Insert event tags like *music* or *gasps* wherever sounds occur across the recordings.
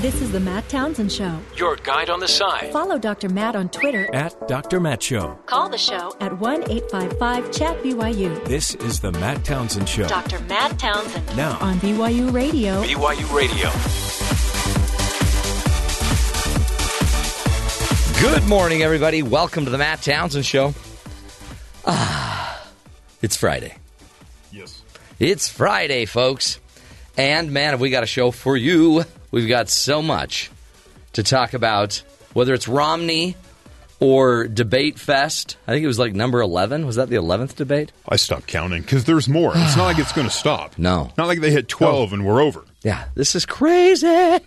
This is the Matt Townsend Show. Your guide on the side. Follow Dr. Matt on Twitter. At Dr. Matt Show. Call the show at 1 855 Chat BYU. This is the Matt Townsend Show. Dr. Matt Townsend. Now on BYU Radio. BYU Radio. Good morning, everybody. Welcome to the Matt Townsend Show. Ah, it's Friday. Yes. It's Friday, folks. And man, have we got a show for you. We've got so much to talk about, whether it's Romney or Debate Fest. I think it was like number 11. Was that the 11th debate? I stopped counting because there's more. It's not like it's going to stop. *sighs* No. Not like they hit 12 and we're over. Yeah, this is crazy.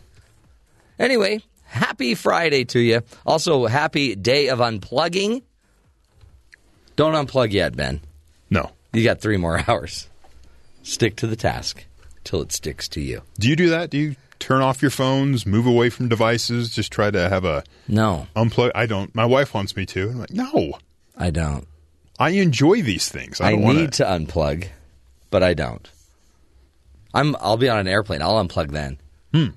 Anyway, happy Friday to you. Also, happy day of unplugging. Don't unplug yet, Ben. No. You got three more *laughs* hours. Stick to the task till it sticks to you. Do you do that? Do you turn off your phones, move away from devices, just try to have a No, unplug? I don't. My wife wants me to. I'm like, no. I don't. I enjoy these things. I I, need want to unplug, but I don't. I'm. I'll be on an airplane. I'll unplug then. Hmm.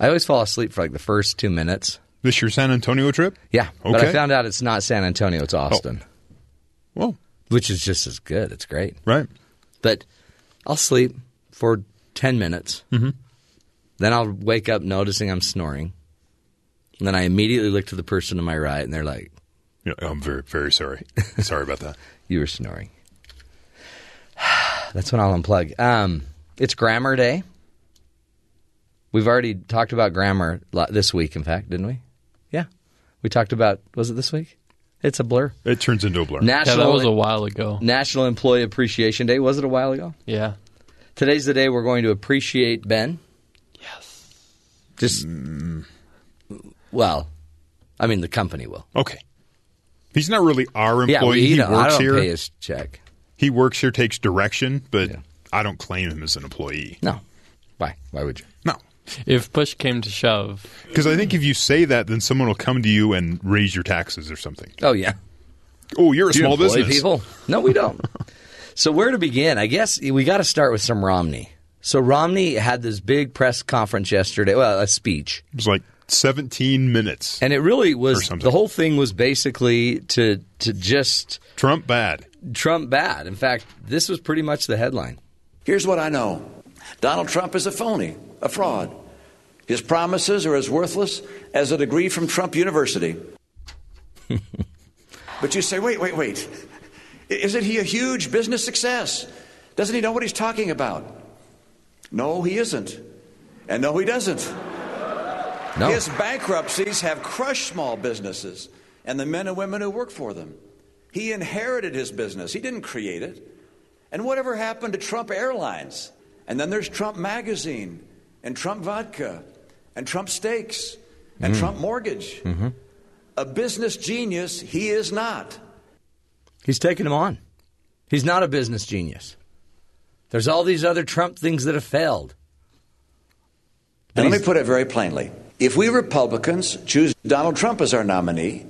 I always fall asleep for like the first two minutes. This your San Antonio trip? Yeah, okay. but I found out it's not San Antonio. It's Austin, Well, which is just as good. It's great. right. But I'll sleep for 10 minutes. Mm-hmm. Then I'll wake up noticing I'm snoring. And then I immediately look to the person to my right, and they're like, Yeah, I'm very, very sorry. *laughs* sorry about that. *laughs* You were snoring. *sighs* That's when I'll unplug. Um, it's grammar day. We've already talked about grammar this week, in fact, didn't we? Yeah. We talked about, was it this week? It's a blur. It turns into a blur. Yeah, that was a while ago. National Employee Appreciation Day. Was it a while ago? Yeah. Today's the day we're going to appreciate Ben. Yes. Just well, I mean the company will. okay. He's not really our Yeah, employee. he don't, I works don't here. pay his check. He works here, takes direction, but Yeah. I don't claim him as an employee. No, why? Why would you? No. If push came to shove, Because I think if you say that, then someone will come to you and raise your taxes or something. Oh yeah, Oh, you're a Do small employ business. people. No, we don't. *laughs* so where to begin? I guess we got to start with some Romney. So Romney had this big press conference yesterday. Well, a speech. It was like 17 minutes. And it really was the whole thing was basically to to just Trump bad. Trump bad. In fact, this was pretty much the headline. Here's what I know Donald Trump is a phony, a fraud. His promises are as worthless as a degree from Trump University. *laughs* but you say, wait, wait, wait. Isn't he a huge business success? Doesn't he know what he's talking about? No, he isn't. And no, he doesn't. No, His bankruptcies have crushed small businesses and the men and women who work for them. He inherited his business, he didn't create it. And whatever happened to Trump Airlines? And then there's Trump Magazine, and Trump Vodka, and Trump Steaks, and mm. Trump Mortgage. Mm-hmm. A business genius, he is not. He's taking him on. He's not a business genius. There's all these other Trump things that have failed. And let me put it very plainly. If we Republicans choose Donald Trump as our nominee,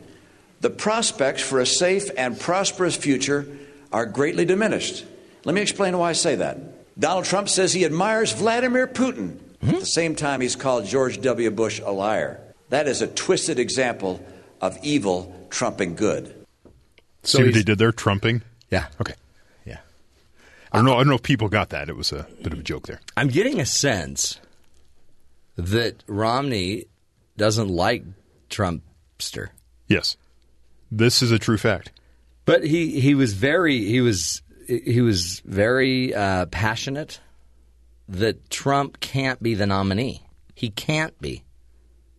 the prospects for a safe and prosperous future are greatly diminished. Let me explain why I say that. Donald Trump says he admires Vladimir Putin. At the same time, he's called George W. Bush a liar. That is a twisted example of evil trumping good. So See what he's- they did there? Trumping? Yeah. Okay. I don't know. I don't know if people got that. It was a bit of a joke there. I'm getting a sense that Romney doesn't like Trumpster. Yes. This is a true fact. But he, he was very he was he was very uh, passionate that Trump can't be the nominee. He can't be.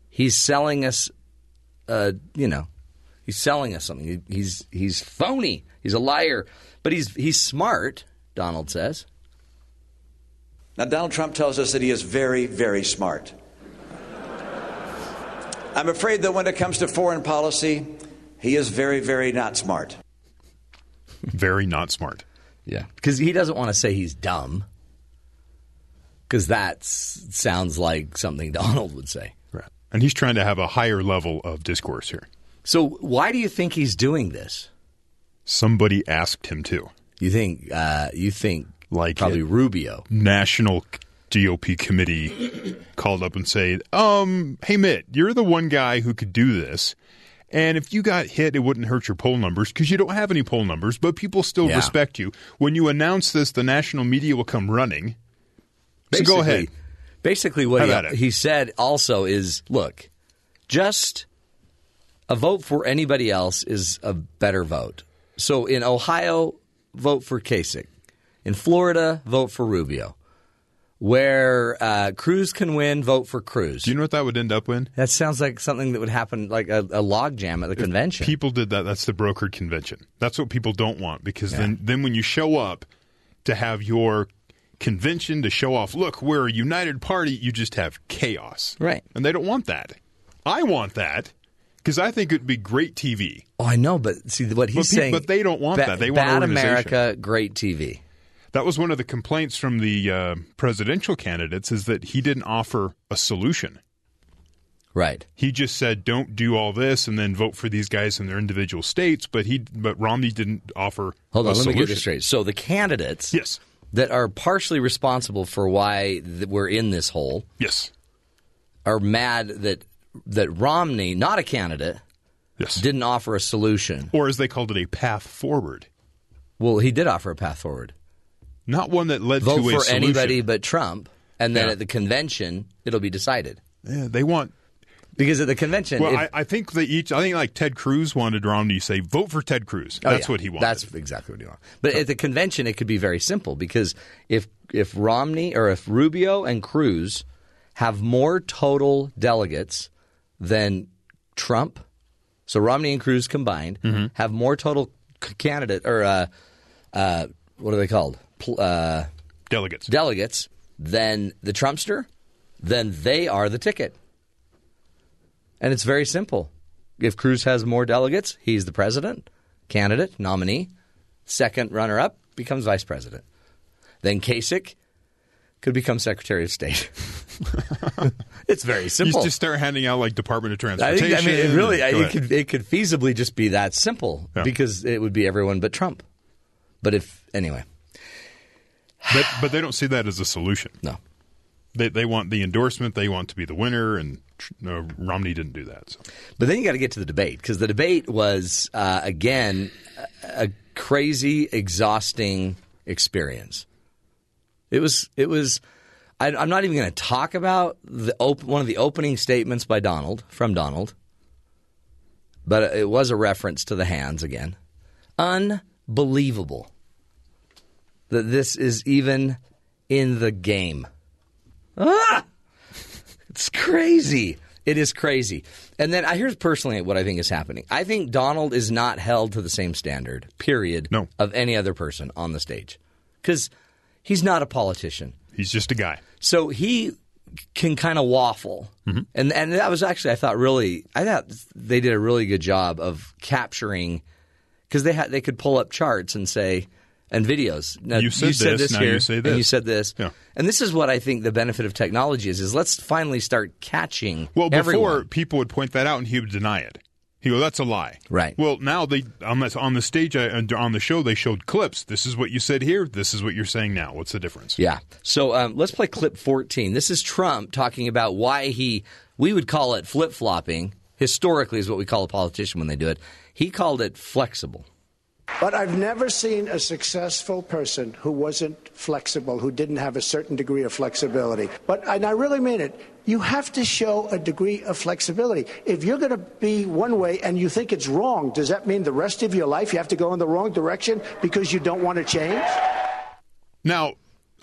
He's selling us, uh, you know, he's selling us something. He, he's he's phony. He's a liar. But he's he's smart. Donald says. Now, Donald Trump tells us that he is very, very smart. I'm afraid that when it comes to foreign policy, he is very, very not smart. Very not smart. Yeah, because he doesn't want to say he's dumb. Because that sounds like something *laughs* Donald would say. Right. And he's trying to have a higher level of discourse here. So why do you think he's doing this? Somebody asked him to. You think uh, you think Like probably it. Rubio? National GOP committee *coughs* called up and say, um, hey, Mitt, you're the one guy who could do this. And if you got hit, it wouldn't hurt your poll numbers because you don't have any poll numbers, but people still Yeah. respect you. When you announce this, the national media will come running. So go ahead. Basically, what he, he said also is look, just a vote for anybody else is a better vote. So in Ohio, vote for Kasich. In Florida, vote for Rubio. Where uh, Cruz can win, vote for Cruz. Do you know what that would end up in? that sounds like something that would happen, like a, a log jam at the convention. People did that. That's the brokered convention. That's what people don't want because then, then when you show up to have your convention to show off, look, we're a united party, you just have chaos. Right. And they don't want that. I want that because I think it'd be great TV. oh, I know, but see what he's But pe- saying. but they don't want ba- that. They want bad. America, great TV. That was one of the complaints from the uh, presidential candidates is that he didn't offer a solution. Right. He just said, "Don't do all this and then vote for these guys in their individual states." But he, but Romney didn't offer. Hold on, let me get this straight. So the candidates Yes, that are partially responsible for why th- we're in this hole yes, are mad that that Romney, not a candidate, yes. didn't offer a solution. or as they called it, a path forward. Well, he did offer a path forward. Not one that led Vote to a for solution. anybody but Trump, and then Yeah. at the convention it'll be decided. Yeah, they want. Because at the convention, Well, if- I, I think they each. I think like Ted Cruz wanted Romney to say, "Vote for Ted Cruz." Oh, That's yeah. what he wanted. That's exactly what he wanted. But at the convention, it could be very simple because if if Romney or if Rubio and Cruz have more total delegates than Trump, so Romney and Cruz combined Mm-hmm. have more total candidate or uh, uh, what are they called Pl- uh, delegates. delegates than the Trumpster, then they are the ticket. And it's very simple. If Cruz has more delegates, he's the president, candidate, nominee. Second runner up becomes vice president. Then Kasich could become Secretary of State. *laughs* it's very simple. you just start handing out like Department of I, Transportation. think, I mean, it really, Go it could, it could feasibly just be that simple Yeah. because it would be everyone but Trump. But if, anyway, but, but they don't see that as a solution. no. They they want the endorsement. They want to be the winner, and uh, Romney didn't do that. So. But then you got to get to the debate because the debate was uh, again a crazy, exhausting experience. It was. It was. I, I'm not even going to talk about the op- one of the opening statements by Donald from Donald, but it was a reference to the hands again. Unbelievable that this is even in the game. Ah! It's crazy. It is crazy. And then I here's personally what I think is happening. I think Donald is not held to the same standard, period, No. of any other person on the stage. Because he's not a politician. He's just a guy. So he can kind of waffle. Mm-hmm. And and that was actually I thought really I thought they did a really good job of capturing because they had they could pull up charts and say and videos. Now, You said this, now here, you say and you this. said this. Yeah. And this is what I think the benefit of technology is: is let's finally start catching. Well, before everyone. people would point that out, and he would deny it. He go, "That's a lie." Right. Well, now they on the, on the stage uh, on the show they showed clips. This is what you said here. This is what you're saying now. What's the difference? Yeah. So um, let's play clip 14. This is Trump talking about why he, we would call it flip flopping. Historically, is what we call a politician when they do it. He called it flexible. But I've never seen a successful person who wasn't flexible, who didn't have a certain degree of flexibility. But, and I really mean it, you have to show a degree of flexibility. If you're going to be one way and you think it's wrong, does that mean the rest of your life you have to go in the wrong direction because you don't want to change? Now,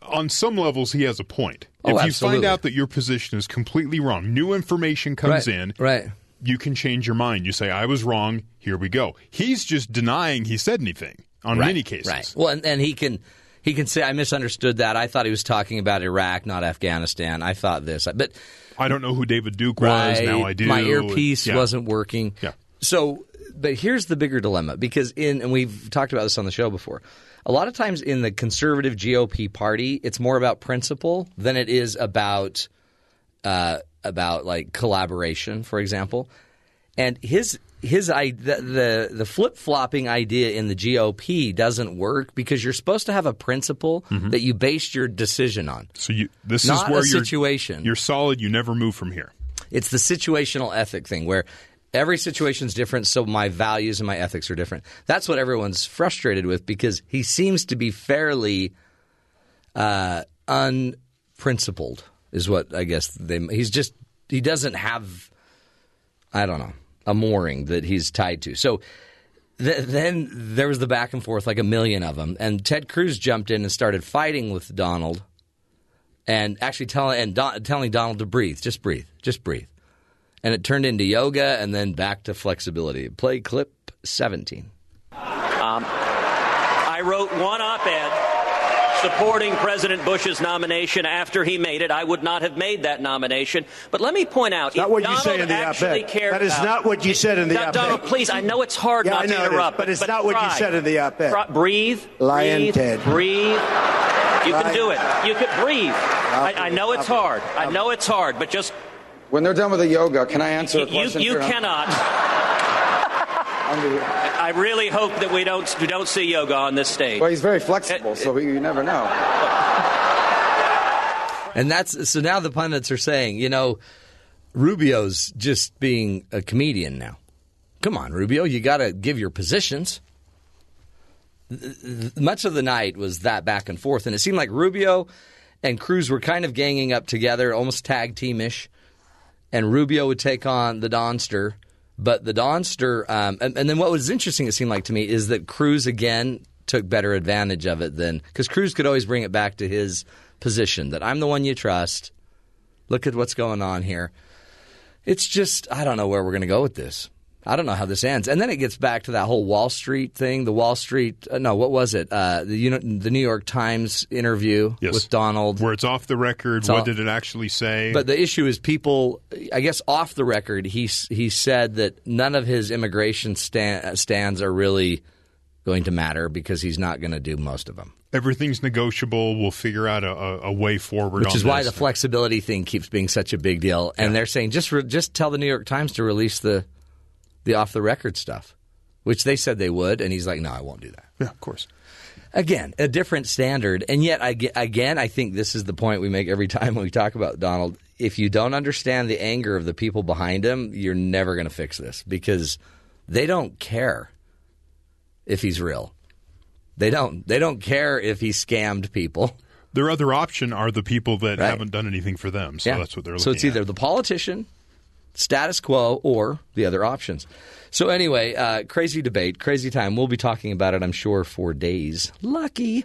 on some levels, he has a point. Oh, if you absolutely. find out that your position is completely wrong, new information comes in, Right. you can change your mind. You say, "I was wrong. Here we go." He's just denying he said anything on right. many cases. Right. Well, and, and he can he can say I misunderstood that. I thought he was talking about Iraq, not Afghanistan. I thought this, but I don't know who David Duke was. Right. Now I do. My earpiece Yeah. wasn't working. Yeah. So, but here's the bigger dilemma because in and we've talked about this on the show before. A lot of times in the conservative GOP party, it's more about principle than it is about uh, about like collaboration, for example. And his his I, the the, the flip flopping idea in the GOP doesn't work because you're supposed to have a principle that you based your decision on. So you, this Not is where a you're, situation. You're solid. You never move from here. It's the situational ethic thing where every situation is different, so my values and my ethics are different. That's what everyone's frustrated with because he seems to be fairly uh, unprincipled, is what I guess they. He's just he doesn't have, I don't know, a mooring that he's tied to. So. th- Then there was the back and forth, like a million of them, and Ted Cruz jumped in and started fighting with Donald, and actually telling and Don, telling Donald to breathe, just breathe, just breathe, and it turned into yoga and then back to flexibility. Play clip seventeen. Um, I wrote one op ed supporting President Bush's nomination after he made it. I would not have made that nomination. But let me point out, not if what you Donald say in the actually op-ed. cared That is about- not what you said in the Don- op-ed. Donald, please, I know it's hard Yeah, not I to know it is, interrupt, but it's not what you said in the op-ed. Try- breathe. Lion breathe, Ted. Breathe. You can do it. You can breathe. I, I know it's hard. I know it's hard, but just When they're done with the yoga, can I answer a you, question? you for him? cannot. Under- I really hope that we don't we don't see yoga on this stage. Well, he's very flexible, so you never know. And that's so now the pundits are saying, you know, Rubio's just being a comedian now. Come on, Rubio, you got to give your positions. Much of the night was that back and forth, and it seemed like Rubio and Cruz were kind of ganging up together, almost tag teamish. And Rubio would take on the Donster, but the Donster, um, and, and then what was interesting, it seemed like to me, is that Cruz again took better advantage of it than because Cruz could always bring it back to his position that I'm the one you trust. Look at what's going on here. It's just I don't know where we're going to go with this. I don't know how this ends. And then it gets back to that whole Wall Street thing. The Wall Street, uh, no, what was it? Uh, the, you know, the New York Times interview Yes. with Donald. Where it's off the record. all- what did it actually say? But the issue is people. I guess off the record, he he said that none of his immigration stand, stands are really going to matter because he's not going to do most of them. Everything's negotiable. We'll figure out a, a, a way forward. Which is why the flexibility thing keeps being such a big deal. And they're saying just re- just tell the New York Times to release the the off the record stuff, which they said they would, and he's like, no, I won't do that. Yeah, of course. Again, a different standard, and yet I again I think this is the point we make every *laughs* time when we talk about Donald. If you don't understand the anger of the people behind him, you're never going to fix this because they don't care if he's real. They don't. They don't care if he scammed people. Their other option are the people that Right. haven't done anything for them. So that's what they're looking So it's at. either the politician, status quo, or the other options. So anyway, uh, crazy debate, crazy time. We'll be talking about it, I'm sure, for days. Lucky.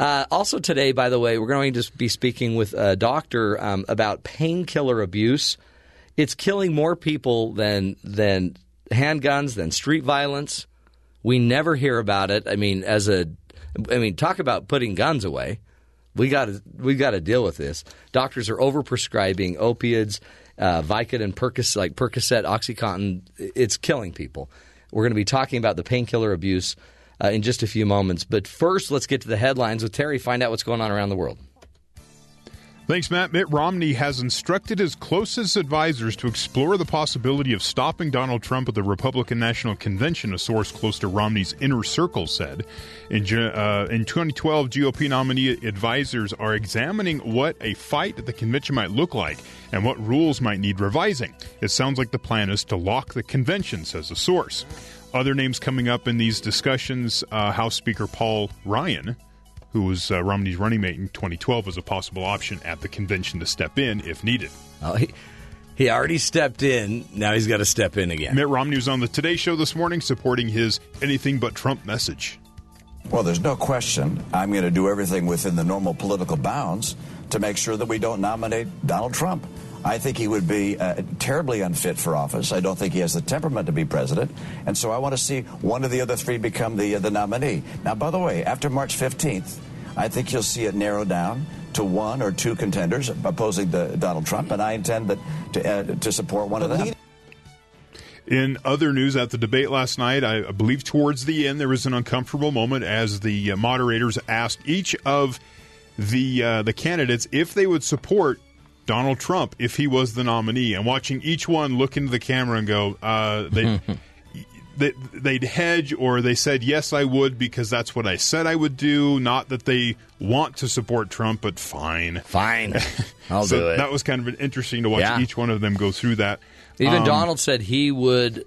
Uh, also today, by the way, we're going to be speaking with a doctor um, about painkiller abuse. It's killing more people than than handguns, than street violence. We never hear about it. I mean, as a, I mean, talk about putting guns away. We got to we got to deal with this. Doctors are overprescribing opiates, uh, Vicodin, Percocet, like Percocet, OxyContin. It's killing people. We're going to be talking about the painkiller abuse uh, in just a few moments. But first, let's get to the headlines with Terry. Find out what's going on around the world. Thanks, Matt. Mitt Romney has instructed his closest advisors to explore the possibility of stopping Donald Trump at the Republican National Convention, a source close to Romney's inner circle said. In, uh, in 2012, GOP nominee advisors are examining what a fight at the convention might look like and what rules might need revising. It sounds like the plan is to lock the convention, says a source. Other names coming up in these discussions uh, House Speaker Paul Ryan who was uh, Romney's running mate in 2012, was a possible option at the convention to step in if needed. Oh, he, he already stepped in. Now he's got to step in again. Mitt Romney was on the Today Show this morning supporting his anything but Trump message. Well, there's no question I'm going to do everything within the normal political bounds to make sure that we don't nominate Donald Trump. I think he would be uh, terribly unfit for office. I don't think he has the temperament to be president. And so I want to see one of the other three become the, uh, the nominee. Now, by the way, after March 15th, I think you'll see it narrow down to one or two contenders opposing the, Donald Trump, and I intend that to, uh, to support one of them. In other news, at the debate last night, I believe towards the end there was an uncomfortable moment as the uh, moderators asked each of the uh, the candidates if they would support Donald Trump if he was the nominee, and watching each one look into the camera and go, uh, they. *laughs* they, they'd hedge or they said yes I would because that's what I said I would do. Not that they want to support Trump, but fine, fine, *laughs* I'll so do it. That was kind of interesting to watch Yeah. each one of them go through that. Even Um, Donald said he would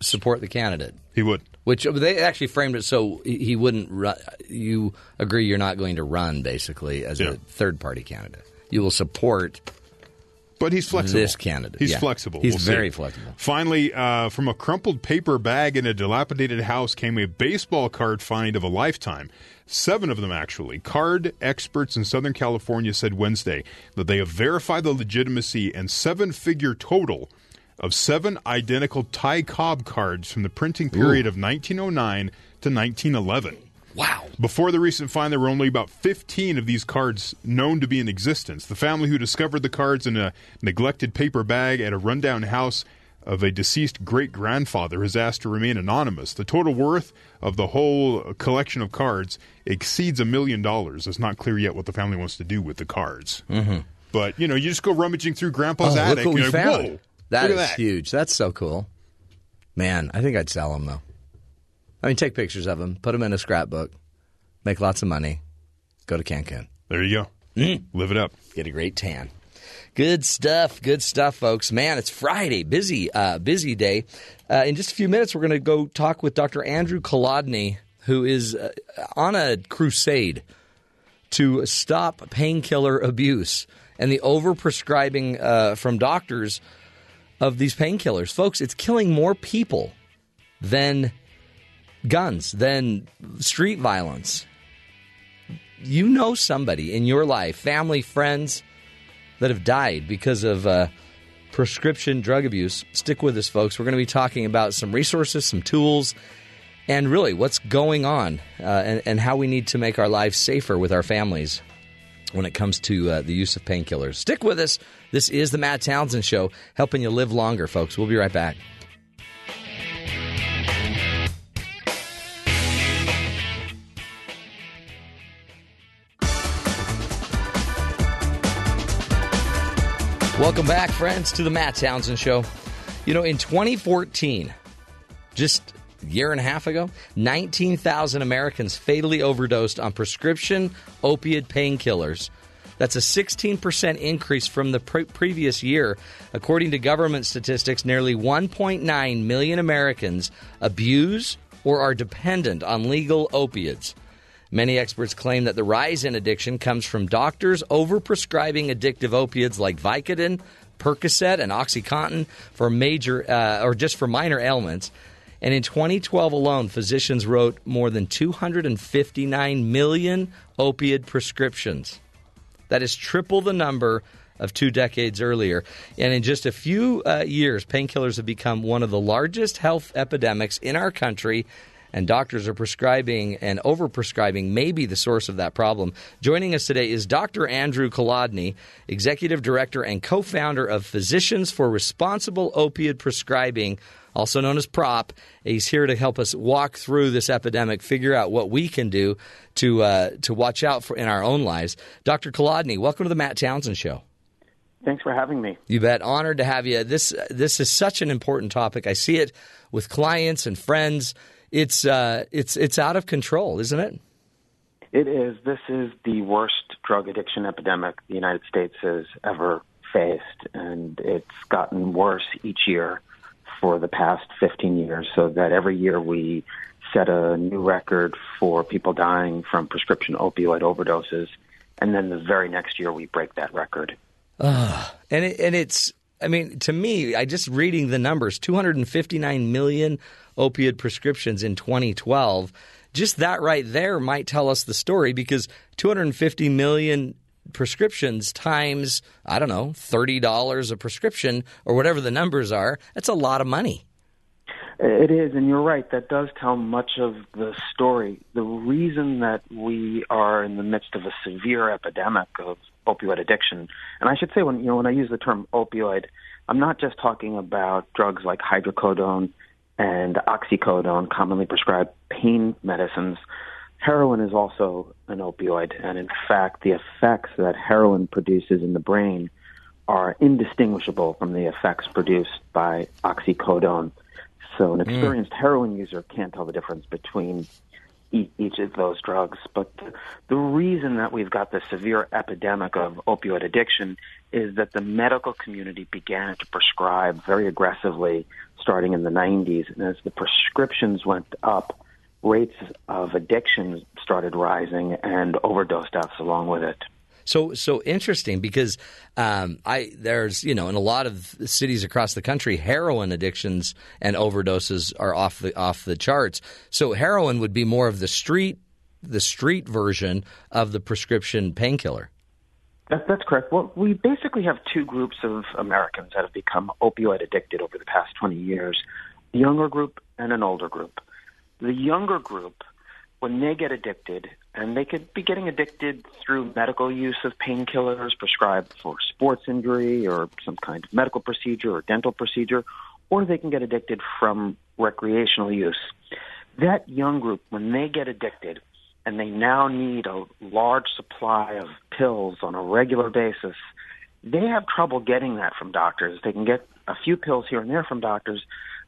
support the candidate. He would. Which they actually framed it so he wouldn't. Run, you agree you're not going to run basically as a third party candidate. You will support. But he's flexible. This candidate. He's Yeah. flexible. He's We'll see. very flexible. Finally, uh, from a crumpled paper bag in a dilapidated house came a baseball card find of a lifetime. Seven of them, actually. Card experts in Southern California said Wednesday that they have verified the legitimacy and seven figure total of seven identical Ty Cobb cards from the printing period of 1909 to 1911. Wow. Before the recent find, there were only about 15 of these cards known to be in existence. The family who discovered the cards in a neglected paper bag at a rundown house of a deceased great grandfather has asked to remain anonymous. The total worth of the whole collection of cards exceeds a million dollars. It's not clear yet what the family wants to do with the cards. Mhm. But, you know, you just go rummaging through grandpa's Oh, attic look what we and you're like, found. whoa, That is that. huge. That's so cool. Man, I think I'd sell them though. I mean, take pictures of them, put them in a scrapbook, make lots of money, go to Cancun. There you go. Live it up. Get a great tan. Good stuff. Good stuff, folks. Man, it's Friday. Busy, uh, busy day. Uh, in just a few minutes, we're going to go talk with Dr. Andrew Kolodny, who is uh, on a crusade to stop painkiller abuse and the overprescribing uh, from doctors of these painkillers. Folks, it's killing more people than guns, than street violence. You know somebody in your life, family, friends, that have died because of uh, prescription drug abuse. Stick with us, folks. We're going to be talking about some resources, some tools, and really what's going on uh, and, and how we need to make our lives safer with our families when it comes to uh, the use of painkillers. Stick with us. This is the Matt Townsend Show, helping you live longer, folks. We'll be right back. Welcome back, friends, to the Matt Townsend Show. You know, in 2014, just a year and a half ago, 19,000 Americans fatally overdosed on prescription opiate painkillers. That's a 16% increase from the pre- previous year. According to government statistics, nearly 1.9 million Americans abuse or are dependent on legal opiates. Many experts claim that the rise in addiction comes from doctors overprescribing addictive opiates like Vicodin, Percocet, and OxyContin for major uh, or just for minor ailments. And in 2012 alone, physicians wrote more than 259 million opiate prescriptions. That is triple the number of two decades earlier. And in just a few uh, years, painkillers have become one of the largest health epidemics in our country. And doctors are prescribing and overprescribing may be the source of that problem. Joining us today is Dr. Andrew Kolodny, Executive Director and co founder of Physicians for Responsible Opiate Prescribing, also known as PROP. He's here to help us walk through this epidemic, figure out what we can do to, uh, to watch out for in our own lives. Dr. Kolodny, welcome to the Matt Townsend Show. Thanks for having me. You bet. Honored to have you. This this is such an important topic. I see it with clients and friends. It's uh, it's it's out of control, isn't it? It is. This is the worst drug addiction epidemic the United States has ever faced, and it's gotten worse each year for the past 15 years, so that every year we set a new record for people dying from prescription opioid overdoses, and then the very next year we break that record. Uh, and it, and it's I mean to me I just reading the numbers 259 million opiate prescriptions in 2012 just that right there might tell us the story because 250 million prescriptions times I don't know $30 a prescription or whatever the numbers are that's a lot of money. It is, and you're right. That does tell much of the story. The reason that we are in the midst of a severe epidemic of opioid addiction, and I should say when you know when I use the term opioid, I'm not just talking about drugs like hydrocodone and oxycodone, commonly prescribed pain medicines. Heroin is also an opioid, and in fact, the effects that heroin produces in the brain are indistinguishable from the effects produced by oxycodone So an Mm. experienced heroin user can't tell the difference between e- each of those drugs. But the, the reason that we've got this severe epidemic of opioid addiction is that the medical community began to prescribe very aggressively starting in the 90s. And as the prescriptions went up, rates of addiction started rising and overdose deaths along with it. So so interesting because um, I there's you know in a lot of cities across the country heroin addictions and overdoses are off the off the charts. So heroin would be more of the street the street version of the prescription painkiller. That, that's correct. Well, we basically have two groups of Americans that have become opioid addicted over the past 20 years a younger group and an older group. The younger group, when they get addicted, and they could be getting addicted through medical use of painkillers prescribed for sports injury or some kind of medical procedure or dental procedure, or they can get addicted from recreational use. That young group, when they get addicted, and they now need a large supply of pills on a regular basis, they have trouble getting that from doctors. They can get a few pills here and there from doctors,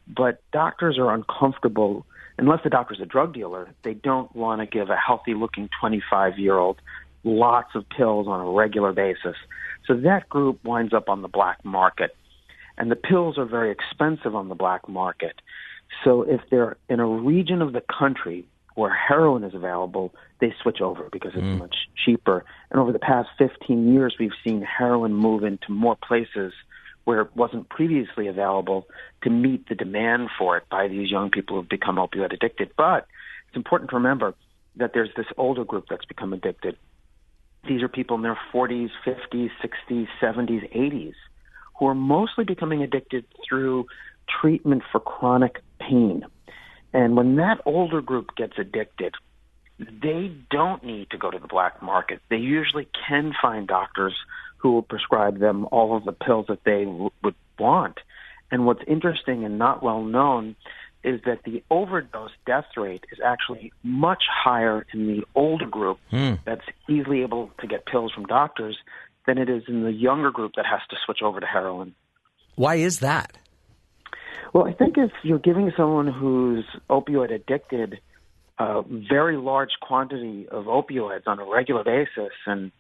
but doctors are uncomfortable unless the doctor's a drug dealer. They don't want to give a healthy looking 25 year old lots of pills on a regular basis. So that group winds up on the black market. And the pills are very expensive on the black market. So if they're in a region of the country where heroin is available, they switch over because it's mm. much cheaper. And over the past 15 years, we've seen heroin move into more places where it wasn't previously available to meet the demand for it by these young people who've become opioid addicted. But it's important to remember that there's this older group that's become addicted. These are people in their 40s, 50s, 60s, 70s, 80s who are mostly becoming addicted through treatment for chronic pain. And when that older group gets addicted, they don't need to go to the black market. They usually can find doctors who will prescribe them all of the pills that they w- would want. And what's interesting and not well known is that the overdose death rate is actually much higher in the older group hmm. that's easily able to get pills from doctors than it is in the younger group that has to switch over to heroin. Why is that? Well, I think if you're giving someone who's opioid addicted a very large quantity of opioids on a regular basis and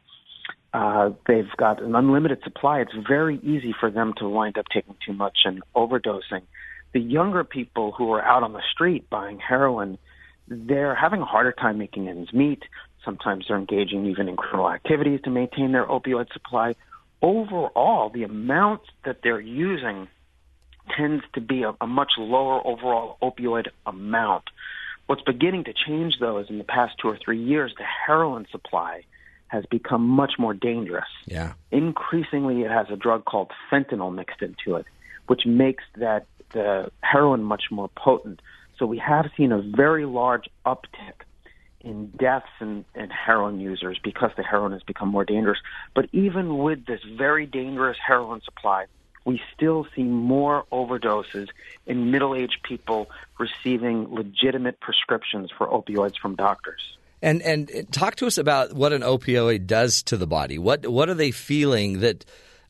uh, they've got an unlimited supply, it's very easy for them to wind up taking too much and overdosing. The younger people who are out on the street buying heroin, they're having a harder time making ends meet. Sometimes they're engaging even in criminal activities to maintain their opioid supply. Overall, the amount that they're using tends to be a, a much lower overall opioid amount. What's beginning to change, though, is in the past two or three years, the heroin supply has become much more dangerous. Yeah. Increasingly, it has a drug called fentanyl mixed into it, which makes that the heroin much more potent. So we have seen a very large uptick in deaths in, in heroin users because the heroin has become more dangerous. But even with this very dangerous heroin supply, we still see more overdoses in middle aged people receiving legitimate prescriptions for opioids from doctors. And and talk to us about what an opioid does to the body. What what are they feeling that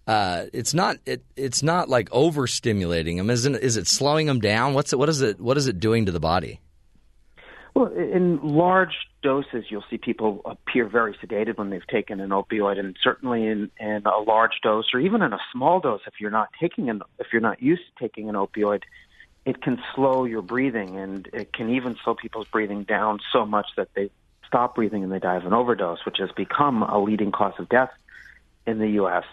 uh, it's not it, it's not like overstimulating them? Isn't is it slowing them down? What's it what is it what is it doing to the body? Well, in large doses, you'll see people appear very sedated when they've taken an opioid, and certainly in, in a large dose or even in a small dose, if you're not taking an if you're not used to taking an opioid, it can slow your breathing, and it can even slow people's breathing down so much that they stop breathing and they die of an overdose, which has become a leading cause of death in the U.S.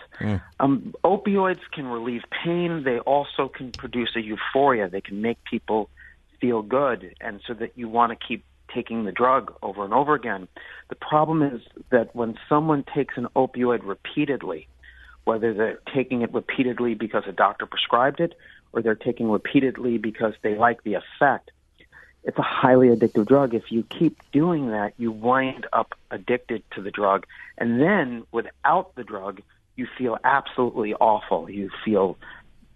Um, opioids can relieve pain. They also can produce a euphoria. They can make people feel good, and so that you want to keep taking the drug over and over again. The problem is that when someone takes an opioid repeatedly, whether they're taking it repeatedly because a doctor prescribed it or they're taking repeatedly because they like the effect, it's a highly addictive drug. If you keep doing that, you wind up addicted to the drug. And then without the drug, you feel absolutely awful. You feel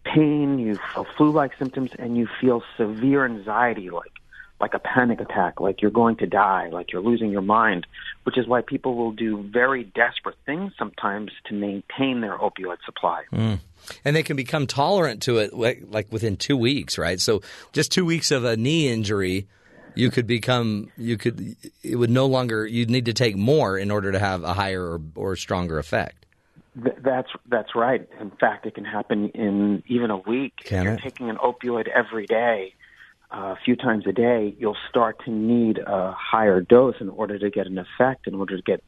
pain, you feel flu like symptoms, and you feel severe anxiety like like a panic attack, like you're going to die, like you're losing your mind, which is why people will do very desperate things sometimes to maintain their opioid supply. Mm. And they can become tolerant to it like, like within two weeks, right? So just two weeks of a knee injury, you could become, you could, it would no longer, you'd need to take more in order to have a higher or, or stronger effect. Th- that's that's right. In fact, it can happen in even a week. Can if you're it? taking an opioid every day, a few times a day, you'll start to need a higher dose in order to get an effect, in order to get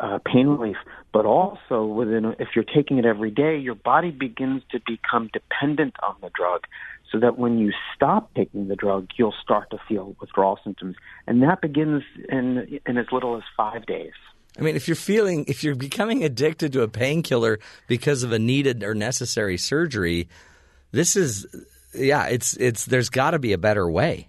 uh, pain relief. But also, within if you're taking it every day, your body begins to become dependent on the drug. So that when you stop taking the drug, you'll start to feel withdrawal symptoms, and that begins in in as little as five days. I mean, if you're feeling, if you're becoming addicted to a painkiller because of a needed or necessary surgery, this is, yeah, it's it's. There's got to be a better way,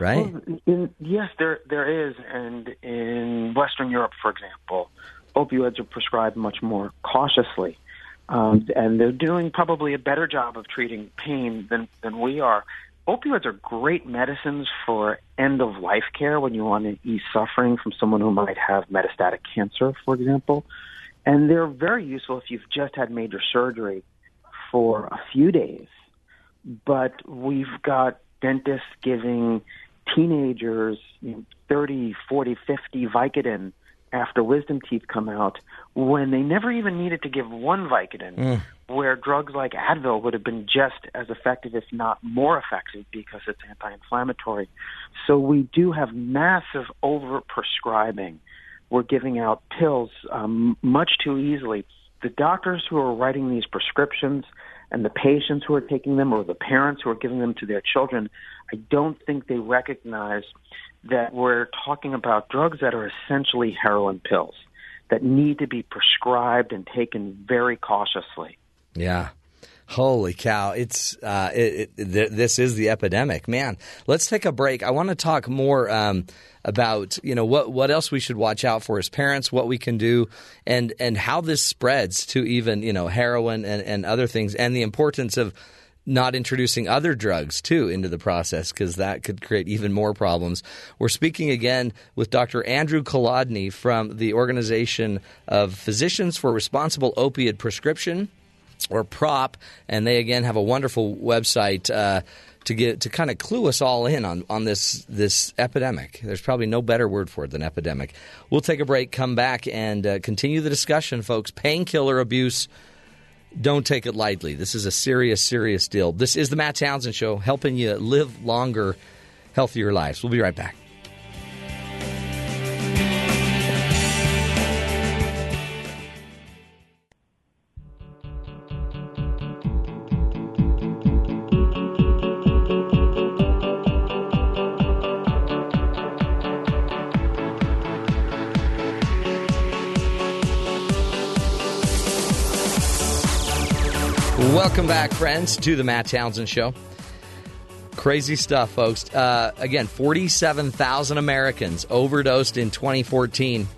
right? Well, in, yes, there there is, and in Western Europe, for example, opioids are prescribed much more cautiously, um, and they're doing probably a better job of treating pain than than we are. Opioids are great medicines for end of life care when you want to ease suffering from someone who might have metastatic cancer, for example. And they're very useful if you've just had major surgery for a few days. But we've got dentists giving teenagers you know, 30, 40, 50 Vicodin after wisdom teeth come out when they never even needed to give one Vicodin, Mm. where drugs like Advil would have been just as effective, if not more effective, because it's anti inflammatory. So we do have massive overprescribing. We're giving out pills um, much too easily. The doctors who are writing these prescriptions and the patients who are taking them or the parents who are giving them to their children, I don't think they recognize that we're talking about drugs that are essentially heroin pills that need to be prescribed and taken very cautiously. Yeah. Holy cow! It's uh, it, it, th- this is the epidemic, man. Let's take a break. I want to talk more um, about you know what what else we should watch out for as parents, what we can do, and and how this spreads to even you know heroin and, and other things, and the importance of not introducing other drugs too into the process because that could create even more problems. We're speaking again with Dr. Andrew Kolodny from the Organization of Physicians for Responsible Opiate Prescription or prop and they again have a wonderful website uh, to get to kind of clue us all in on, on this this epidemic. There's probably no better word for it than epidemic. We'll take a break come back and uh, continue the discussion folks. Painkiller abuse don't take it lightly. This is a serious serious deal. This is the matt townsend show helping you live longer healthier lives. We'll be right back back, friends, to the Matt Townsend Show. Crazy stuff, folks. Uh, again, 47,000 Americans overdosed in 2014.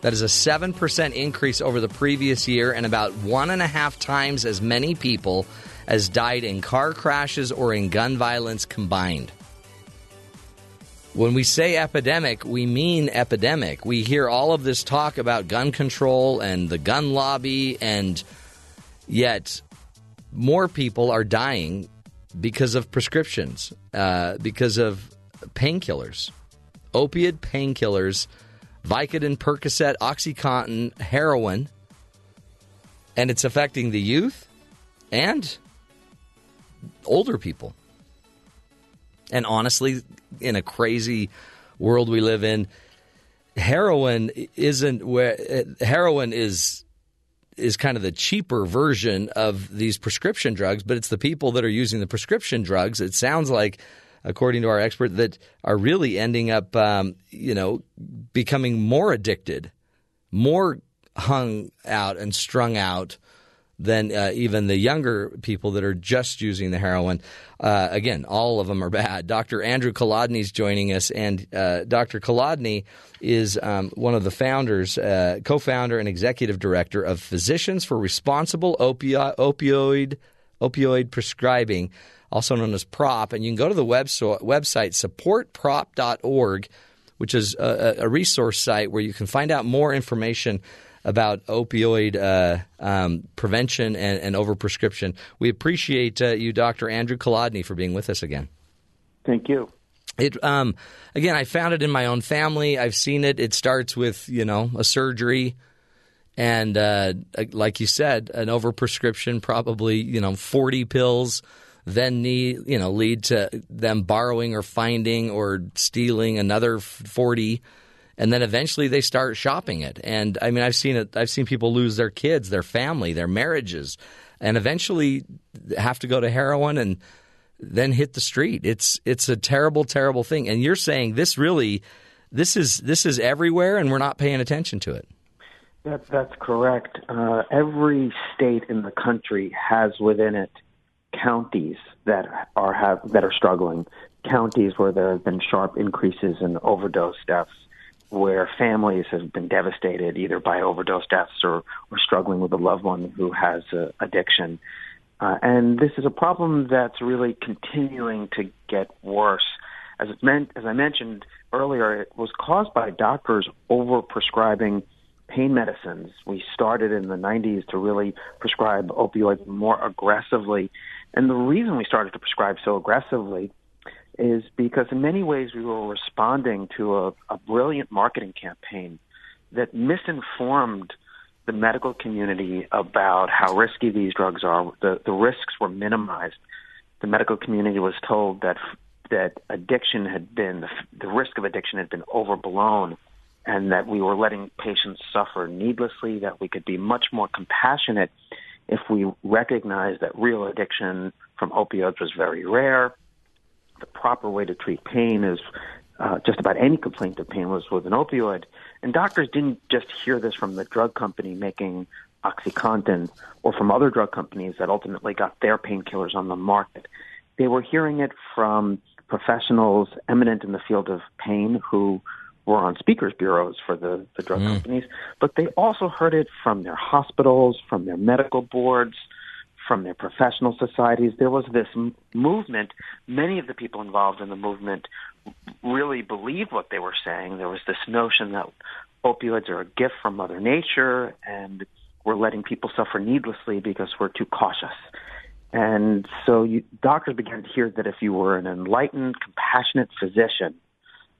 That is a 7% increase over the previous year, and about one and a half times as many people as died in car crashes or in gun violence combined. When we say epidemic, we mean epidemic. We hear all of this talk about gun control and the gun lobby, and yet more people are dying because of prescriptions, uh, because of painkillers, opiate painkillers, Vicodin, Percocet, OxyContin, heroin, and it's affecting the youth and older people. And honestly, in a crazy world we live in, heroin isn't where heroin is is kind of the cheaper version of these prescription drugs, but it's the people that are using the prescription drugs. It sounds like, according to our expert, that are really ending up, um, you know, becoming more addicted, more hung out and strung out than uh, even the younger people that are just using the heroin. Uh, again, all of them are *laughs* bad. Dr. Andrew Kolodny is joining us, and uh, Dr. Kolodny is um, one of the founders, uh, co-founder, and executive director of Physicians for Responsible Opi- Opioid Opioid Prescribing. also known as PROP. And you can go to the webso- website supportprop.org, which is a, a resource site where you can find out more information about opioid uh, um, prevention and, and overprescription. We appreciate uh, you, Dr. Andrew Kolodny, for being with us again. Thank you. It um, again, I found it in my own family. I've seen it. It starts with you know a surgery, and uh, like you said, an overprescription, probably you know forty pills, then need you know lead to them borrowing or finding or stealing another forty, and then eventually they start shopping it. And I mean, I've seen it. I've seen people lose their kids, their family, their marriages, and eventually have to go to heroin and then hit the street. It's it's a terrible, terrible thing. And you're saying this really, this is this is everywhere, and we're not paying attention to it. That, that's correct. Uh, every state in the country has within it counties that are have that are struggling. Counties where there have been sharp increases in overdose deaths, where families have been devastated either by overdose deaths or, or struggling with a loved one who has uh, addiction. Uh, and this is a problem that's really continuing to get worse. As, it meant, as I mentioned earlier, it was caused by doctors overprescribing pain medicines. We started in the 90s to really prescribe opioids more aggressively. And the reason we started to prescribe so aggressively is because in many ways we were responding to a, a brilliant marketing campaign that misinformed the medical community about how risky these drugs are. The, the risks were minimized. The medical community was told that that addiction had been the, risk of addiction had been overblown, and that we were letting patients suffer needlessly. That we could be much more compassionate if we recognized that real addiction from opioids was very rare. The proper way to treat pain is uh, just about any complaint of pain was with an opioid. And doctors didn't just hear this from the drug company making OxyContin or from other drug companies that ultimately got their painkillers on the market. They were hearing it from professionals eminent in the field of pain who were on speakers bureaus for the, the drug mm. companies, but they also heard it from their hospitals, from their medical boards, from their professional societies. There was this m- movement. Many of the people involved in the movement really believed what they were saying. There was this notion that opioids are a gift from Mother Nature and we're letting people suffer needlessly because we're too cautious. And so you, doctors began to hear that if you were an enlightened, compassionate physician,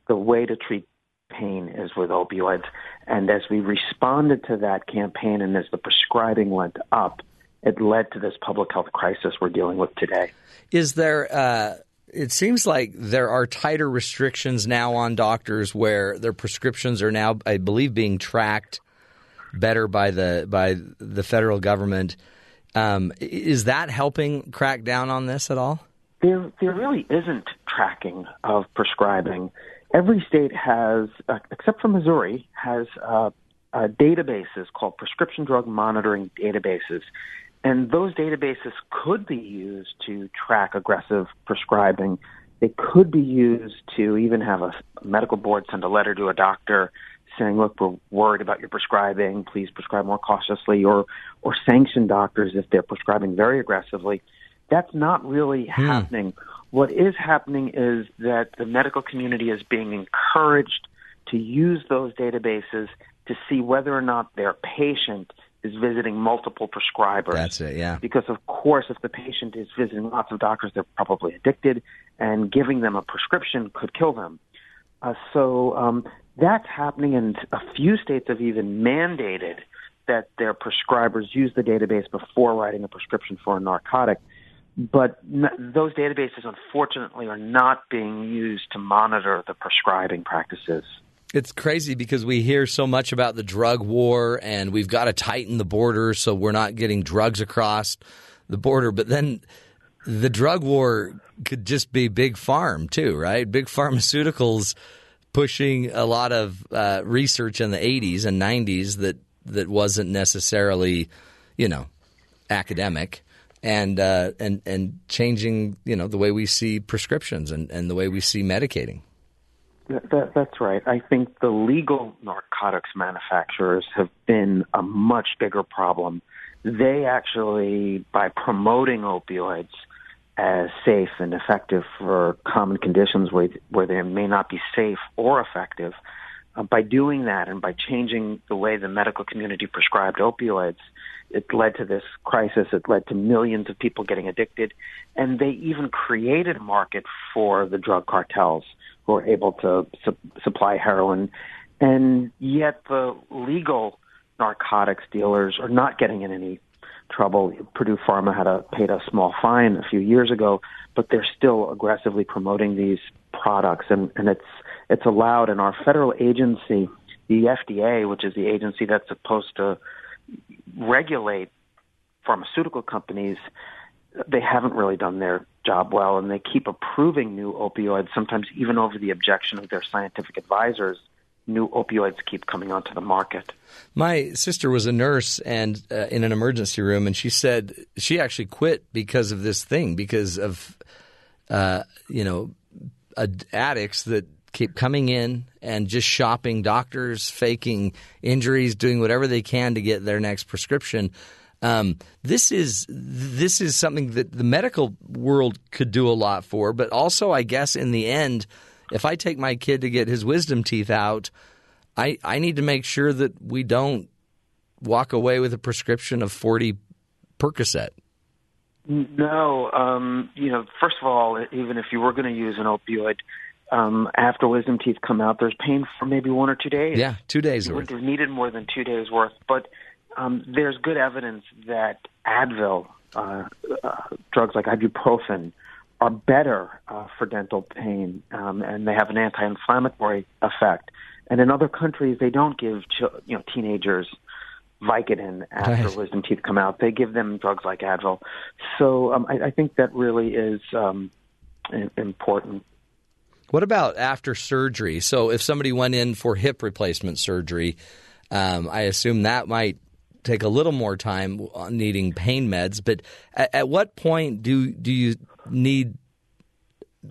the way to treat pain is with opioids. And as we responded to that campaign and as the prescribing went up, it led to this public health crisis we're dealing with today. Is there uh, it seems like there are tighter restrictions now on doctors where their prescriptions are now, I believe, being tracked better by the by the federal government. Um, is that helping crack down on this at all? There, there really isn't tracking of prescribing. Every state has, uh, except for Missouri, has uh, uh, databases called prescription drug monitoring databases, and those databases could be used to track aggressive prescribing. They could be used to even have a medical board send a letter to a doctor saying, look, we're worried about your prescribing. Please prescribe more cautiously or, or sanction doctors if they're prescribing very aggressively. That's not really hmm. happening. What is happening is that the medical community is being encouraged to use those databases to see whether or not their patient is visiting multiple prescribers. That's it, yeah. Because of course, if the patient is visiting lots of doctors, they're probably addicted, and giving them a prescription could kill them. Uh, so um, that's happening, and a few states have even mandated that their prescribers use the database before writing a prescription for a narcotic. But n- those databases, unfortunately, are not being used to monitor the prescribing practices. It's crazy because we hear so much about the drug war and we've got to tighten the border so we're not getting drugs across the border. But then the drug war could just be big farm too, right? Big pharmaceuticals pushing a lot of uh, research in the 80s and 90s that that wasn't necessarily, you know, academic and uh, and and changing, you know, the way we see prescriptions and, and the way we see medicating. That, that's right. I think the legal narcotics manufacturers have been a much bigger problem. They actually, by promoting opioids, as safe and effective for common conditions where, where they may not be safe or effective. Uh, by doing that and by changing the way the medical community prescribed opioids, it led to this crisis. It led to millions of people getting addicted. And they even created a market for the drug cartels who are able to su- supply heroin. And yet the legal narcotics dealers are not getting in any trouble. Purdue Pharma had a, paid a small fine a few years ago, but they're still aggressively promoting these products. And, and it's it's allowed in our federal agency, the FDA, which is the agency that's supposed to regulate pharmaceutical companies, they haven't really done their job well, and they keep approving new opioids, sometimes even over the objection of their scientific advisors. New opioids keep coming onto the market. My sister was a nurse and uh, in an emergency room, and she said she actually quit because of this thing, because of uh, you know addicts that keep coming in and just shopping doctors, faking injuries, doing whatever they can to get their next prescription. Um, this is this is something that the medical world could do a lot for, but also, I guess, in the end, if I take my kid to get his wisdom teeth out, I I need to make sure that we don't walk away with a prescription of forty Percocet. No, um, you know, first of all, even if you were going to use an opioid, um, after wisdom teeth come out, there's pain for maybe one or two days. Yeah, two days you worth. Needed more than two days worth, but um, there's good evidence that Advil, uh, uh, drugs like ibuprofen, are better uh, for dental pain, um, and they have an anti-inflammatory effect. And in other countries, they don't give ch- you know teenagers Vicodin after Right. wisdom teeth come out. They give them drugs like Advil. So um, I, I think that really is um, important. What about after surgery? So if somebody went in for hip replacement surgery, um, I assume that might take a little more time needing pain meds. But at, at what point do do you need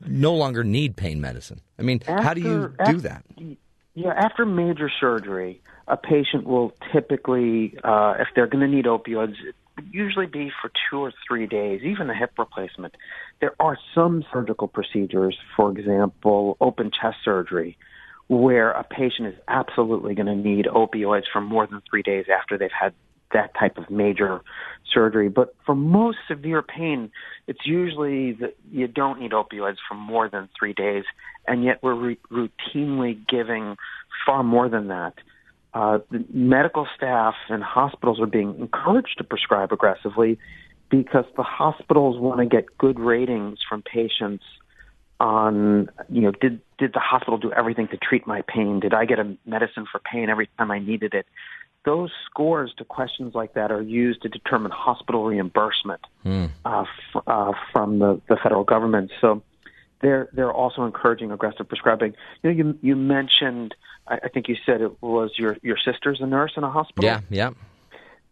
no longer need pain medicine? I mean, how do you After- do that? Yeah, after major surgery, a patient will typically, uh, if they're going to need opioids, it usually be for two or three days, even a hip replacement. There are some surgical procedures, for example, open chest surgery, where a patient is absolutely going to need opioids for more than three days after they've had that type of major surgery. But for most severe pain, it's usually that you don't need opioids for more than three days, and yet we're re- routinely giving far more than that. Uh, medical staff and hospitals are being encouraged to prescribe aggressively because the hospitals want to get good ratings from patients on you know did did the hospital do everything to treat my pain? Did i get a medicine for pain every time i needed it? Those scores to questions like that are used to determine hospital reimbursement uh, f- uh, from the, the federal government. So they're they're also encouraging aggressive prescribing. You know you you mentioned I, I think you said it was your your sister's a nurse in a hospital. Yeah, yeah.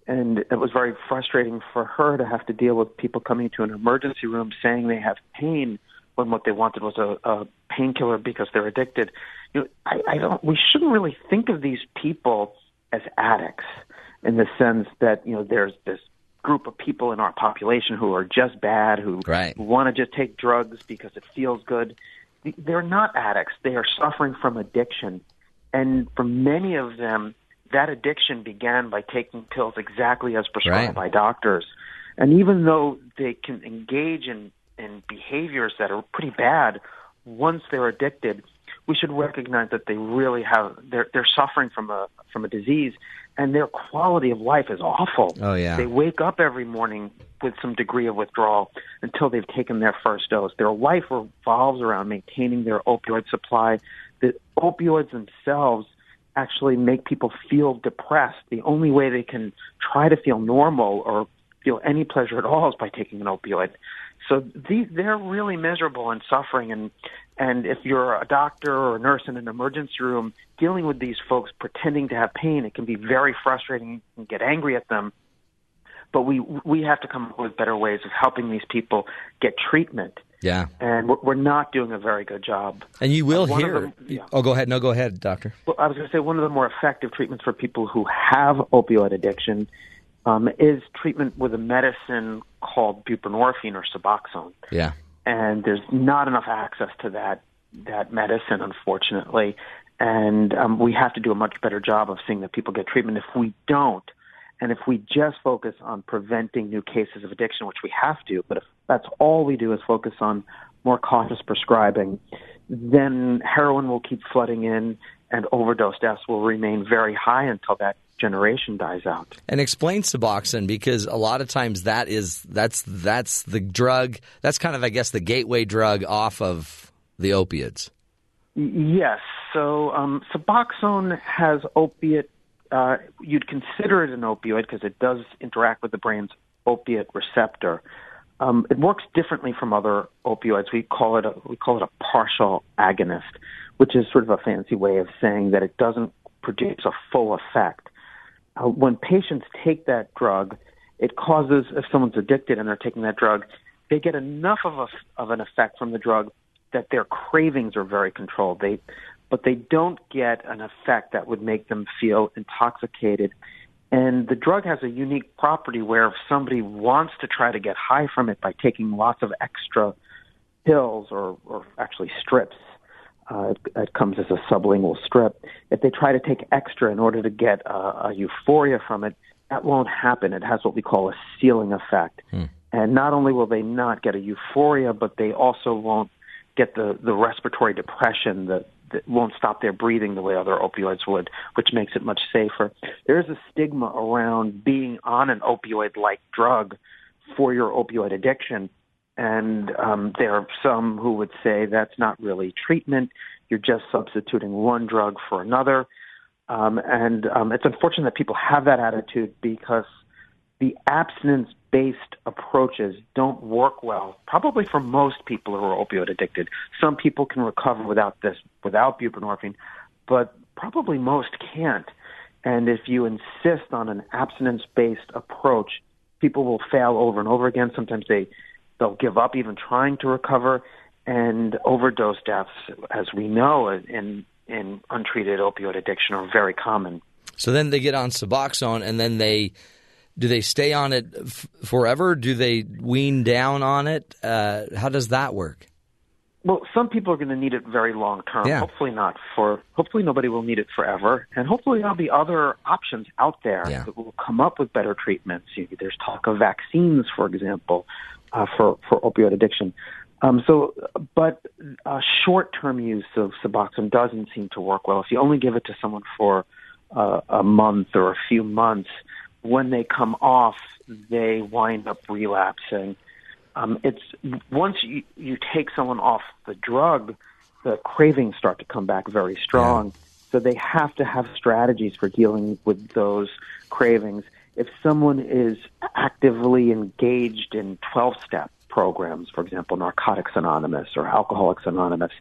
and it was very frustrating for her to have to deal with people coming to an emergency room saying they have pain when what they wanted was a, a painkiller because they're addicted. You know, I, I don't. We shouldn't really think of these people as addicts in the sense that you know there's this group of people in our population who are just bad, who Right. want to just take drugs because it feels good. They're not addicts. They are suffering from addiction. And for many of them, that addiction began by taking pills exactly as prescribed Right. by doctors. And even though they can engage in, in behaviors that are pretty bad once they're addicted, we should recognize that they really have they're they're suffering from a from a disease and their quality of life is awful. Oh, yeah. They wake up every morning with some degree of withdrawal until they've taken their first dose. Their life revolves around maintaining their opioid supply. The opioids themselves actually make people feel depressed. The only way they can try to feel normal or feel any pleasure at all is by taking an opioid. So these they're really miserable and suffering and and if you're a doctor or a nurse in an emergency room dealing with these folks pretending to have pain, it can be very frustrating. You can get angry at them. But we we have to come up with better ways of helping these people get treatment. Yeah. And we're, we're not doing a very good job. And you will One hear. them- yeah. Oh, go ahead. No, go ahead, doctor. Well, I was going to say one of the more effective treatments for people who have opioid addiction um, is treatment with a medicine called buprenorphine or Suboxone. Yeah. And there's not enough access to that that medicine, unfortunately. And um, we have to do a much better job of seeing that people get treatment. If we don't, and if we just focus on preventing new cases of addiction, which we have to, but if that's all we do is focus on more cautious prescribing, then heroin will keep flooding in and overdose deaths will remain very high until that generation dies out. And explain Suboxone because a lot of times that is that's that's the drug that's kind of I guess the gateway drug off of the opiates. Yes. So um, Suboxone has opiate. Uh, you'd consider it an opioid because it does interact with the brain's opiate receptor. Um, it works differently from other opioids. We call it a, we call it a partial agonist, which is sort of a fancy way of saying that it doesn't produce a full effect. Uh, when patients take that drug, it causes if someone's addicted and they're taking that drug, they get enough of a, of an effect from the drug that their cravings are very controlled. They but they don't get an effect that would make them feel intoxicated and the drug has a unique property where if somebody wants to try to get high from it by taking lots of extra pills or, or actually strips, uh, it, it comes as a sublingual strip. If they try to take extra in order to get a, a euphoria from it, that won't happen. It has what we call a ceiling effect. Hmm. And not only will they not get a euphoria, but they also won't get the, the respiratory depression, the, that won't stop their breathing the way other opioids would, which makes it much safer. There is a stigma around being on an opioid-like drug for your opioid addiction, and um, there are some who would say that's not really treatment. You're just substituting one drug for another. Um, and um, it's unfortunate that people have that attitude because the abstinence based approaches don't work well, probably for most people who are opioid addicted. Some people can recover without this, without buprenorphine, but probably most can't. And if you insist on an abstinence based approach, people will fail over and over again. Sometimes they, they'll give up even trying to recover. And overdose deaths, as we know in, in untreated opioid addiction, are very common. So then they get on Suboxone and then they do they stay on it f- forever? Do they wean down on it? Uh, how does that work? Well, some people are going to need it very long term. Yeah. Hopefully not for. Hopefully nobody will need it forever, and hopefully there'll be other options out there Yeah. that will come up with better treatments. You There's talk of vaccines, for example, uh, for for opioid addiction. Um, so, but uh, short term use of Suboxone doesn't seem to work well. If you only give it to someone for uh, a month or a few months, when they come off, they wind up relapsing. Um, it's once you, you take someone off the drug, the cravings start to come back very strong. So they have to have strategies for dealing with those cravings. If someone is actively engaged in 12 step programs, for example, Narcotics Anonymous or Alcoholics Anonymous,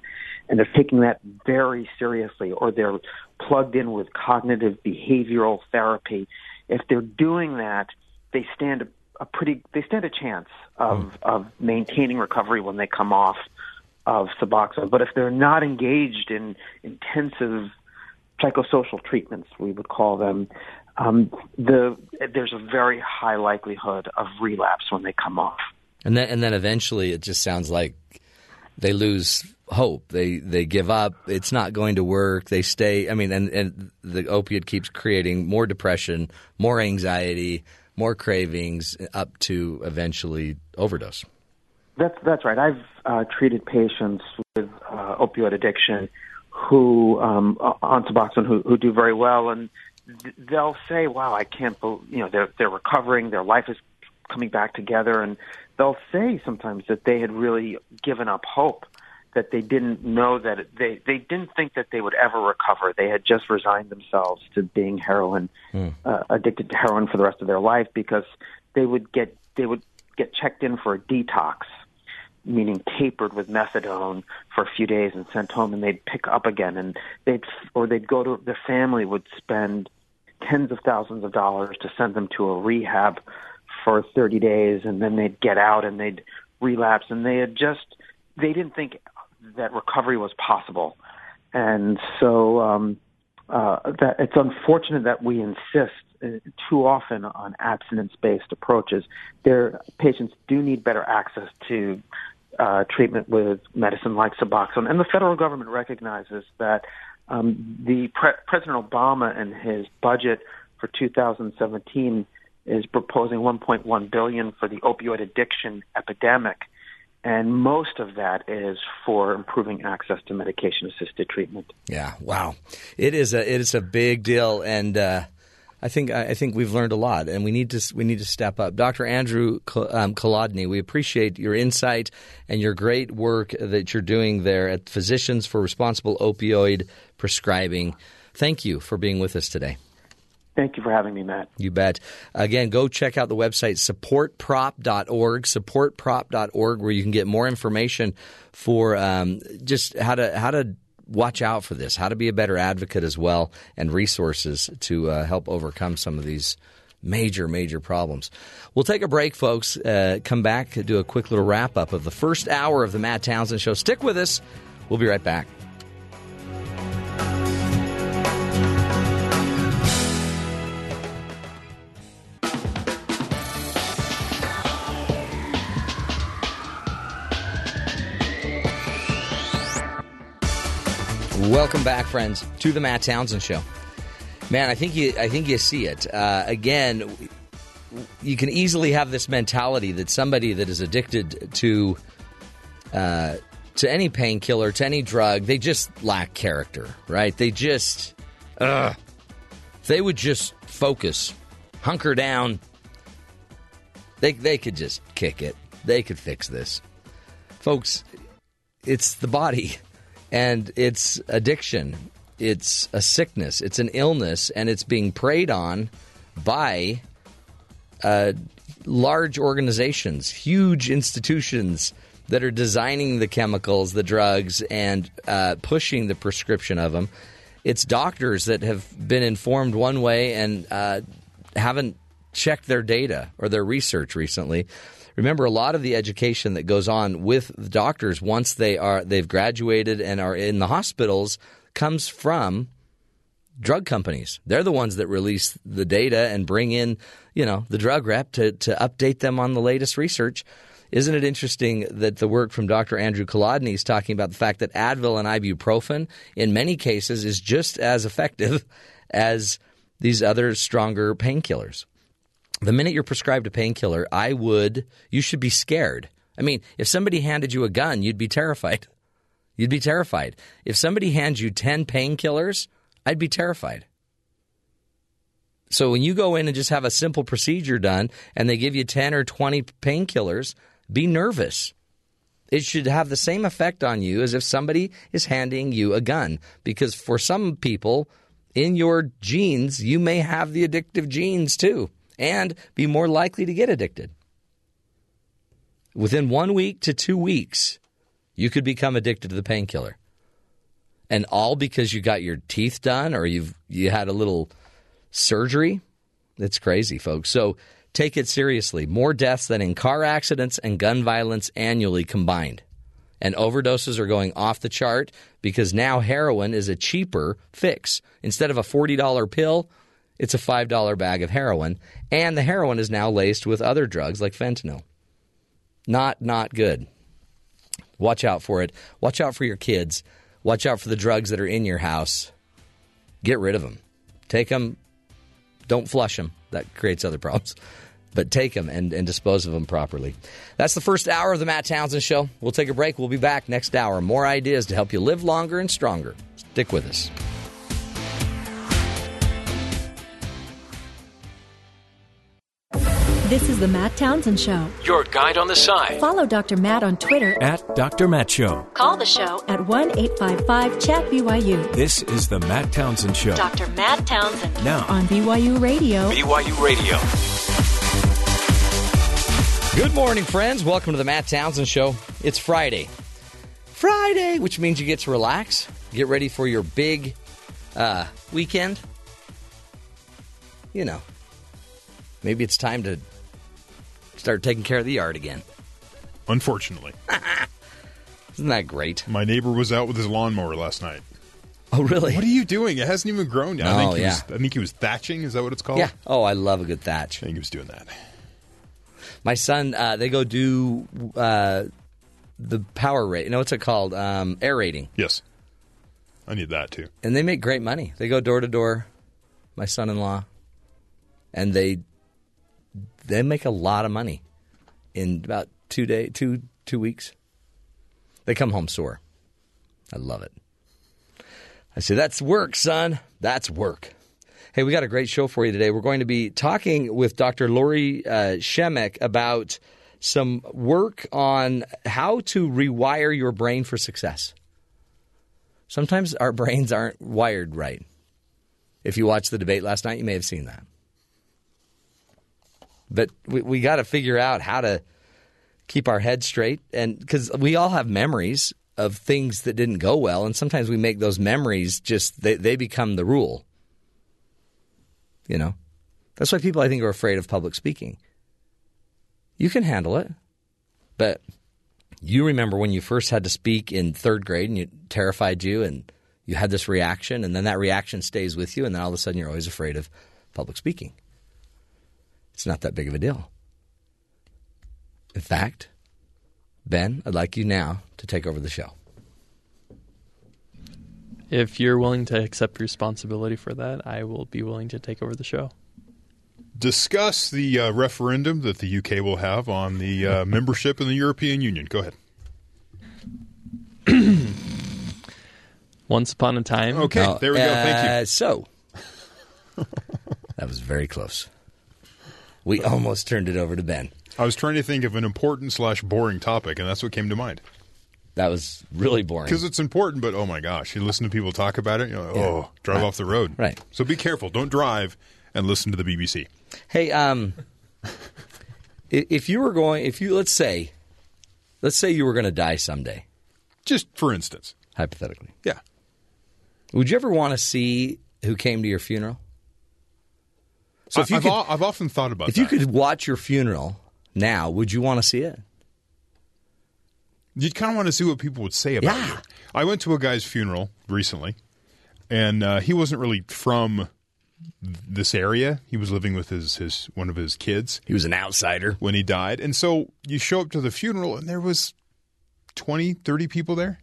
and they're taking that very seriously, or they're plugged in with cognitive behavioral therapy, if they're doing that, they stand a, a pretty they stand a chance of hmm. of maintaining recovery when they come off of Suboxone. But if they're not engaged in intensive psychosocial treatments, we would call them, um, the there's a very high likelihood of relapse when they come off. And then and then eventually it just sounds like they lose hope. They they give up. It's not going to work. They stay. I mean, and and the opiate keeps creating more depression, more anxiety, more cravings, up to eventually overdose. That's that's right. I've uh, treated patients with uh, opioid addiction who um, on Suboxone who, who do very well, and they'll say, "Wow, I can't believe you know they're they're recovering. Their life is coming back together," and they'll say sometimes that they had really given up hope, that they didn't know that it, they they didn't think that they would ever recover. They had just resigned themselves to being heroin uh, addicted to heroin for the rest of their life because they would get they would get checked in for a detox meaning tapered with methadone for a few days and sent home and they'd pick up again and they'd or they'd go to the family would spend tens of thousands of dollars to send them to a rehab for 30 days and then they'd get out and they'd relapse. And they had just they didn't think that recovery was possible. And so um uh, that it's unfortunate that we insist uh, too often on abstinence-based approaches. Their patients do need better access to uh, treatment with medicine like Suboxone, and the federal government recognizes that um, the pre- President Obama in his budget for 2017 is proposing 1.1 billion for the opioid addiction epidemic, and most of that is for improving access to medication-assisted treatment. Yeah, wow, it is a it is a big deal, and uh, I think I think we've learned a lot, and we need to we need to step up. Dr. Andrew um, Kolodny, we appreciate your insight and your great work that you're doing there at Physicians for Responsible Opioid Prescribing. Thank you for being with us today. Thank you for having me, Matt. You bet. Again, go check out the website supportprop.org, supportprop.org, where you can get more information for um, just how to how to watch out for this, how to be a better advocate as well, and resources to uh, help overcome some of these major, major problems. We'll take a break, folks. Uh, come back, do a quick little wrap up of the first hour of the Matt Townsend Show. Stick with us. We'll be right back. Welcome back, friends, to the Matt Townsend Show. Man, I think you, I think you see it uh, again. You can easily have this mentality that somebody that is addicted to uh, to any painkiller, to any drug, they just lack character, right? They just, uh, they would just focus, hunker down. They they could just kick it. They could fix this, folks. It's the body and it's addiction. It's a sickness. It's an illness, and it's being preyed on by uh, large organizations, huge institutions that are designing the chemicals, the drugs, and uh, pushing the prescription of them. It's doctors that have been informed one way and uh, haven't checked their data or their research recently remember a lot of the education that goes on with doctors once they are they've graduated and are in the hospitals comes from drug companies. They're the ones that release the data and bring in, you know, the drug rep to, to update them on the latest research. Isn't it interesting that the work from Dr. Andrew Kolodny is talking about the fact that Advil and ibuprofen, in many cases, is just as effective *laughs* as these other stronger painkillers? The minute you're prescribed a painkiller, I would, you should be scared. I mean, if somebody handed you a gun, you'd be terrified. You'd be terrified. If somebody hands you 10 painkillers, I'd be terrified. So when you go in and just have a simple procedure done and they give you 10 or 20 painkillers, be nervous. It should have the same effect on you as if somebody is handing you a gun. Because for some people, in your genes, you may have the addictive genes too and be more likely to get addicted. Within one week to two weeks, you could become addicted to the painkiller. And all because you got your teeth done or you've you had a little surgery. It's crazy, folks. So take it seriously. More deaths than in car accidents and gun violence annually combined. And overdoses are going off the chart because now heroin is a cheaper fix. Instead of a $40 pill, it's a $5 bag of heroin, and the heroin is now laced with other drugs like fentanyl. Not not good. Watch out for it. Watch out for your kids. Watch out for the drugs that are in your house. Get rid of them. Take them. Don't flush them. That creates other problems. But take them and, and dispose of them properly. That's the first hour of the Matt Townsend Show. We'll take a break. We'll be back next hour. More ideas to help you live longer and stronger. Stick with us. This is the Matt Townsend Show. Your guide on the side. Follow Dr. Matt on Twitter at Dr. Matt Show. Call the show at 1 855 Chat BYU. This is the Matt Townsend Show. Dr. Matt Townsend. Now on BYU Radio. BYU Radio. Good morning, friends. Welcome to the Matt Townsend Show. It's Friday. Friday, which means you get to relax, get ready for your big uh, weekend. You know, maybe it's time to start taking care of the yard again. Unfortunately. *laughs* Isn't that great? My neighbor was out with his lawnmower last night. Oh, really? What are you doing? It hasn't even grown yet. I Oh, think he yeah. was, I think he was thatching. Is that what it's called? Yeah. Oh, I love a good thatch. I think he was doing that. My son, uh, they go do uh, the power rate. You know what's it called? Um, aerating. Yes. I need that too. and they make great money. They go door to door. My son-in-law, and they they make a lot of money in about two day two two weeks. They come home sore. I love it. I say that's work, son. That's work. Hey, we got a great show for you today. We're going to be talking with Dr. Lori uh, Shemek about some work on how to rewire your brain for success. Sometimes our brains aren't wired right. If you watched the debate last night, you may have seen that. But we, we got to figure out how to keep our head straight, and because we all have memories of things that didn't go well, and sometimes we make those memories just they, they become the rule. You know, that's why people I think are afraid of public speaking. You can handle it, but you remember when you first had to speak in third grade and it terrified you and you had this reaction and then that reaction stays with you and then all of a sudden you're always afraid of public speaking. It's not that big of a deal. In fact, Ben, I'd like you now to take over the show. If you're willing to accept responsibility for that, I will be willing to take over the show. Discuss the uh, referendum that the UK will have on the uh, *laughs* membership in the European Union. Go ahead. *clears throat* Once upon a time. Okay, Oh, there we go. Thank uh, you. So, *laughs* that was very close. We almost turned it over to Ben. I was trying to think of an important slash boring topic, and that's what came to mind. That was really boring. Because it's important, but oh my gosh, you listen to people talk about it, you're like, Yeah. oh, drive Right. off the road. Right. So be careful. Don't drive and listen to the BBC. Hey, um, *laughs* if you were going, if you let's say, let's say you were going to die someday, Just for instance. hypothetically, Yeah. would you ever want to see who came to your funeral? So if you have could, I've often thought about if that. you could watch your funeral now, would you want to see it? You'd kind of want to see what people would say about Yeah. you. I went to a guy's funeral recently, and uh, he wasn't really from this area. He was living with his, his one of his kids He was an outsider. when he died. And so you show up to the funeral, and there was 20, 30 people there.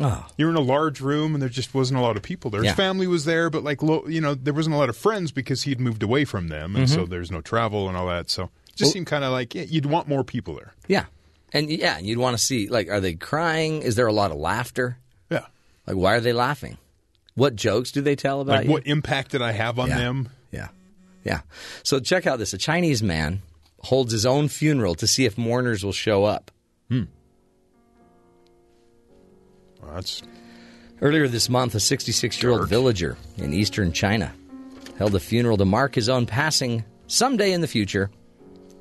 Oh, You're in a large room, and there just wasn't a lot of people there. His Yeah. family was there, but like, lo- you know, there wasn't a lot of friends because he'd moved away from them, and so there's no travel and all that. So it just Mm-hmm. Well- seemed kind of like yeah, you'd want more people there. yeah, and yeah, and you'd want to see like, are they crying? Is there a lot of laughter? Yeah. Like, why are they laughing? What jokes do they tell about Like, you? what impact did I have on Yeah. them? Yeah. Yeah. So check out this. A Chinese man holds his own funeral to see if mourners will show up. Well, that's Earlier this month, a 66 year old villager in eastern China held a funeral to mark his own passing someday in the future,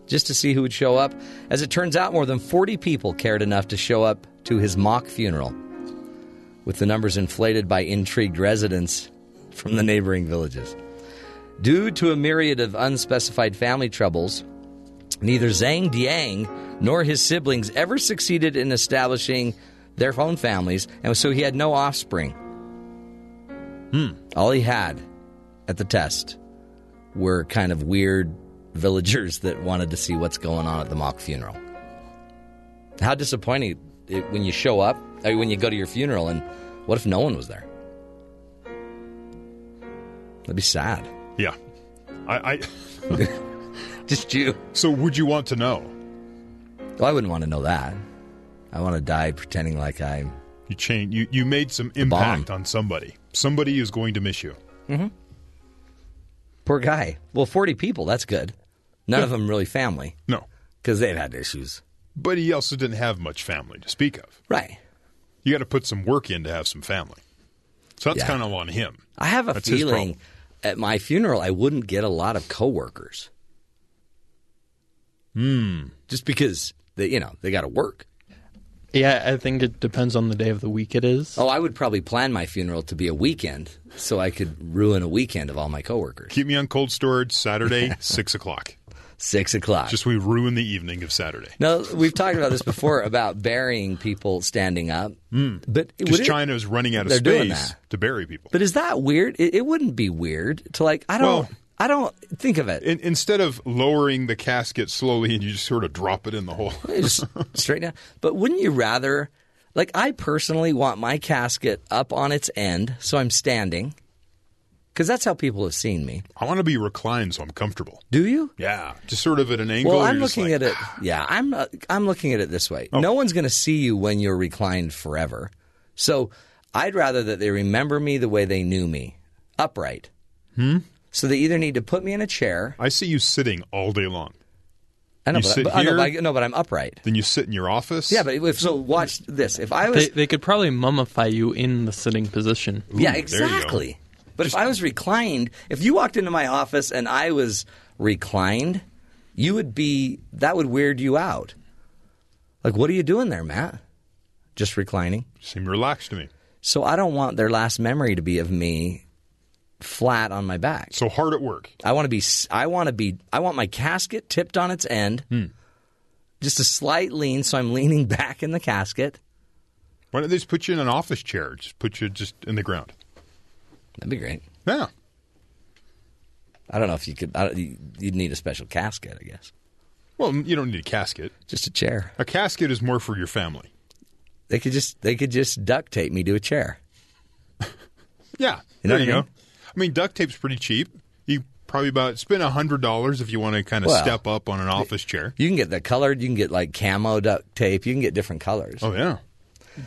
just to see who would show up. As it turns out, more than 40 people cared enough to show up to his mock funeral, with the numbers inflated by intrigued residents from the neighboring villages. Due to a myriad of unspecified family troubles, neither Zhang Diang nor his siblings ever succeeded in establishing their own families, and so he had no offspring. Hmm. All he had at the test were kind of weird *laughs* villagers that wanted to see what's going on at the mock funeral. How disappointing it, when you show up, I mean, when you go to your funeral, and what if no one was there? That'd be sad. yeah. I, I *laughs* *laughs* Just you. so would you want to know? Well, I wouldn't want to know that. I want to die pretending like I'm. You change. You you made some impact on somebody. Somebody is going to miss you. Mm-hmm. Poor guy. Well, 40 people, that's good. None of them really family No, because they've had issues. but he also didn't have much family to speak of. Right. You got to put some work in to have some family. So that's Yeah. kind of on him. I have a That's feeling at my funeral I wouldn't get a lot of coworkers. Hmm. Just because they, you know, they got to work. Yeah, I think it depends on the day of the week it is. Oh, I would probably plan my funeral to be a weekend so I could ruin a weekend of all my coworkers. Keep me on cold storage Saturday, *laughs* six o'clock. Six o'clock. Just we ruin the evening of Saturday. No, we've talked about this before about burying people standing up. Mm. But Because China is running out of space to bury people. But is that weird? It, it wouldn't be weird to like. I don't. Well- I don't think of it. In, instead of lowering the casket slowly and you just sort of drop it in the hole. just *laughs* straight down. But wouldn't you rather? Like I personally want my casket up on its end, so I'm standing, because that's how people have seen me. I want to be reclined so I'm comfortable. Do you? Yeah, just sort of at an angle. Well, I'm looking like, at it. Yeah, I'm. Uh, I'm looking at it this way. No one's going to see you when you're reclined forever. So I'd rather that they remember me the way they knew me, upright. Hmm? So they either need to put me in a chair. I see you sitting all day long. I know, You but, sit but, I know, here? but I, no, but I'm upright. Then you sit in your office. Yeah, but if, so watch this. If I was They, they could probably mummify you in the sitting position. yeah, exactly. But if I was reclined, if you walked into my office and I was reclined, you would be that would weird you out. Like, what are you doing there, Matt? Just reclining. Seem relaxed to me. So I don't want their last memory to be of me flat on my back. So hard at work. I want to be. I want to be. I want my casket tipped on its end, Hmm. just a slight lean, so I'm leaning *laughs* back in the casket. Why don't they just put you in an office chair? Just put you just in the ground. That'd be great. Yeah. I don't know if you could. I don't, you- you'd need a special casket, I guess. Well, you don't need a casket. Just a chair. A casket is more for your family. They could just. They could just duct tape me to a chair. *laughs* Yeah. You know there you I go. I mean, duct tape's pretty cheap. You probably about spend a hundred dollars if you want to kind of Well, step up on an office chair. You can get the colored. You can get like camo duct tape. You can get different colors. Oh yeah.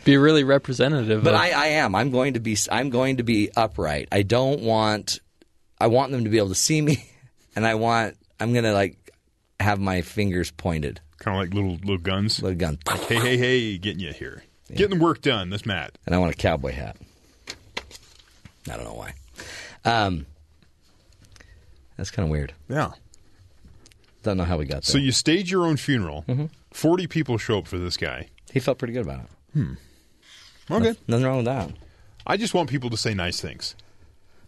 Be really representative. But of, I, I am. I'm going to be. I'm going to be upright. I don't want. I want them to be able to see me, *laughs* and I want. I'm gonna like have my fingers pointed. Kind of like little little guns. Little gun. Hey, hey, hey, getting you here. Getting the work done. That's Matt. And I want a cowboy hat. I don't know why. Um, that's kind of weird. Yeah. Don't know how we got there. So you stage your own funeral. Mm-hmm. Forty people show up for this guy. he felt pretty good about it. Hmm. Okay. Nothing wrong with that. I just want people to say nice things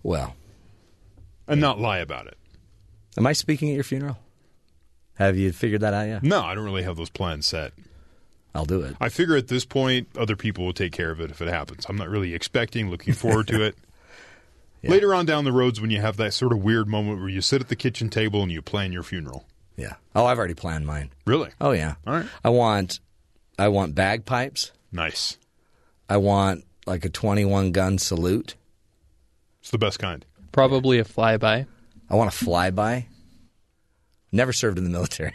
Well, and not lie about it. am I speaking at your funeral? Have you figured that out yet? No, I don't really have those plans set. I'll do it. I figure at this point, other people will take care of it if it happens. I'm not really expecting, looking forward to *laughs* it. Later on down the roads, when you have that sort of weird moment where you sit at the kitchen table and you plan your funeral. Yeah. Oh, I've already planned mine. Really? Oh yeah. All right. I want, I want bagpipes. Nice. I want like a 21 gun salute. It's the best kind. probably a flyby. I want a flyby. Never served in the *laughs* military,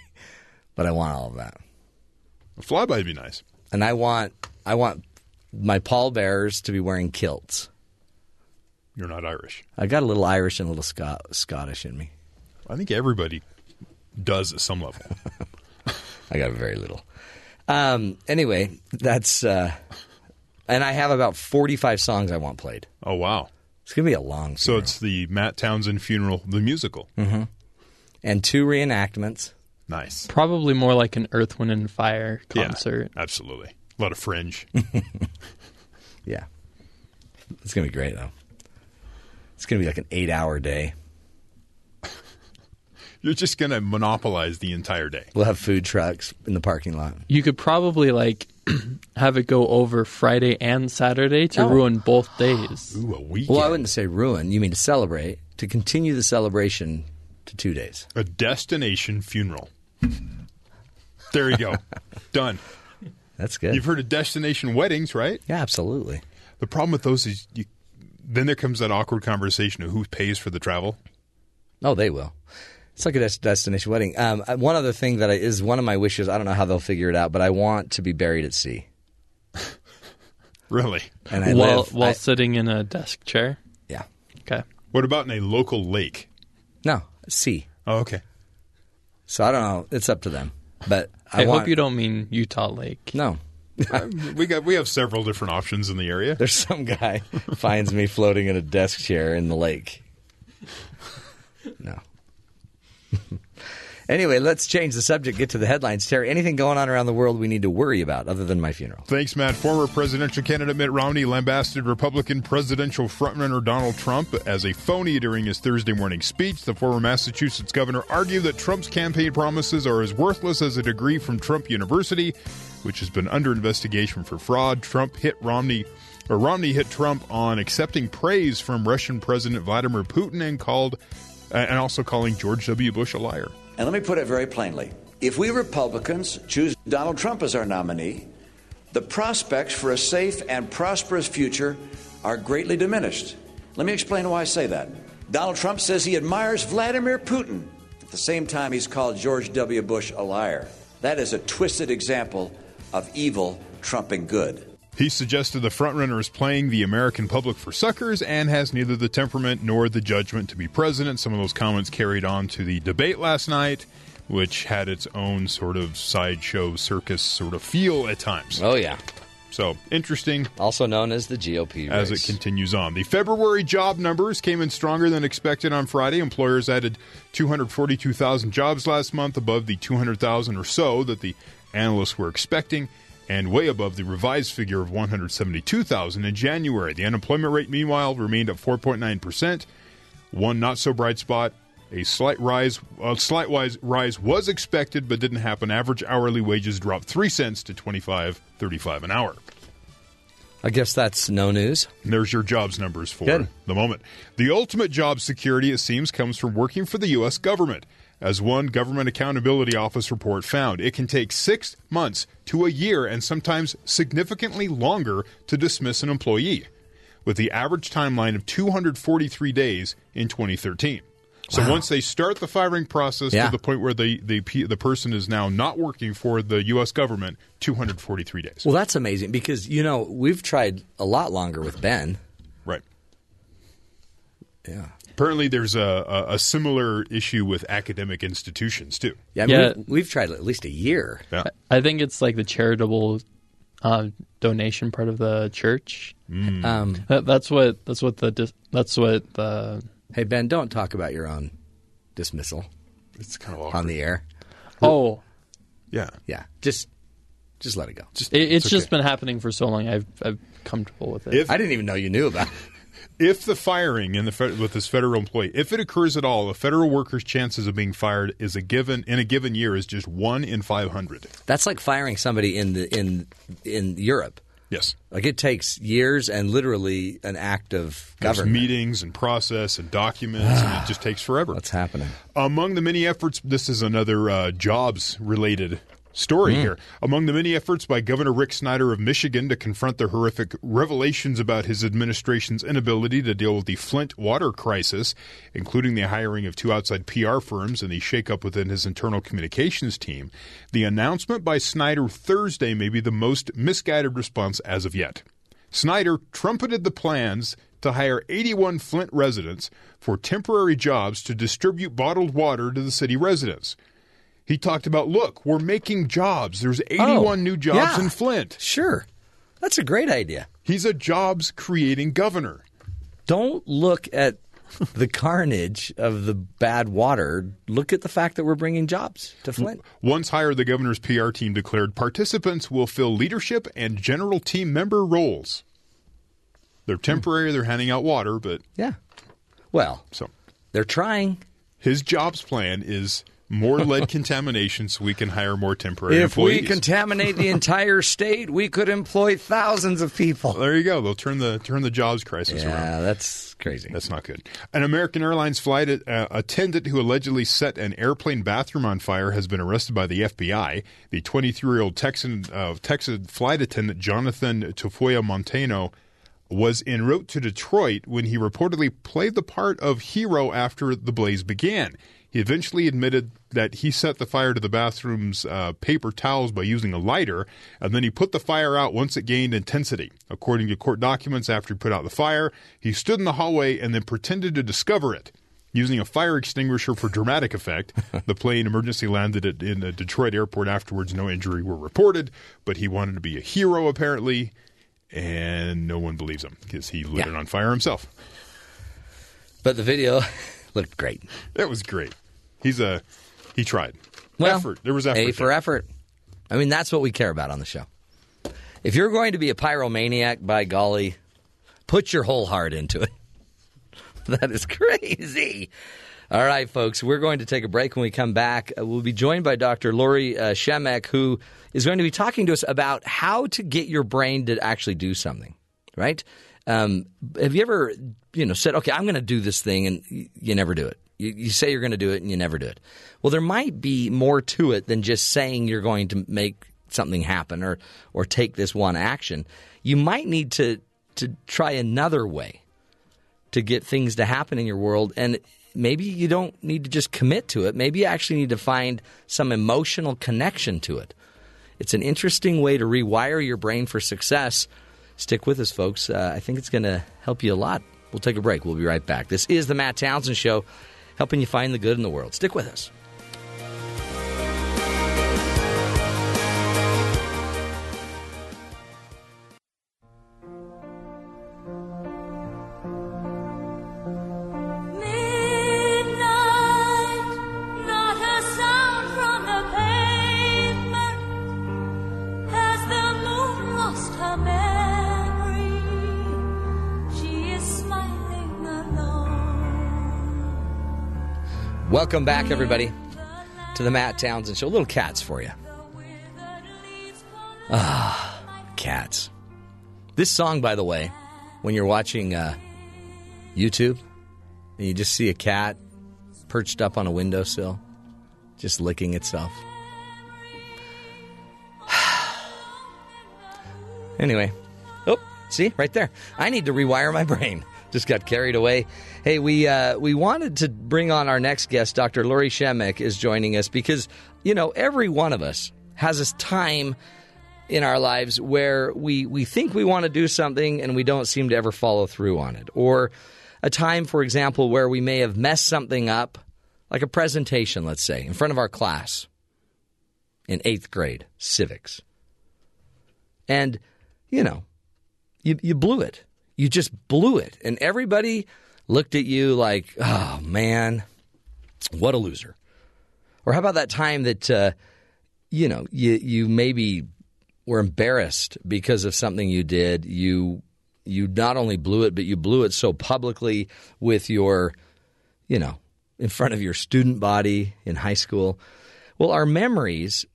but I want all of that. A flyby would be nice. And I want, I want my pallbearers to be wearing kilts. You're not Irish. I got a little Irish and a little Scot- Scottish in me. I think everybody does at some level. *laughs* I got very little. Um, anyway, that's uh, and I have about forty-five songs I want played. Oh wow! It's gonna be a long. Song. So it's the Matt Townsend funeral, the musical. hmm and two reenactments. Nice. Probably more like an Earth, Wind, and Fire Yeah, concert. absolutely. A lot of fringe. *laughs* Yeah, it's gonna be great though. It's gonna be like an eight-hour day. *laughs* You're just going to monopolize the entire day. We'll have food trucks in the parking lot. You could probably like *clears throat* have it go over Friday and Saturday to Oh. ruin both days. *gasps* Ooh, a weekend. Well, I wouldn't say ruin. You mean to celebrate? To continue the celebration to two days. A destination funeral. There you go. *laughs* Done. That's good. You've heard of destination weddings, right? Yeah, absolutely. The problem with those is you, then there comes that awkward conversation of who pays for the travel. Oh, they will. It's like a des- destination wedding. Um, uh, one other thing that I, is one of my wishes. I don't know how they'll figure it out, but I want to be buried at sea. *laughs* Really? And I while live. while I- sitting in a desk chair. yeah. Okay. What about in a local lake? No, sea. Oh, okay. So I don't know. It's up to them. But I, I, want, hope you don't mean Utah Lake. No. We got we have several different options in the area. There's some guy *laughs* finds me floating in a desk chair in the lake. No. *laughs* Anyway, let's change the subject, get to the headlines. Terry, anything going on around the world we need to worry about other than my funeral? Thanks, Matt. Former presidential candidate Mitt Romney lambasted Republican presidential frontrunner Donald Trump as a phony during his Thursday morning speech. The former Massachusetts governor argued that Trump's campaign promises are as worthless as a degree from Trump University, which has been under investigation for fraud. Trump hit Romney or Romney hit Trump on accepting praise from Russian President Vladimir Putin and called uh, and also calling George W. Bush a liar. And let me put it very plainly if we Republicans choose Donald Trump as our nominee, the prospects for a safe and prosperous future are greatly diminished. Let me explain why I say that. Donald Trump says he admires Vladimir Putin. At the same time, he's called George W. Bush a liar. That is a twisted example of evil trumping good. He suggested the frontrunner is playing the American public for suckers and has neither the temperament nor the judgment to be president. Some of those comments carried on to the debate last night, which had its own sort of sideshow circus sort of feel at times. Oh, yeah. So interesting. Also known as the GOP As it continues on. The February job numbers came in stronger than expected on Friday. Employers added 242,000 jobs last month, above the 200,000 or so that the analysts were expecting and way above the revised figure of 172,000 in January. The unemployment rate, meanwhile, remained at 4.9%. One not so bright spot. A slight rise, a slight wise rise was expected, but didn't happen. Average hourly wages dropped three cents to twenty five thirty five an hour. I guess that's no news. And there's your jobs numbers for Good. the moment. The ultimate job security, it seems, comes from working for the U.S. government. As one Government Accountability Office report found, it can take six months to a year and sometimes significantly longer to dismiss an employee, with the average timeline of 243 days in 2013. So Wow. once they start the firing process Yeah. to the point where the, the the person is now not working for the U.S. government, 243 days. Well, that's amazing because, you know, we've tried a lot longer with Ben. Right. Yeah. Apparently, there's a, a, a similar issue with academic institutions too. Yeah, I mean, Yeah. We've, we've tried at least a year. Yeah. I think it's like the charitable uh, donation part of the church. Um, That, that's what that's what the that's what the hey, Ben, don't talk about your own dismissal It's kind of awkward. on the air. oh Yeah. Yeah, just just let it go. Just, it, it's it's just okay. been happening for so long. I've I've comfortable with it. If- I didn't even know you knew about it. If the firing in the with this federal employee, if it occurs at all, a federal worker's chances of being fired is a given in a given year is just one in five hundred. That's like firing somebody in the in in Europe. Yes. Like it takes years and literally an act of There's government. meetings and process and documents, and it just *sighs* takes forever. What's happening? Among the many efforts, this is another uh, jobs related story Hmm. here. Among the many efforts by Governor Rick Snyder of Michigan to confront the horrific revelations about his administration's inability to deal with the Flint water crisis, including the hiring of two outside PR firms and the shakeup within his internal communications team, the announcement by Snyder Thursday may be the most misguided response as of yet. Snyder trumpeted the plans to hire 81 Flint residents for temporary jobs to distribute bottled water to the city residents. He talked about, look, we're making jobs. There's 81 Oh, new jobs yeah. in Flint. Sure, that's a great idea. He's a jobs creating governor. Don't look at the carnage of the bad water. Look at the fact that we're bringing jobs to Flint. Once hired, the governor's PR team declared participants will fill leadership and general team member roles. They're hmm. temporary, they're handing out water, but Yeah. Well, so they're trying. his jobs plan is more lead *laughs* contamination so we can hire more temporary If we contaminate the *laughs* entire state, we could employ thousands of people. there you go. They'll turn the turn the jobs crisis around. Yeah, that's crazy. That's not good. An American Airlines flight uh, attendant who allegedly set an airplane bathroom on fire has been arrested by the FBI. The 23-year-old Texan uh, Texan flight attendant Jonathan Tafoya Montano was en route to Detroit when he reportedly played the part of hero after the blaze began. He eventually admitted that he set the fire to the bathroom's uh, paper towels by using a lighter, and then he put the fire out once it gained intensity. According to court documents, after he put out the fire, he stood in the hallway and then pretended to discover it. Using a fire extinguisher for dramatic effect, *laughs* the plane emergency landed at, in a Detroit airport afterwards. No injury were reported, but he wanted to be a hero apparently, and no one believes him because he lit Yeah. it on fire himself. But the video looked great. That was great. He's a He tried. Well, effort. There was effort. A for there. effort. I mean, that's what we care about on the show. If you're going to be a pyromaniac, by golly, put your whole heart into it. *laughs* that is crazy. All right, folks, we're going to take a break. When we come back, uh, we'll be joined by Dr. Lori uh, Shemek, who is going to be talking to us about how to get your brain to actually do something, right? Um, have you ever, you know, said, okay, I'm going to do this thing, and you, never do it? You, you say you're going to do it, and you never do it. Well, there might be more to it than just saying you're going to make something happen or or take this one action. You might need to to try another way to get things to happen in your world and maybe you don't need to just commit to it. Maybe you actually need to find some emotional connection to it. It's an interesting way to rewire your brain for success. Stick with us, folks. Uh, I think it's going to help you a lot. We'll take a break. We'll be right back. This is the Matt Townsend Show, helping you find the good in the world. Stick with us. Welcome back, everybody, to the Matt Townsend Show. Little cats for you. Ah, cats. This song, by the way, when you're watching uh, YouTube and you just see a cat perched up on a windowsill, just licking itself. *sighs* anyway, oh, see right there. I need to rewire my brain. Just got carried away. Hey, we uh, we wanted to bring on our next guest, Dr. Lori Shemek, is joining us because you know every one of us has this time in our lives where we we think we want to do something and we don't seem to ever follow through on it, or a time, for example, where we may have messed something up, like a presentation, let's say, in front of our class in eighth grade civics, and you know, you you blew it you just blew it. And everybody looked at you like, oh man, what a loser. Or how about that time that, uh, you know, you, you maybe were embarrassed because of something you did. You, you not only blew it, but you blew it so publicly with your, you know, in front of your student body in high school. Well, our memories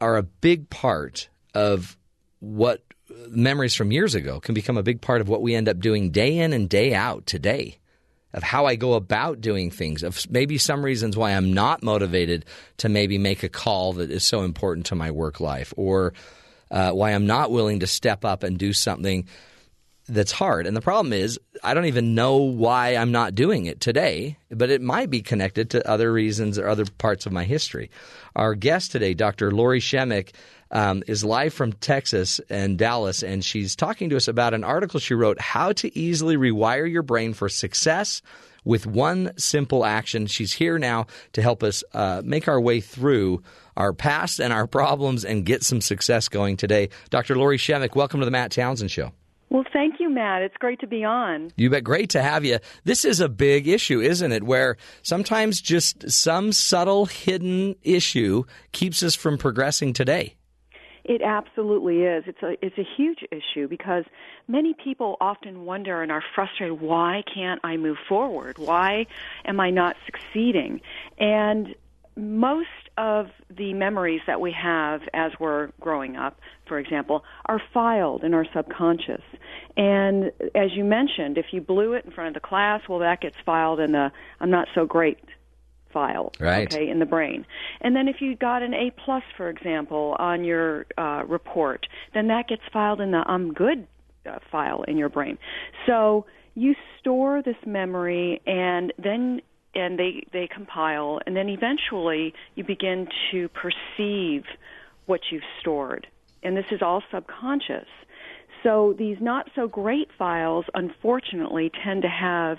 are a big part of what memories from years ago can become a big part of what we end up doing day in and day out today of how I go about doing things, of maybe some reasons why I'm not motivated to maybe make a call that is so important to my work life, or uh, why I'm not willing to step up and do something that's hard. And the problem is, I don't even know why I'm not doing it today, but it might be connected to other reasons or other parts of my history. Our guest today, Dr. Lori Shemek, um, is live from Texas and Dallas, and she's talking to us about an article she wrote How to Easily Rewire Your Brain for Success with One Simple Action. She's here now to help us uh, make our way through our past and our problems and get some success going today. Dr. Lori Shemek, welcome to the Matt Townsend Show. Well, thank you, Matt. It's great to be on. You bet. Great to have you. This is a big issue, isn't it? Where sometimes just some subtle hidden issue keeps us from progressing today. It absolutely is. It's a it's a huge issue because many people often wonder and are frustrated why can't I move forward? Why am I not succeeding? And most of the memories that we have as we're growing up, for example, are filed in our subconscious. And as you mentioned, if you blew it in front of the class, well, that gets filed in the I'm not so great file, right. okay, in the brain. And then if you got an A plus, for example, on your uh, report, then that gets filed in the I'm good uh, file in your brain. So you store this memory, and then and they they compile, and then eventually you begin to perceive what you've stored, and this is all subconscious. So these not so great files, unfortunately, tend to have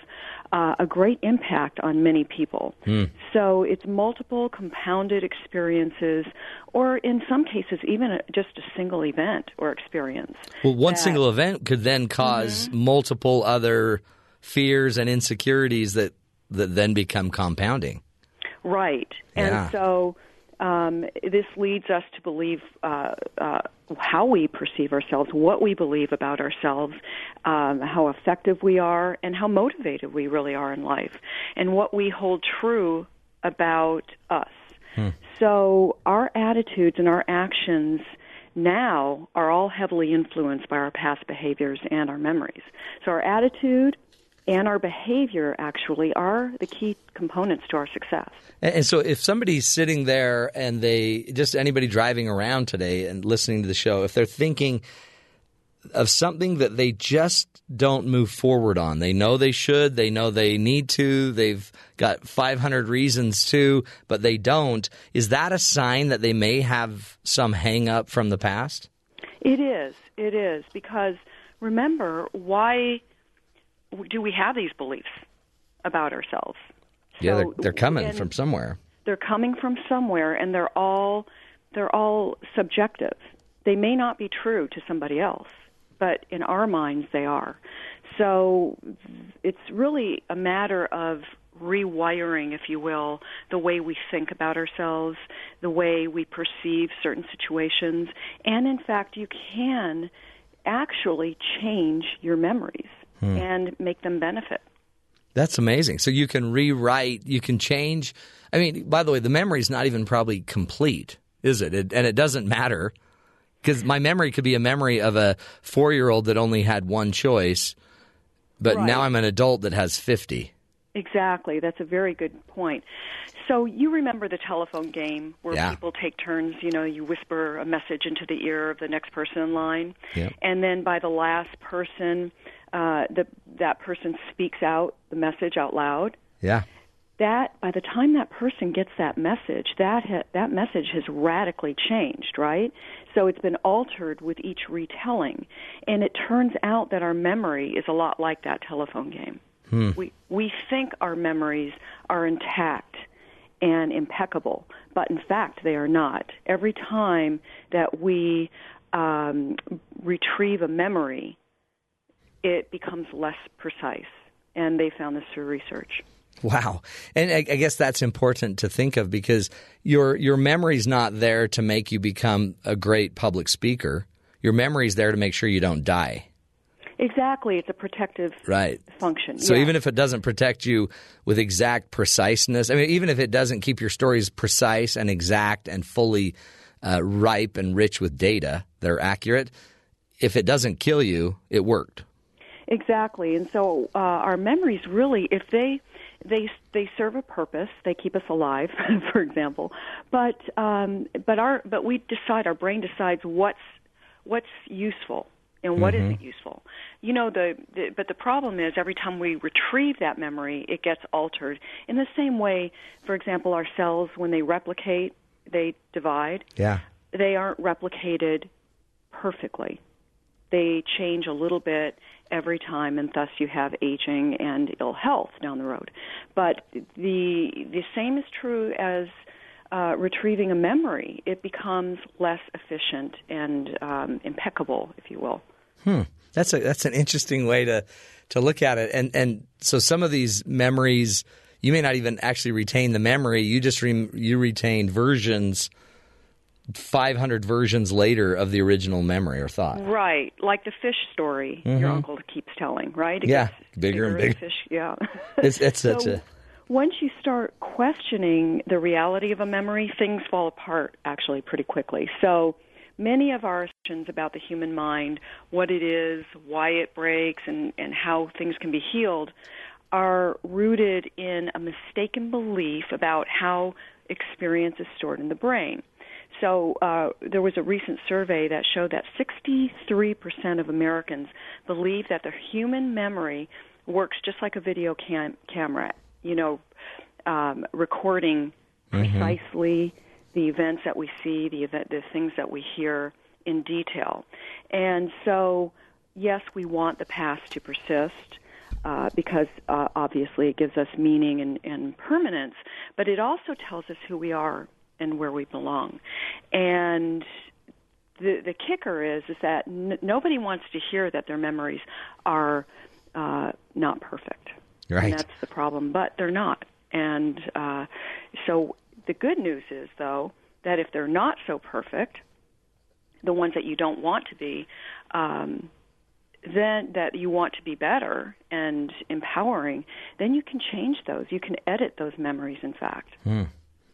uh, a great impact on many people. Hmm. So it's multiple compounded experiences, or in some cases, even a, just a single event or experience. Well, one that- single event could then because multiple other fears and insecurities that that then become compounding. Right. And so um, this leads us to believe uh, uh, how we perceive ourselves, what we believe about ourselves, um, how effective we are, and how motivated we really are in life, and what we hold true about us. So our attitudes and our actions now are all heavily influenced by our past behaviors and our memories. So our attitude and our behavior actually are the key components to our success. And, so, if somebody's sitting there and they just anybody driving around today and listening to the show, if they're thinking of something that they just don't move forward on, they know they should, they know they need to, they've got 500 reasons to, but they don't, is that a sign that they may have some hang up from the past? It is. It is because remember why do we have these beliefs about ourselves? yeah, they're, they're coming from somewhere. They're coming from somewhere, and they're all they're all subjective. They may not be true to somebody else, but in our minds they are. So it's really a matter of rewiring, if you will, the way we think about ourselves, the way we perceive certain situations, and in fact, you can actually change your memories Hmm. and make them benefit. That's amazing. So you can rewrite, you can change. I mean, by the way, the memory is not even probably complete, is it? it and it doesn't matter because my memory could be a memory of a four year old that only had one choice, but Right. now I'm an adult that has 50. Exactly. That's a very good point. So you remember the telephone game where Yeah. people take turns, you know, you whisper a message into the ear of the next person in line. Yep. And then by the last person, uh, the, that person speaks out the message out loud. Yeah. That by the time that person gets that message, that ha- that message has radically changed, right? So it's been altered with each retelling, and it turns out that our memory is a lot like that telephone game. Hmm. We we think our memories are intact and impeccable, but in fact they are not. Every time that we um, retrieve a memory, it becomes less precise, and they found this through research. Wow. And I, guess that's important to think of because your your memory's not there to make you become a great public speaker. Your memory's there to make sure you don't die. Exactly, it's a protective Right. function. So yeah. even if it doesn't protect you with exact preciseness, I mean, even if it doesn't keep your stories precise and exact and fully uh, ripe and rich with data that are accurate, if it doesn't kill you, it worked. Exactly, and so uh, our memories really, if they they they serve a purpose, they keep us alive, *laughs* for example. But um, but our but we decide our brain decides what's what's useful and what Mhm. not useful. You know the, the but the problem is every time we retrieve that memory, it gets altered. In the same way, for example, our cells when they replicate, they divide Yeah. they aren't replicated perfectly. They change a little bit every time, and thus you have aging and ill health down the road. But the the same is true as uh, retrieving a memory. It becomes less efficient and um, impeccable, if you will. Hmm. That's a that's an interesting way to to look at it. And and so some of these memories, you may not even actually retain the memory. You just re, you retain versions, five hundred versions later of the original memory or thought. Right, like the fish story your Mhm. uncle keeps telling, right? It Yeah, gets bigger and bigger. Fish, yeah. *laughs* It's it's such So a once you start questioning the reality of a memory, things fall apart actually pretty quickly. So many of our assumptions about the human mind, what it is, why it breaks, and, and how things can be healed, are rooted in a mistaken belief about how experience is stored in the brain. So uh, there was a recent survey that showed that 63% of Americans believe that their human memory works just like a video cam- camera. You know, um, recording Mhm. precisely the events that we see, the event, the things that we hear in detail. And so, yes, we want the past to persist. Uh, because uh, obviously it gives us meaning and, and permanence, but it also tells us who we are and where we belong. And the the kicker is is that n- nobody wants to hear that their memories are uh, not perfect. Right. And that's the problem, but they're not. And uh, so the good news is, though, that if they're not so perfect, the ones that you don't want to be, um, then that you want to be better and empowering, then you can change those. You can edit those memories. In fact. Hmm.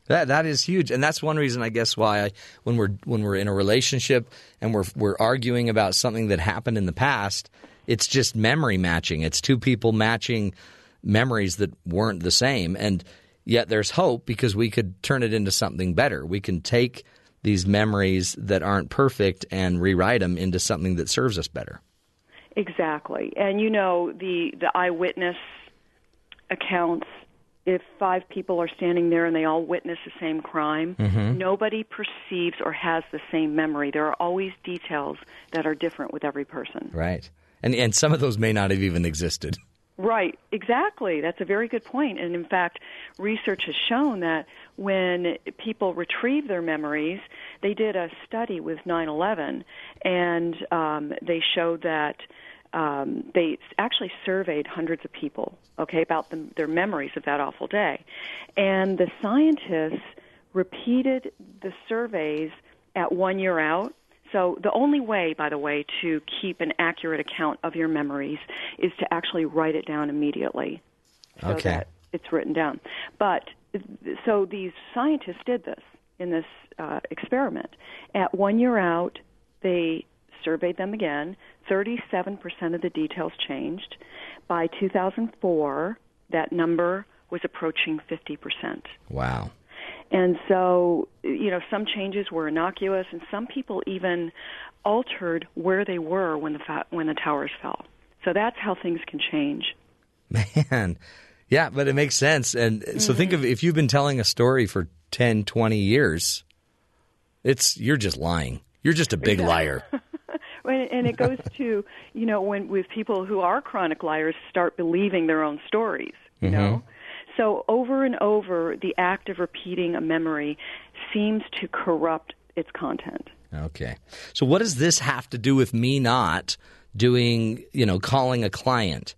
That that is huge, and that's one reason I guess why I, when we're when we're in a relationship and we're we're arguing about something that happened in the past, it's just memory matching. It's two people matching memories that weren't the same, and yet there's hope because we could turn it into something better. We can take these memories that aren't perfect and rewrite them into something that serves us better. Exactly, and you know the the eyewitness accounts if five people are standing there and they all witness the same crime, Mhm. nobody perceives or has the same memory. There are always details that are different with every person. Right, and and some of those may not have even existed. Right, exactly. That's a very good point. And in fact, research has shown that when people retrieve their memories, they did a study with 9 11, and um, they showed that um, they actually surveyed hundreds of people, okay, about them, their memories of that awful day. And the scientists repeated the surveys at one year out. So the only way, by the way, to keep an accurate account of your memories is to actually write it down immediately. So Okay. that it's written down. But so these scientists did this in this uh, experiment. At one year out, they surveyed them again. 37% of the details changed. By 2004, that number was approaching 50%. Wow. And so, you know, some changes were innocuous, and some people even altered where they were when the fa- when the towers fell. So that's how things can change. *laughs* Man, yeah, but it makes sense. And so think Mm-hmm. of if you've been telling a story for 10, 20 years, it's you're just lying. You're just a big liar. *laughs* And and it goes to you know when with people who are chronic liars start believing their own stories. You mm-hmm. know, so over and over, the act of repeating a memory seems to corrupt its content. Okay. So what does this have to do with me not doing, you know, calling a client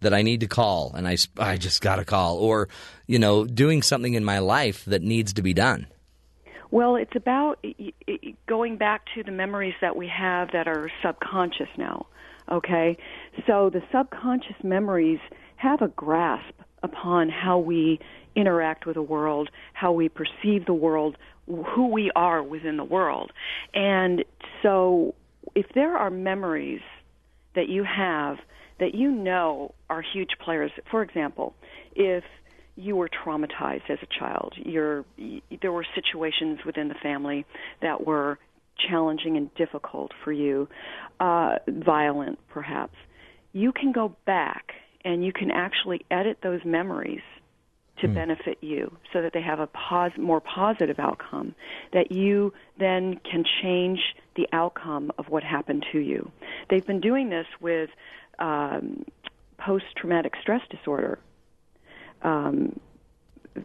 that I need to call and I, I just got to call or, you know, doing something in my life that needs to be done? Well, it's about going back to the memories that we have that are subconscious now. Okay? So the subconscious memories have a grasp upon how we interact with the world, how we perceive the world, who we are within the world. And so if there are memories that you have that you know are huge players, for example, if you were traumatized as a child. You're, there were situations within the family that were challenging and difficult for you, uh, violent perhaps. You can go back and you can actually edit those memories to Hmm. benefit you so that they have a pos- more positive outcome, that you then can change the outcome of what happened to you. They've been doing this with um, post traumatic stress disorder um,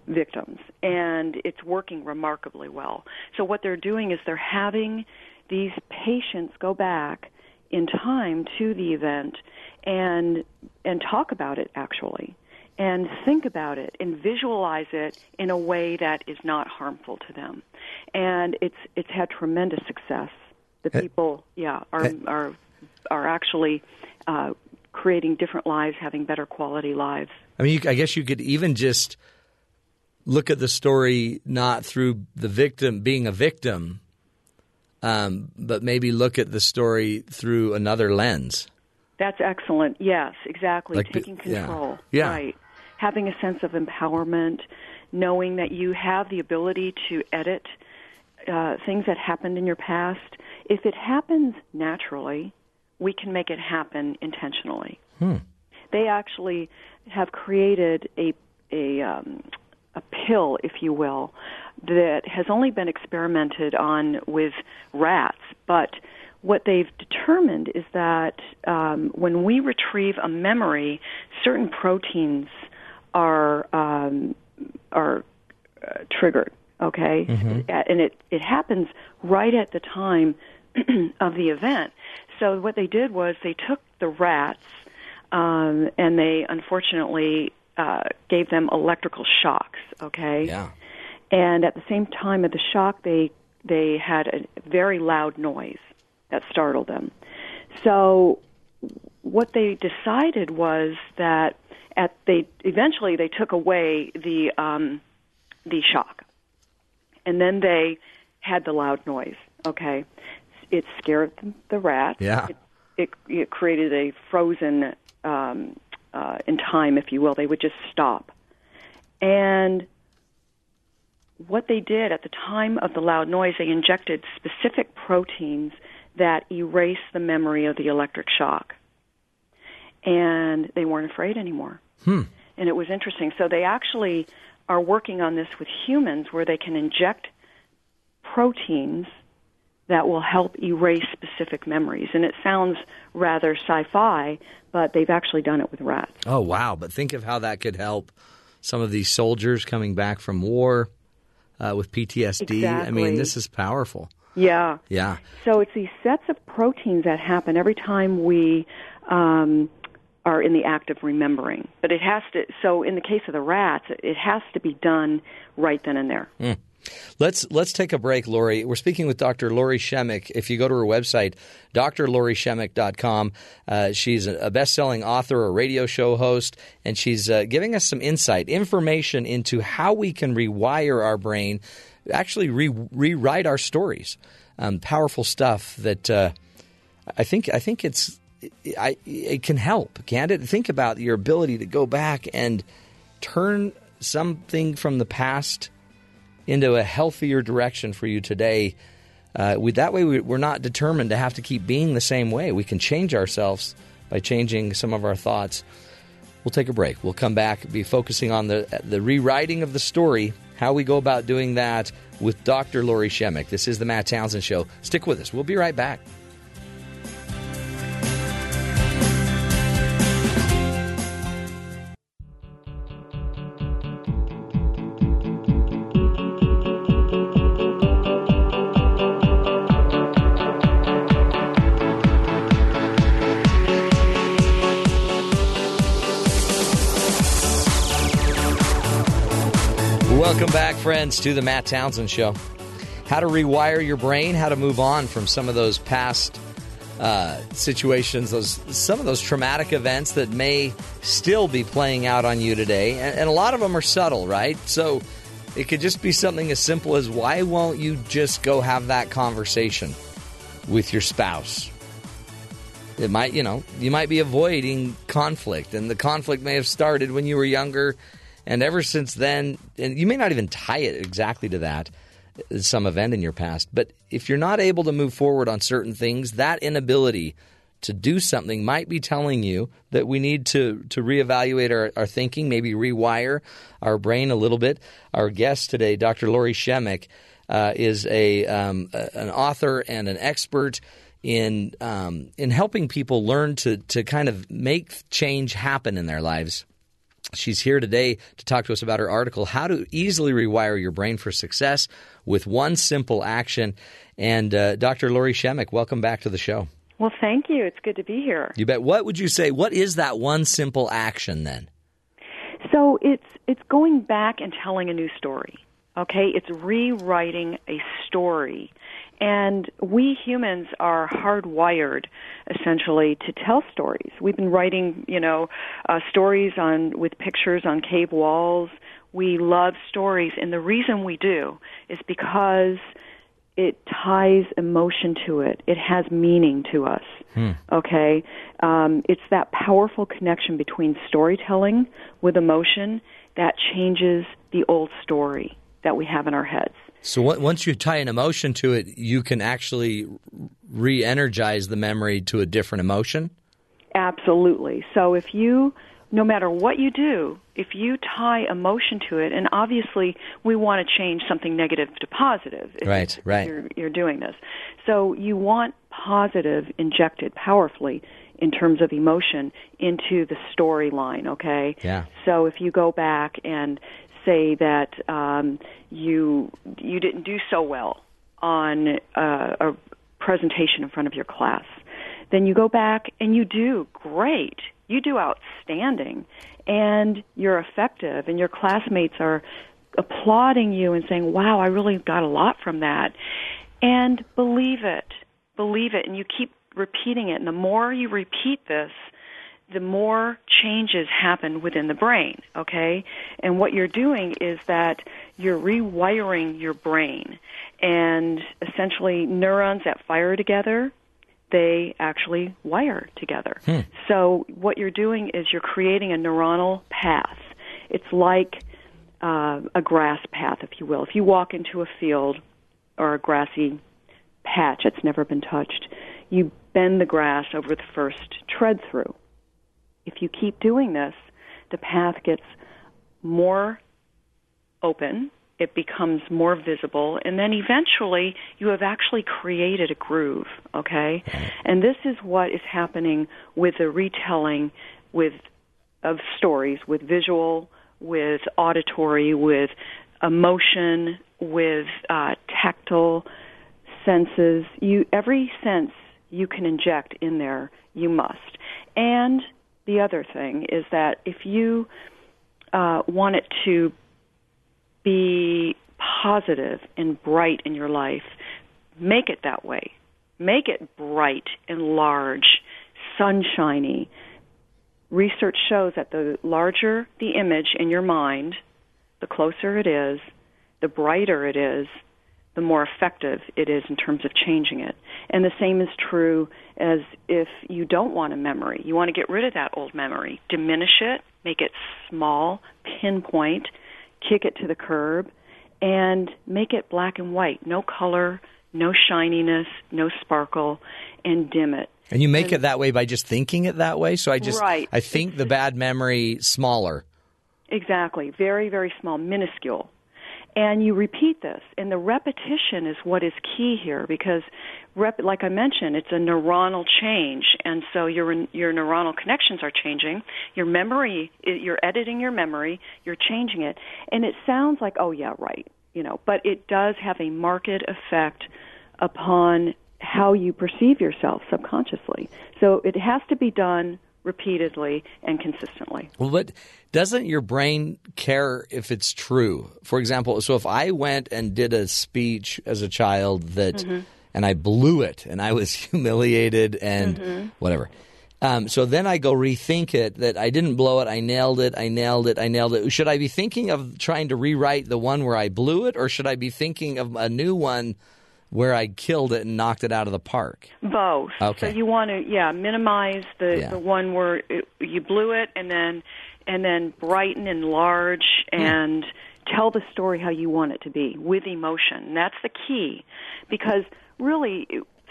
victims, and it's working remarkably well. So what they're doing is they're having these patients go back in time to the event and and talk about it actually and think about it and visualize it in a way that is not harmful to them. And it's it's had tremendous success. The people yeah are are are actually uh, creating different lives having better quality lives I mean, you, I guess you could even just look at the story not through the victim being a victim, um, but maybe look at the story through another lens. That's excellent. Yes, exactly. Like the- Taking yeah. control. Yeah. Right. Having a sense of empowerment, knowing that you have the ability to edit uh, things that happened in your past. If it happens naturally, we can make it happen intentionally. Hmm. They actually have created a a um, a pill, if you will, that has only been experimented on with rats, but what they've determined is that um, when we retrieve a memory, certain proteins are um, are uh, triggered. Okay, Mhm. And it it happens right at the time *clears throat* of the event. So what they did was they took the rats um, and they unfortunately uh, gave them electrical shocks. Okay. Yeah. And at the same time of the shock, they they had a very loud noise that startled them. So what they decided was that at they eventually they took away the um, the shock, and then they had the loud noise. Okay, it scared the rat. Yeah. It, it, it created a frozen um, uh, in time, if you will. They would just stop, and what they did at the time of the loud noise, they injected specific proteins that erase the memory of the electric shock. And they weren't afraid anymore. Hmm. And it was interesting. So they actually are working on this with humans where they can inject proteins that will help erase specific memories. And it sounds rather sci fi, but they've actually done it with rats. Oh, wow. But think of how that could help some of these soldiers coming back from war uh, with PTSD. I mean, this is powerful. Yeah. Yeah. So it's these sets of proteins that happen every time we um, are in the act of remembering. But it has to. So in the case of the rats, it has to be done right then and there. Mm. Let's let's take a break, Lori. We're speaking with Dr. Lori Shemek. If you go to her website, drlorishemek.com, uh, she's a best-selling author, a radio show host, and she's uh, giving us some insight, information into how we can rewire our brain, actually re- rewrite our stories. Um, powerful stuff that uh, I think I think it's I, it can help, can't it? Think about your ability to go back and turn something from the past into a healthier direction for you today. Uh, we, that way, we, we're not determined to have to keep being the same way. We can change ourselves by changing some of our thoughts. We'll take a break. We'll come back, be focusing on the the rewriting of the story, how we go about doing that with Dr. Lori Shemek. This is the Matt Townsend Show. Stick with us. We'll be right back. Welcome back, friends, to the Matt Townsend Show. How to rewire your brain, how to move on from some of those past uh, situations, those some of those traumatic events that may still be playing out on you today, and, and a lot of them are subtle, right? So it could just be something as simple as why won't you just go have that conversation with your spouse? It might, you know, you might be avoiding conflict, and the conflict may have started when you were younger, and ever since then, and you may not even tie it exactly to that, some event in your past. But if you're not able to move forward on certain things, that inability to do something might be telling you that we need to to reevaluate our, our thinking, maybe rewire our brain a little bit. Our guest today, Dr. Lori Shemek, uh, is a um, an author and an expert in um, in helping people learn to to kind of make change happen in their lives. She's here today to talk to us about her article, How to Easily Rewire Your Brain for Success with One Simple Action. And uh, Dr. Lori Shemek, welcome back to the show. Well, thank you. It's good to be here. You bet. What would you say? What is that one simple action then? So it's it's going back and telling a new story. Okay, it's rewriting a story. And we humans are hardwired essentially to tell stories. We've been writing, you know, uh, stories on with pictures on cave walls. We love stories, and the reason we do is because it ties emotion to it. It has meaning to us. Okay, um, it's that powerful connection between storytelling with emotion that changes the old story that we have in our heads. So on- once you tie an emotion to it, you can actually re-energize the memory to a different emotion. Absolutely. So if you, no matter what you do, if you tie emotion to it, and obviously we want to change something negative to positive. If Right, right. You're, you're doing this. So you want positive injected powerfully in terms of emotion into the storyline, okay? Yeah. So if you go back and say that um, you you didn't do so well on uh, a presentation in front of your class, then you go back and you do great. you do outstanding and you're effective and your classmates are applauding you and saying, wow, I really got a lot from that. And believe it, believe it, and you keep repeating it. And the more you repeat this, the more changes happen within the brain, okay? And what you're doing is that you're rewiring your brain. And essentially, neurons that fire together, they actually wire together. Hmm. So, what you're doing is you're creating a neuronal path. It's like uh, a grass path, if you will. If you walk into a field or a grassy patch that's never been touched, you bend the grass over the first tread through. If you keep doing this, the path gets more open, it becomes more visible, and then eventually you have actually created a groove, okay? And this is what is happening with the retelling with of stories with visual, with auditory, with emotion, with uh, tactile senses. You every sense you can inject in there, you must. And the other thing is that if you uh, want it to be positive and bright in your life, make it that way. Make it bright and large, sunshiny. Research shows that the larger the image in your mind, the closer it is, the brighter it is, the more effective it is in terms of changing it. And the same is true as if you don't want a memory. You want to get rid of that old memory. Diminish it, make it small, pinpoint, kick it to the curb, and make it black and white. No color, no shininess, no sparkle, and dim it. And you make it that way by just thinking it that way. So I just Right. I think the bad memory smaller. Exactly. Very, very small, minuscule. And you repeat this, and the repetition is what is key here because, rep, like I mentioned, it's a neuronal change, and so your your neuronal connections are changing. Your memory, you're editing your memory, you're changing it, and it sounds like, oh yeah, right, you know, but it does have a marked effect upon how you perceive yourself subconsciously. So it has to be done repeatedly and consistently. Well, but doesn't your brain care if it's true? For example, so if I went and did a speech as a child that, Mhm. and I blew it and I was *laughs* humiliated and Mhm. whatever. Um, so then I go rethink it that I didn't blow it, I nailed it, I nailed it, I nailed it. Should I be thinking of trying to rewrite the one where I blew it, or should I be thinking of a new one where I killed it and knocked it out of the park? Both. Okay. So you want to, yeah, minimize the Yeah. the one where it, you blew it, and then and then brighten, enlarge, and tell the story how you want it to be with emotion. That's the key, because really,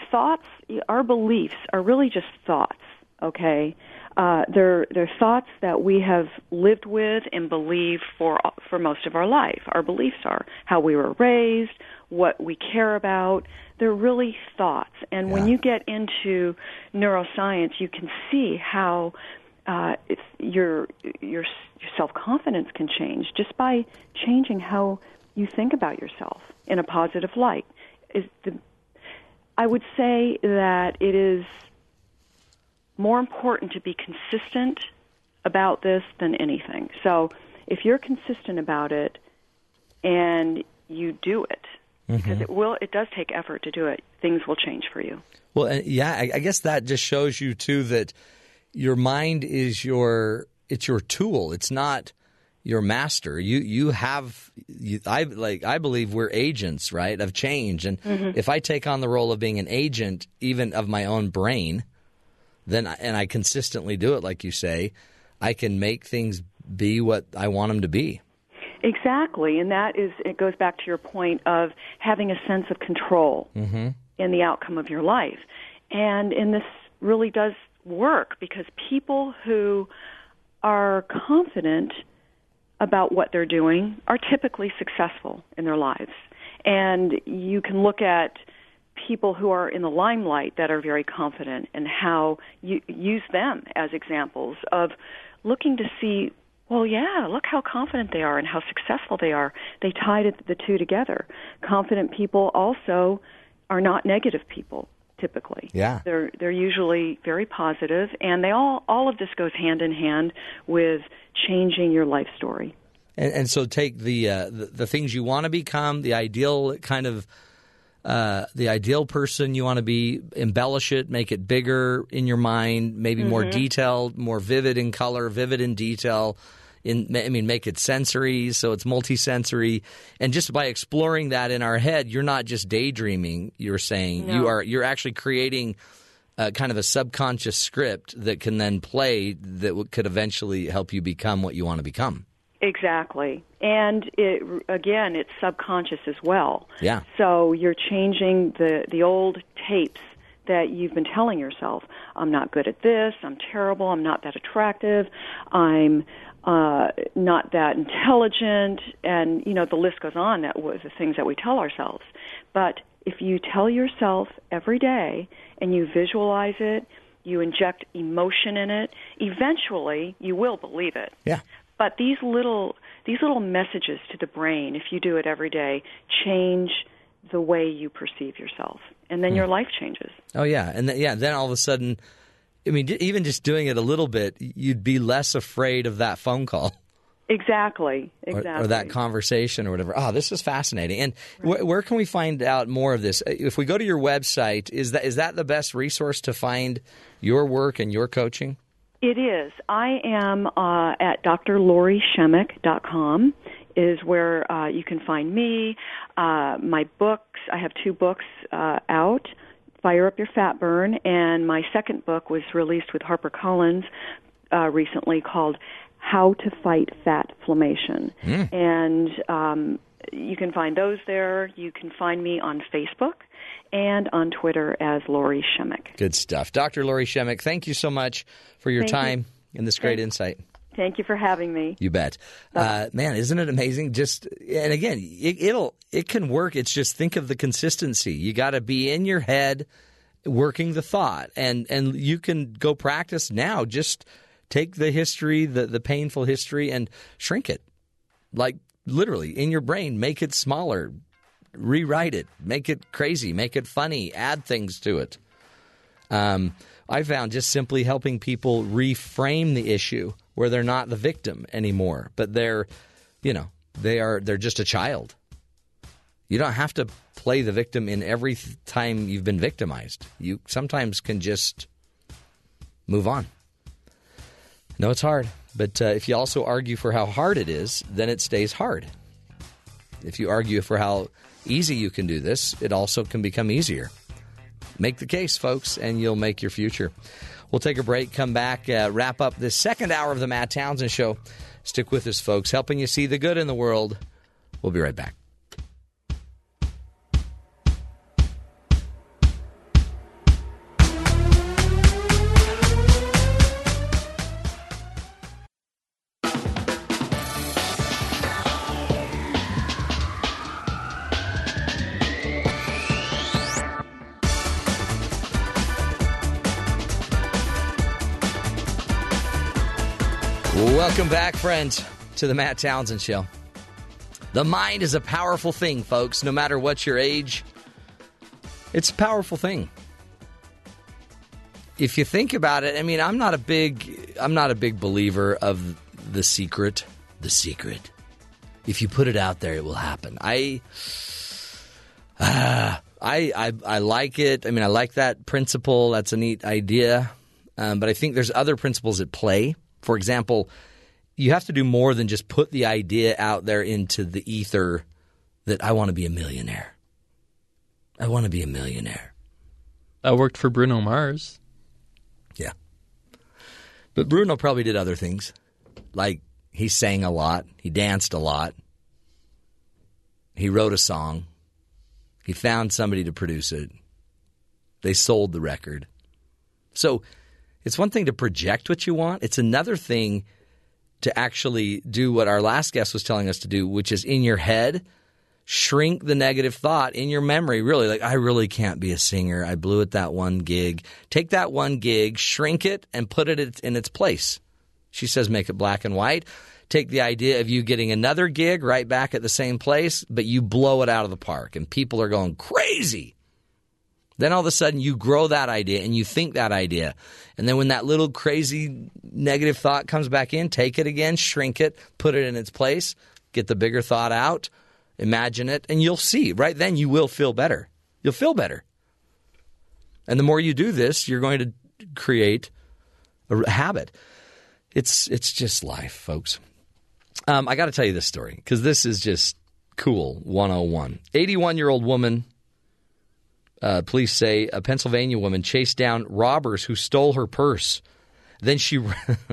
thoughts, our beliefs are really just thoughts. Okay. Uh, they're they're thoughts that we have lived with and believe for for most of our life. Our beliefs are how we were raised, what we care about. They're really thoughts, and when you get into neuroscience, you can see how uh, your your your self confidence can change just by changing how you think about yourself in a positive light. Is the I would say that it is more important to be consistent about this than anything. So if you're consistent about it and you do it, because Mhm. it will, it does take effort to do it. Things will change for you. Well, yeah, I, I guess that just shows you too that your mind is your it's your tool. It's not your master. You you have you, I like I believe we're agents, right, of change. And Mhm. if I take on the role of being an agent, even of my own brain, then I, and I consistently do it, like you say, I can make things be what I want them to be. Exactly, and that is it goes back to your point of having a sense of control Mm-hmm. in the outcome of your life. And and this really does work because people who are confident about what they're doing are typically successful in their lives. And you can look at people who are in the limelight that are very confident and how you use them as examples of looking to see well yeah look how confident they are and how successful they are they tied it- the two together confident people also are not negative people typically. Yeah. They're they're usually very positive and they all all of this goes hand in hand with changing your life story. And, and so take the, uh, the the things you want to become, the ideal kind of uh, the ideal person you want to be, embellish it, make it bigger in your mind, maybe more Mhm. detailed, more vivid in color, vivid in detail. In, I mean, make it sensory, so it's multisensory, and just by exploring that in our head, you're not just daydreaming. You're saying you are you're actually creating uh, kind of a subconscious script that can then play that w- could eventually help you become what you want to become. Exactly. And it again, it's subconscious as well. Yeah. So you're changing the the old tapes that you've been telling yourself. I'm not good at this. I'm terrible. I'm not that attractive. I'm uh, not that intelligent, and you know the list goes on. That was the things that we tell ourselves. But if you tell yourself every day and you visualize it, you inject emotion in it. Eventually, you will believe it. Yeah. But these little these little messages to the brain, if you do it every day, change the way you perceive yourself, and then hmm. your life changes. Oh yeah, and th- yeah, then all of a sudden, I mean, j- even just doing it a little bit, you'd be less afraid of that phone call Exactly. Exactly. or that conversation or whatever. Oh, this is fascinating. And wh- where can we find out more of this? Uh, if we go to your website, is that is that the best resource to find your work and your coaching? It is. I am uh, at drlorishemek.com is where uh, you can find me. Uh, my books, I have two books uh, out, Fire Up Your Fat Burn, and my second book was released with HarperCollins uh, recently called How to Fight Fat Inflammation. And um, you can find those there. You can find me on Facebook and on Twitter as Lori Shemek. Good stuff, Dr. Lori Shemek. Thank you so much for your Thank you. time and this great insight. Thank you for having me. You bet, uh, man. Isn't it amazing? Just and again, it, it'll it can work. It's just think of the consistency. You got to be in your head, working the thought, and and you can go practice now. Just take the history, the the painful history, and shrink it, like literally in your brain. Make it smaller, rewrite it, make it crazy, make it funny, add things to it. Um, I found just simply helping people reframe the issue where they're not the victim anymore, but they're, you know, they are they're just a child. You don't have to play the victim in every time you've been victimized. You sometimes can just move on. No, it's hard, but uh, if you also argue for how hard it is, then it stays hard. If you argue for how easy you can do this, it also can become easier. Make the case, folks, and you'll make your future. We'll take a break, come back, uh, wrap up this second hour of the Matt Townsend Show. Stick with us, folks, helping you see the good in the world. We'll be right back. Welcome back, friends, to the Matt Townsend Show. The mind is a powerful thing, folks, no matter what your age. It's a powerful thing. If you think about it, I mean, I'm not a big I'm not a big believer of the secret. The secret. If you put it out there, it will happen. I uh, I, I I like it. I mean, I like that principle. That's a neat idea. Um, but I think there's other principles at play. For example, you have to do more than just put the idea out there into the ether that I want to be a millionaire. I want to be a millionaire. That worked for Bruno Mars. Yeah. But Bruno probably did other things. Like he sang a lot, he danced a lot, he wrote a song, he found somebody to produce it, they sold the record. So it's one thing to project what you want, it's another thing to actually do what our last guest was telling us to do, which is in your head, shrink the negative thought in your memory. Really, like, I really can't be a singer. I blew it that one gig. Take that one gig, shrink it, and put it in its place. She says, make it black and white. Take the idea of you getting another gig right back at the same place, but you blow it out of the park, and people are going crazy. Then all of a sudden you grow that idea and you think that idea. And then when that little crazy negative thought comes back in, take it again, shrink it, put it in its place, get the bigger thought out, imagine it, and you'll see. Right then you will feel better. You'll feel better. And the more you do this, you're going to create a habit. It's it's just life, folks. Um, I got to tell you this story because this is just cool 101. 81 year old woman uh, police say a Pennsylvania woman chased down robbers who stole her purse. Then she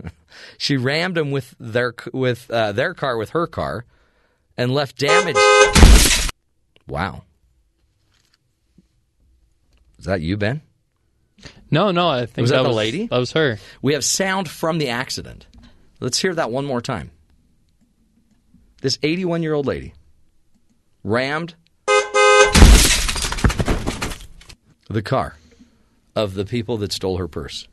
*laughs* she rammed them with their with uh, their car with her car, and left damage. Wow, is that you, Ben? No, no, I think was that, that the was, lady? That was her. We have sound from the accident. Let's hear that one more time. This 81 year old lady rammed the car of the people that stole her purse.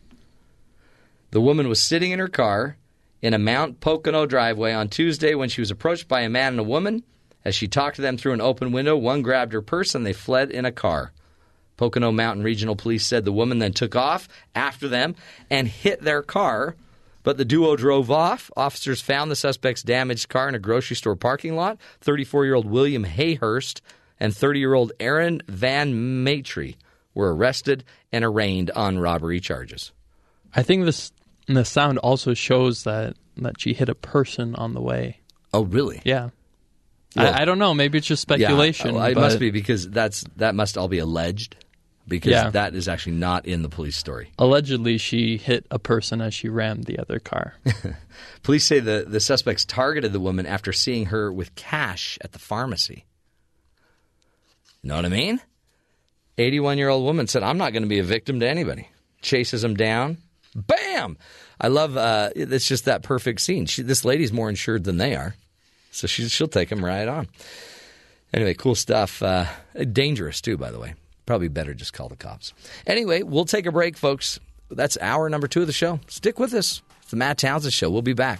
The woman was sitting in her car in a Mount Pocono driveway on Tuesday when she was approached by a man and a woman. As she talked to them through an open window, one grabbed her purse and they fled in a car. Pocono Mountain Regional Police said the woman then took off after them and hit their car, but the duo drove off. Officers found the suspect's damaged car in a grocery store parking lot. 34 year old William Hayhurst and 30 year old Aaron Van Maitre were arrested and arraigned on robbery charges. I think this the sound also shows that that she hit a person on the way. Oh, really? Yeah. Well- I, I don't know. Maybe it's just speculation. Yeah, well, it but must be because that's that must all be alleged because Yeah. that is actually not in the police story. Allegedly, she hit a person as she rammed the other car. *laughs* Police say the, the suspects targeted the woman after seeing her with cash at the pharmacy. You know what I mean? 81 year old woman said, I'm not going to be a victim to anybody. Chases him down. Bam! I love uh, it's just that perfect scene. She, this lady's more insured than they are. So she, she'll take him right on. Anyway, cool stuff. Uh, dangerous, too, by the way. Probably better just call the cops. Anyway, we'll take a break, folks. That's hour number two of the show. Stick with us. It's the Matt Townsend Show. We'll be back.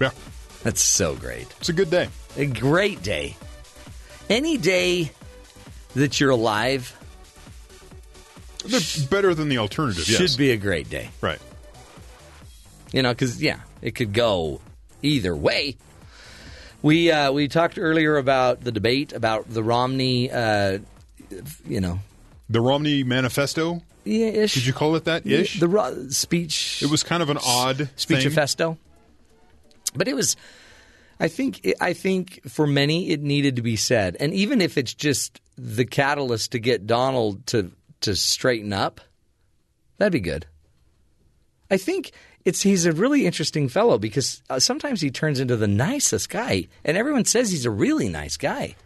Yeah. That's so great. It's a good day. A great day. Any day that you're alive They're better than the alternative, should yes. be a great day. Right. You know, because yeah, it could go either way. We uh, we talked earlier about the debate about the Romney, uh, you know, The Romney Manifesto? yeah, ish. Did you call it that? Ish? the ro- speech. It was kind of an odd speech thing. festo. But it was, I think, I think for many it needed to be said, and even if it's just the catalyst to get Donald to to straighten up, that'd be good. I think it's he's a really interesting fellow because uh, sometimes he turns into the nicest guy, and everyone says he's a really nice guy.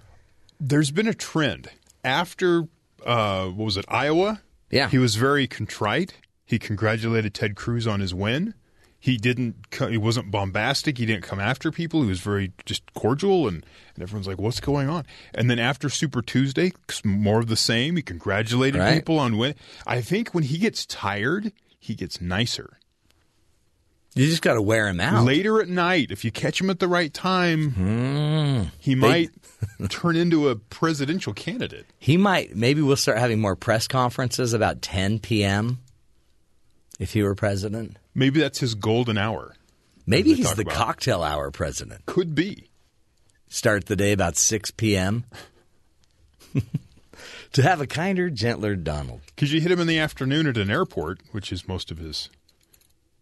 There's been a trend after uh, what was it, Iowa? Yeah. he was very contrite. He congratulated Ted Cruz on his win. He didn't. He wasn't bombastic. He didn't come after people. He was very just cordial, and, and everyone's like, "What's going on?" And then after Super Tuesday, more of the same. He congratulated Right. people on win. I think when he gets tired, he gets nicer. You just got to wear him out. Later at night, if you catch him at the right time, Hmm. he might *laughs* turn into a presidential candidate. He might. Maybe we'll start having more press conferences about 10 p.m. If he were president, Maybe that's his golden hour. maybe he's the about. cocktail hour president. Could be. Start the day about 6 p.m. *laughs* to have a kinder, gentler Donald. Because you hit him in the afternoon at an airport, which is most of his.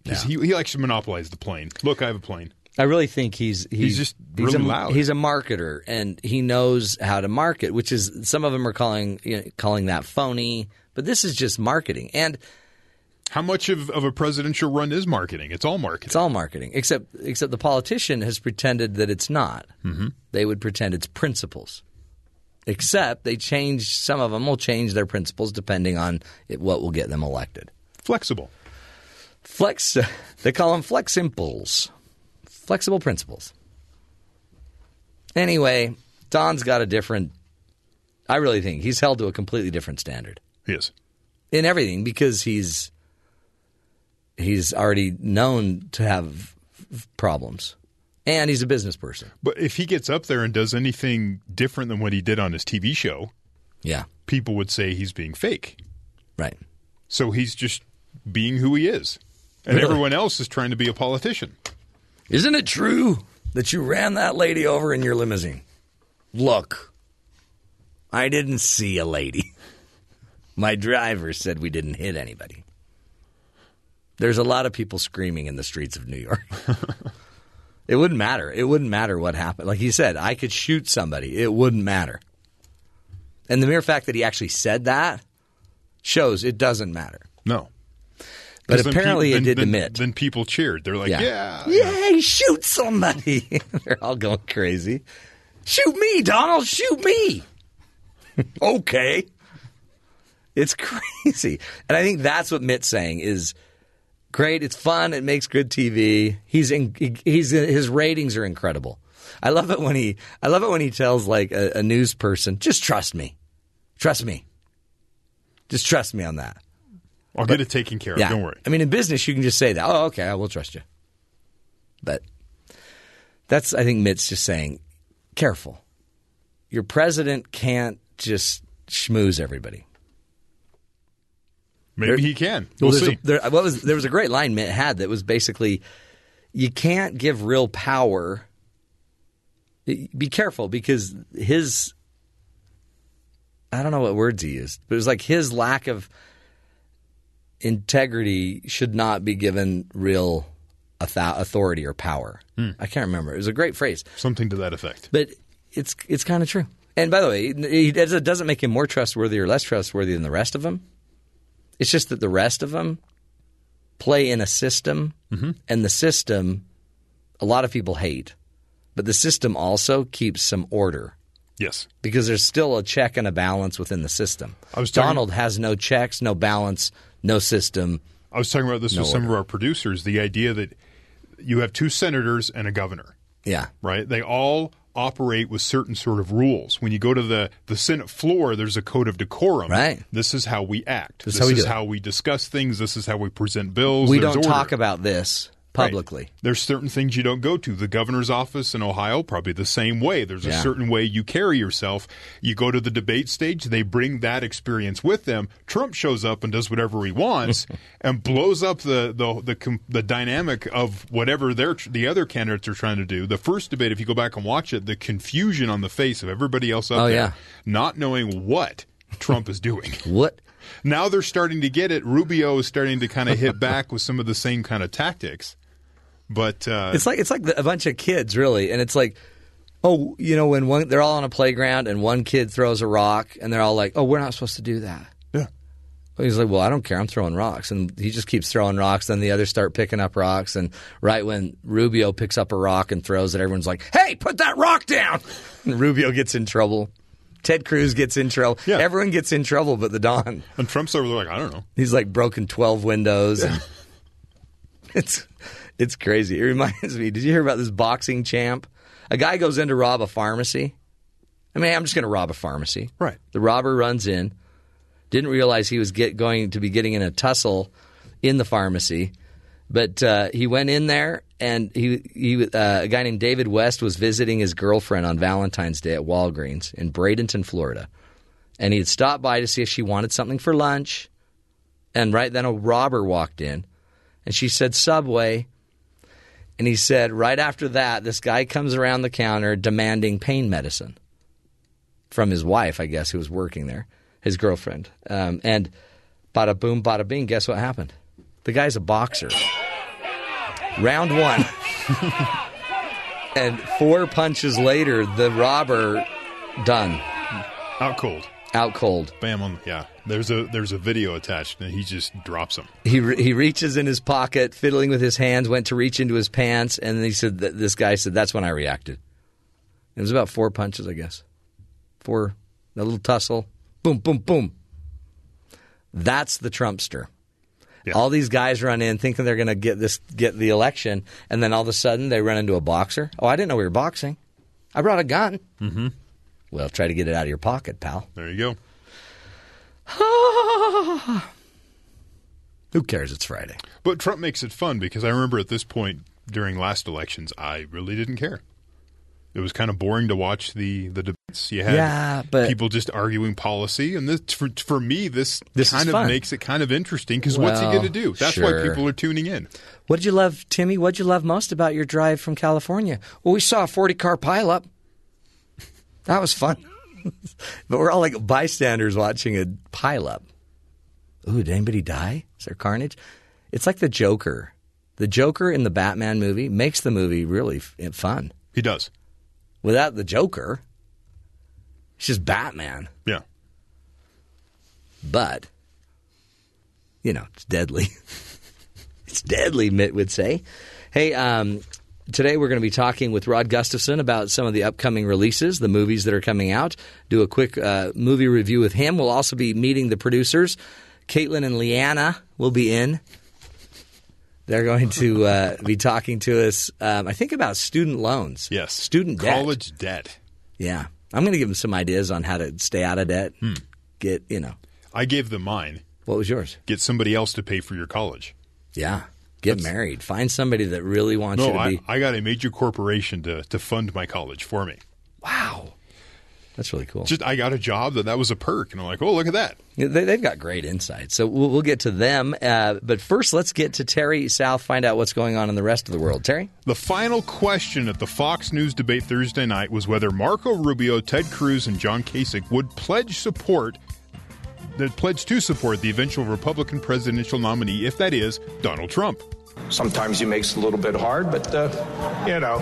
Because he, he likes to monopolize the plane. Look, I have a plane. I really think he's he's, just he's really a, loud. He's a marketer, and he knows how to market. Which is some of them are calling you know, calling that phony, but this is just marketing. And How much of, of a presidential run is marketing? It's all marketing. It's all marketing, except except the politician has pretended that it's not. Mm-hmm. They would pretend it's principles. Except they change. Some of them will change their principles depending on it, what will get them elected. Flexible. Flex. *laughs* They call them fleximples. Flexible principles. Anyway, Don's got a different. I really think he's held to a completely different standard. Yes. In everything because he's he's already known to have problems, and he's a business person. But if he gets up there and does anything different than what he did on his TV show, Yeah. people would say he's being fake. Right. So he's just being who he is. And Really? everyone else is trying to be a politician. Isn't it true that you ran that lady over in your limousine? Look, I didn't see a lady. *laughs* My driver said we didn't hit anybody. There's a lot of people screaming in the streets of New York. it wouldn't matter. It wouldn't matter what happened. Like he said, I could shoot somebody. It wouldn't matter. And the mere fact that he actually said that shows it doesn't matter. No. But then apparently peop- it did then, admit. Then people cheered. They're like, yeah. Yay, shoot somebody. *laughs* They're all going crazy. Shoot me, Donald, shoot me. *laughs* okay. It's *laughs* crazy. And I think that's what Mitt's saying is great, it's fun, it makes good TV. He's in, he- he's his ratings are incredible. I love it when he I love it when he tells like a, a news person, just trust me. Trust me. Just trust me on that. I'll get it taken care of. Yeah. Don't worry. I mean, in business, you can just say that. Oh, okay, I will trust you. But that's, I think, Mitt's just saying, careful. Your president can't just schmooze everybody. Maybe There- he can. Well, We'll see. A, there, what was, there was a great line Mitt had that was basically, you can't give real power. Be careful because his, I don't know what words he used, but it was like his lack of integrity should not be given real authority or power. Hmm. I can't remember. It was a great phrase, Something to that effect. but it's it's kind of true. And by the way, it doesn't make him more trustworthy or less trustworthy than the rest of them. It's just that the rest of them play in a system, Mm-hmm. and the system, a lot of people hate, but the system also keeps some order Yes. because there's still a check and a balance within the system. I was talking- Donald has no checks, no balance, no system. I was talking about this No with some order. of our producers the idea that you have two senators and a governor, Yeah. right? They all operate with certain sort of rules. When you go to the, the Senate floor, there's a code of decorum. Right. This is how we act. This is This, how we is how we discuss things. This is how we present bills. we There's don't order. talk about this Right. publicly. There's certain things you don't go to. The governor's office in Ohio, probably the same way. There's a certain way you carry yourself. You go to the debate stage, they bring that experience with them. Trump shows up and does whatever he wants *laughs* and blows up the the the, the dynamic of whatever they're the other candidates are trying to do. The first debate, if you go back and watch it, the confusion on the face of everybody else up Oh, there, yeah. not knowing what Trump is doing. *laughs* What? Now they're starting to get it. Rubio is starting to kind of hit back with some of the same kind of tactics. But uh, It's like it's like a bunch of kids, really, and it's like, oh, you know, when one they're all on a playground and one kid throws a rock, and they're all like, oh, we're not supposed to do that. Yeah. Well, he's like, well, I don't care. I'm throwing rocks, and he just keeps throwing rocks. Then the others start picking up rocks, and right when Rubio picks up a rock and throws it, everyone's like, hey, put that rock down. *laughs* And Rubio gets in trouble. Ted Cruz gets in trouble. Yeah. Everyone gets in trouble, but the Don. and Trump's over there like, I don't know. He's like broken twelve windows. And *laughs* it's it's crazy. It reminds *laughs* me. Did you hear about this boxing champ? A guy goes in to rob a pharmacy. I mean, I'm just going to rob a pharmacy. Right. The robber runs in. Didn't realize he was get, going to be getting in a tussle in the pharmacy, but uh, he went in there and he he uh, a guy named David West was visiting his girlfriend on Valentine's Day at Walgreens in Bradenton, Florida, and he had stopped by to see if she wanted something for lunch. And right then a robber walked in and she said Subway. And he said right after that, this guy comes around the counter demanding pain medicine from his wife, I guess, who was working there, his girlfriend. Um, and bada boom, bada bing, guess what happened? The guy's a boxer. Round one. *laughs* and four punches later, the robber done. Out cold. Out cold. Bam on yeah. There's a there's a video attached and he just drops him. He re- he reaches in his pocket, fiddling with his hands, went to reach into his pants, and he said, that, "This guy said that's when I reacted." It was about four punches, I guess. Four, a little tussle, boom, boom, boom. That's the Trumpster. All these guys run in thinking they're going to get this get the election, and then all of a sudden they run into a boxer. Oh, I didn't know we were boxing. I brought a gun. Mm-hmm. Well, try to get it out of your pocket, pal. There you go. *laughs* Who cares? It's Friday. But Trump makes it fun because I remember at this point during last elections, I really didn't care. It was kind of boring to watch the the debates. You had Yeah, but- people just arguing policy, and this for, for me this, This kind of fun. makes it kind of interesting because what's he going to do? That's why people are tuning in. What did you love, Timmy? What did you love most about your drive from California? Well, we saw a 40 car pileup. That was fun. But we're all like bystanders watching a pileup. Ooh, did anybody die? Is there carnage? It's like the Joker. The Joker in the Batman movie makes the movie really f- fun. He does. Without the Joker, it's just Batman. Yeah. But, you know, it's deadly. *laughs* it's deadly, Mitt would say. Hey, um, today we're going to be talking with Rod Gustafson about some of the upcoming releases, the movies that are coming out. Do a quick uh, movie review with him. We'll also be meeting the producers. Caitlin and Leanna will be in. They're going to uh, be talking to us, um, I think, about student loans. Yes. Student debt. College debt. Yeah. I'm going to give them some ideas on how to stay out of debt. Hmm. Get, you know. I gave them mine. What was yours? Get somebody else to pay for your college. Yeah. Get married. Find somebody that really wants you to I, be. I got a major corporation to, to fund my college for me. Wow. That's really cool. Just I got a job that that was a perk, and I'm like, oh, look at that. Yeah, They, they've got great insight. So we'll, we'll get to them. Uh, but first, let's get to Terry South, find out what's going on in the rest of the world. Terry? The final question at the Fox News debate Thursday night was whether Marco Rubio, Ted Cruz, and John Kasich would pledge support that pledge to support the eventual Republican presidential nominee, if that is Donald Trump. Sometimes he makes it a little bit hard, but, uh, you know,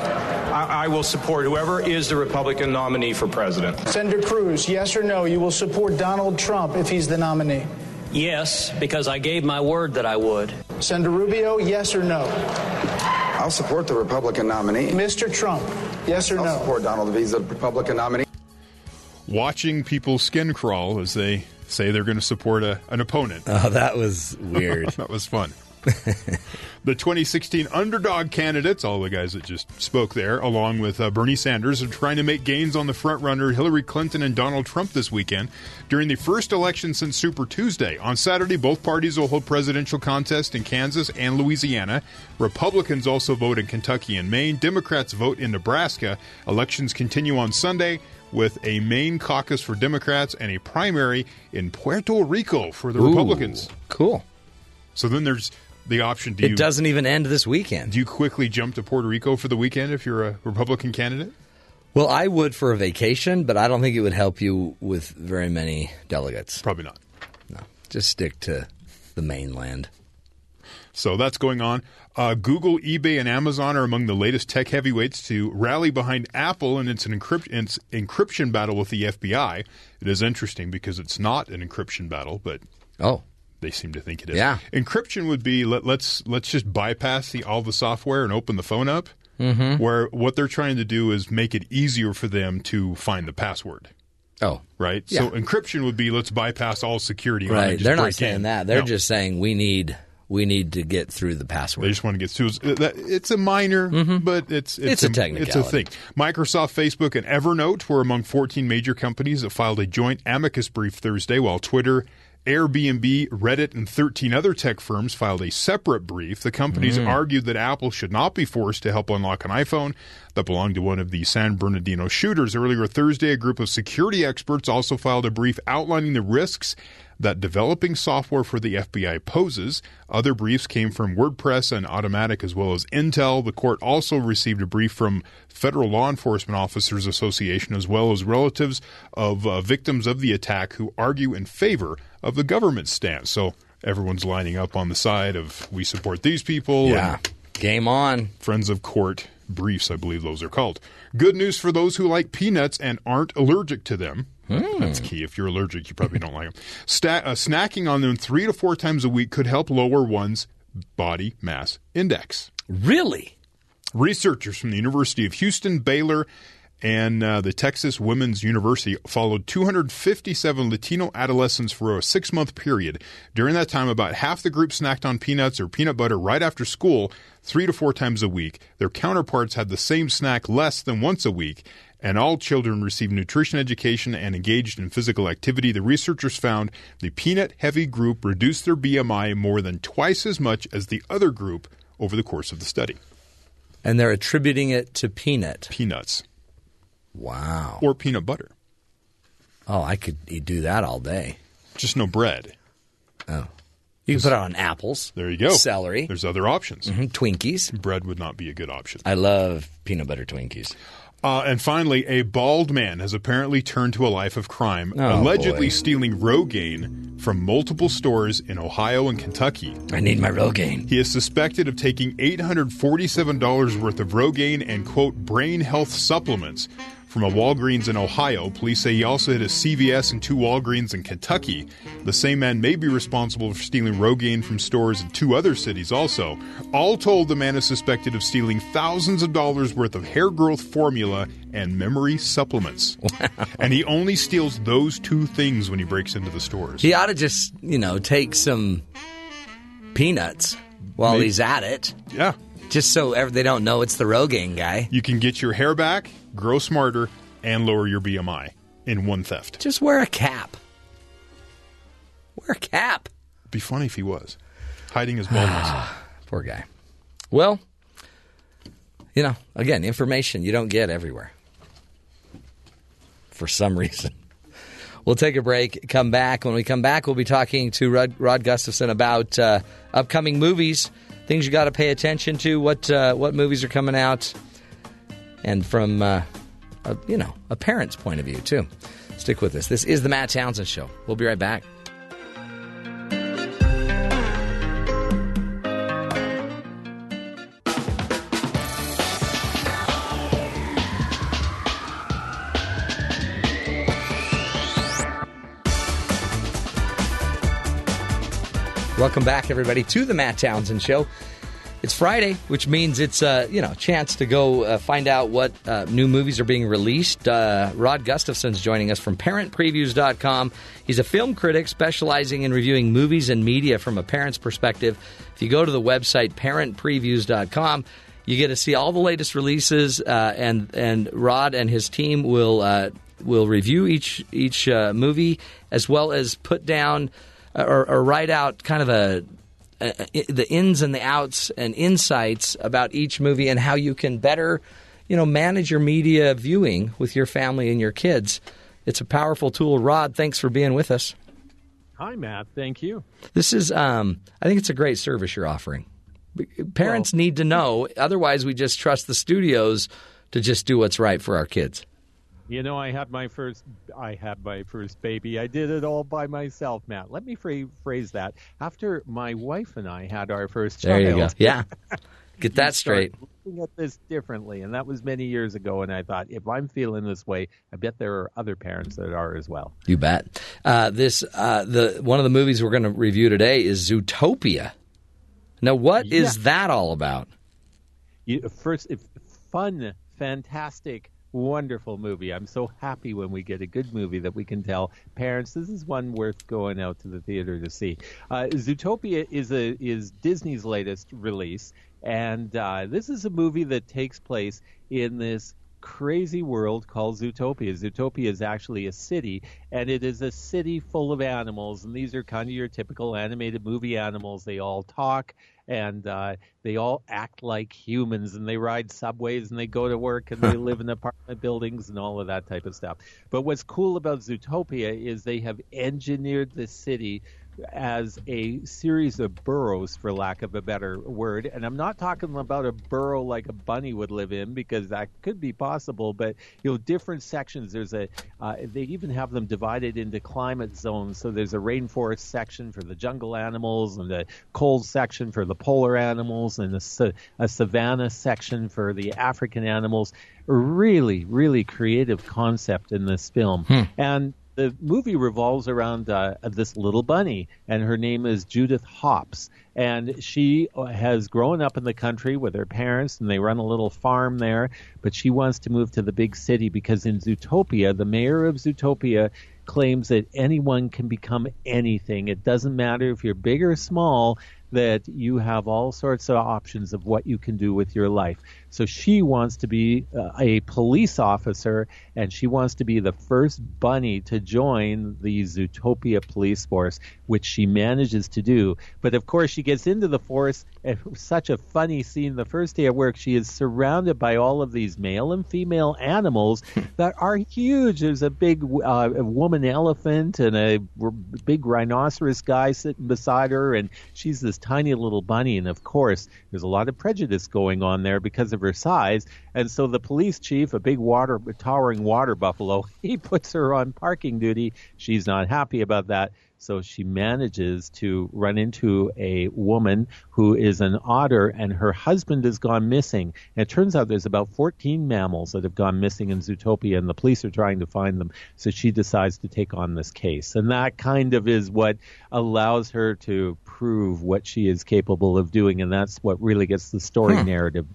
I, I will support whoever is the Republican nominee for president. Senator Cruz, yes or no, you will support Donald Trump if he's the nominee? Yes, because I gave my word that I would. Senator Rubio, yes or no? I'll support the Republican nominee. Mr. Trump, yes or I'll no? support Donald if he's the Republican nominee. Watching people skin crawl as they say they're going to support a, an opponent. *laughs* Oh, that was weird. *laughs* that was fun. *laughs* the 2016 underdog candidates, all the guys that just spoke there, along with uh, Bernie Sanders, are trying to make gains on the frontrunner Hillary Clinton and Donald Trump this weekend during the first election since Super Tuesday. On Saturday, both parties will hold presidential contests in Kansas and Louisiana. Republicans also vote in Kentucky and Maine. Democrats vote in Nebraska. Elections continue on Sunday with a main caucus for Democrats and a primary in Puerto Rico for the Ooh, Republicans. Cool. So then there's the option. Do It you, doesn't even end this weekend. Do you quickly jump to Puerto Rico for the weekend if you're a Republican candidate? Well, I would for a vacation, but I don't think it would help you with very many delegates. Probably not. No. Just stick to the mainland. So that's going on. Uh, Google, eBay, and Amazon are among the latest tech heavyweights to rally behind Apple in its, an encrypt- its encryption battle with the FBI. It is interesting because it's not an encryption battle, but oh, they seem to think it is. Yeah. encryption would be let, let's let's just bypass the all the software and open the phone up. Mhm. Where what they're trying to do is make it easier for them to find the password. Oh, right. Yeah. So encryption would be let's bypass all security. and Right. They're not saying in. that. They're No. just saying we need we need to get through the password. They just want to get through. It's- It's a minor, but it's Mm-hmm. It's a It's a thing. Microsoft, Facebook, and Evernote were among 14 major companies that filed a joint amicus brief Thursday, while Twitter. Airbnb, Reddit, and 13 other tech firms filed a separate brief. The companies Mm. argued that Apple should not be forced to help unlock an iPhone that belonged to one of the San Bernardino shooters. Earlier Thursday, a group of security experts also filed a brief outlining the risks that developing software for the FBI poses. Other briefs came from WordPress and Automattic as well as Intel. The court also received a brief from Federal Law Enforcement Officers Association as well as relatives of uh, victims of the attack who argue in favor of the government stance. So everyone's lining up on the side of we support these people. Yeah. and Game on. Friends of court briefs, I believe those are called. Good news for those who like peanuts and aren't allergic to them. That's key. If you're allergic, you probably don't like them. Sta- uh, snacking on them three to four times a week could help lower one's body mass index. Really? Researchers from the University of Houston, Baylor, and uh, the Texas Women's University followed 257 Latino adolescents for a six month period. During that time, about half the group snacked on peanuts or peanut butter right after school, three to four times a week. Their counterparts had the same snack less than once a week. And all children received nutrition education and engaged in physical activity. The researchers found the peanut heavy group reduced their BMI more than twice as much as the other group over the course of the study. And they're attributing it to peanut. Peanuts. Wow. Or peanut butter. Oh, I could do that all day. Just no bread. Oh. You can put it on apples. There you go. Celery. There's other options. Mhm, Twinkies. Bread would not be a good option. I love peanut butter Twinkies. Uh, and finally, a bald man has apparently turned to a life of crime, Oh, allegedly boy. stealing Rogaine from multiple stores in Ohio and Kentucky. I need my Rogaine. He is suspected of taking $847 worth of Rogaine and, quote, brain health supplements from a Walgreens in Ohio. Police say he also hit a CVS and two Walgreens in Kentucky. The same man may be responsible for stealing Rogaine from stores in two other cities also. All told, the man is suspected of stealing thousands of dollars worth of hair growth formula and memory supplements. *laughs* And he only steals those two things when he breaks into the stores. He ought to just, you know, take some peanuts while Maybe. he's at it. Yeah. Just so they don't know it's the Rogaine guy. You can get your hair back, grow smarter, and lower your BMI in one theft. Just wear a cap. Wear a cap. It'd be funny if he was hiding his baldness. *sighs* Poor guy. Well, you know, again, information you don't get everywhere for some *laughs* reason. We'll take a break, come back. When we come back, we'll be talking to Rod, Rod Gustafson about uh, upcoming movies, things you got to pay attention to, what uh, what movies are coming out, and from uh, a, you know a parent's point of view too. Stick with us. This is the Matt Townsend Show. We'll be right back. Welcome back, everybody, to the Matt Townsend Show. It's Friday, which means it's uh, you know chance to go uh, find out what uh, new movies are being released. Uh, Rod Gustafson's joining us from ParentPreviews.com. He's a film critic specializing in reviewing movies and media from a parent's perspective. If you go to the website ParentPreviews.com, you get to see all the latest releases, uh, and and Rod and his team will uh, will review each each uh, movie as well as put down or, or write out kind of a, a the ins and the outs and insights about each movie and how you can better, you know, manage your media viewing with your family and your kids. It's a powerful tool. Rod, thanks for being with us. Hi, Matt. Thank you. This is, um, I think it's a great service you're offering. Parents need to know, otherwise, we just trust the studios to just do what's right for our kids. You know, I had my first. I had my first baby. I did it all by myself, Matt. Let me phrase that. After my wife and I had our first There child, you go. Yeah. *laughs* Get that straight. Looking at this differently, and that was many years ago. And I thought, if I'm feeling this way, I bet there are other parents that are as well. You bet. Uh, this uh, the one of the movies we're going to review today is Zootopia. Now, what is Yeah. that all about? You, first, if fun, fantastic, wonderful movie. I'm so happy when we get a good movie that we can tell parents this is one worth going out to the theater to see. Uh, Zootopia is a is Disney's latest release, and uh, this is a movie that takes place in this crazy world called Zootopia. Zootopia is actually a city, and it is a city full of animals, and these are kind of your typical animated movie animals. They all talk, and uh, they all act like humans, and they ride subways, and they go to work, and *laughs* they live in apartment buildings, and all of that type of stuff. But what's cool about Zootopia is they have engineered the city as a series of burrows, for lack of a better word. And I'm not talking about a burrow like a bunny would live in, because that could be possible. But you know, different sections. There's a uh, they even have them divided into climate zones. So there's a rainforest section for the jungle animals, and a cold section for the polar animals, and a, a savanna section for the African animals. Really, really creative concept in this film, Hmm. and the movie revolves around uh, this little bunny, and her name is Judith Hopps. And she has grown up in the country with her parents, and they run a little farm there. But she wants to move to the big city because in Zootopia, the mayor of Zootopia claims that anyone can become anything. It doesn't matter if you're big or small, that you have all sorts of options of what you can do with your life. So she wants to be uh, a police officer and she wants to be the first bunny to join the Zootopia police force, which she manages to do. But of course, she gets into the force. And such a funny scene the first day at work. She is surrounded by all of these male and female animals *laughs* that are huge. There's a big uh, woman elephant and a big rhinoceros guy sitting beside her, and she's this tiny little bunny. And of course, there's a lot of prejudice going on there because of her size. And so the police chief, a big water, towering water buffalo, *laughs* he puts her on parking duty. She's not happy about that. So she manages to run into a woman who is an otter, and her husband has gone missing. And it turns out there's about 14 mammals that have gone missing in Zootopia, and the police are trying to find them. So she decides to take on this case. And that kind of is what allows her to prove what she is capable of doing, and that's what really gets the story Hmm. narrative.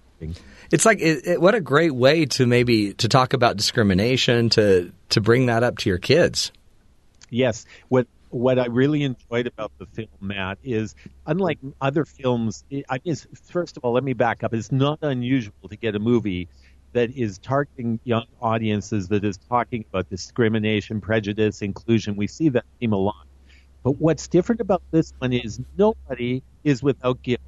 It's like it, it, what a great way to maybe to talk about discrimination to to bring that up to your kids. Yes, what what I really enjoyed about the film, Matt, is unlike other films. I guess first of all, let me back up. It's not unusual to get a movie that is targeting young audiences that is talking about discrimination, prejudice, inclusion. We see that theme a lot. But what's different about this one is nobody is without guilt.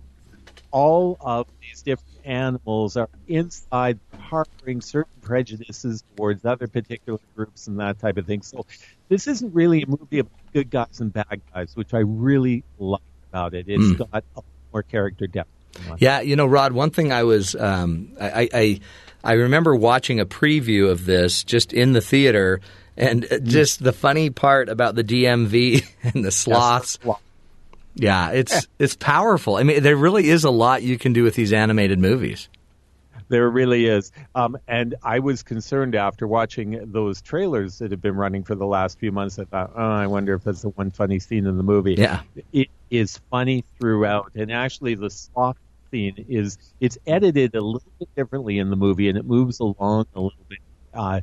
All of these different animals are inside harboring certain prejudices towards other particular groups and that type of thing. So this isn't really a movie about good guys and bad guys, which I really like about it. It's Mm. got a lot more character depth. Yeah, you know, Rod. One thing I was, um, I, I, I remember watching a preview of this just in the theater, and uh, just the funny part about the DMV *laughs* and the sloths. Yeah, it's *laughs* it's powerful. I mean, there really is a lot you can do with these animated movies. There really is. Um, and I was concerned after watching those trailers that have been running for the last few months. I thought, oh, I wonder if that's the one funny scene in the movie. Yeah. It is funny throughout. And actually, the sloth scene is, it's edited a little bit differently in the movie and it moves along a little bit. Uh,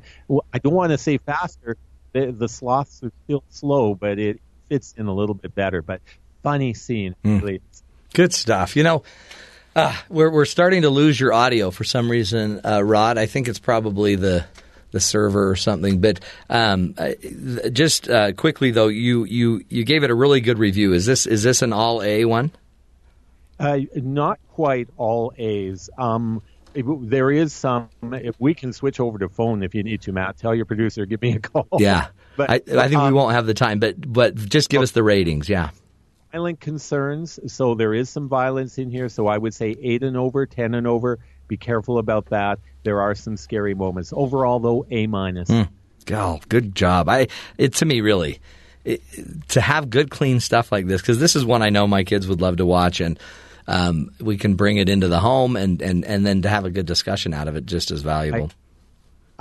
I don't want to say faster. The, the sloths are still slow, but it fits in a little bit better. But funny scene, really. Good stuff. You know, uh, we're we're starting to lose your audio for some reason, uh, Rod. I think it's probably the the server or something. But um, uh, just uh, quickly though, you you you gave it a really good review. Is this is this an all A one? Uh, not quite all A's. Um, there is some. If we can switch over to phone, if you need to, Matt, tell your producer, give me a call. Yeah, *laughs* but I, I think we um, won't have the time. But but just give us the ratings. Yeah. Violent concerns. So there is some violence in here. So I would say eight and over, ten and over. Be careful about that. There are some scary moments. Overall, though, A minus. Hmm. Oh, good job. I it to me really it, to have good clean stuff like this because this is one I know my kids would love to watch and um, we can bring it into the home and, and, and then to have a good discussion out of it just as valuable.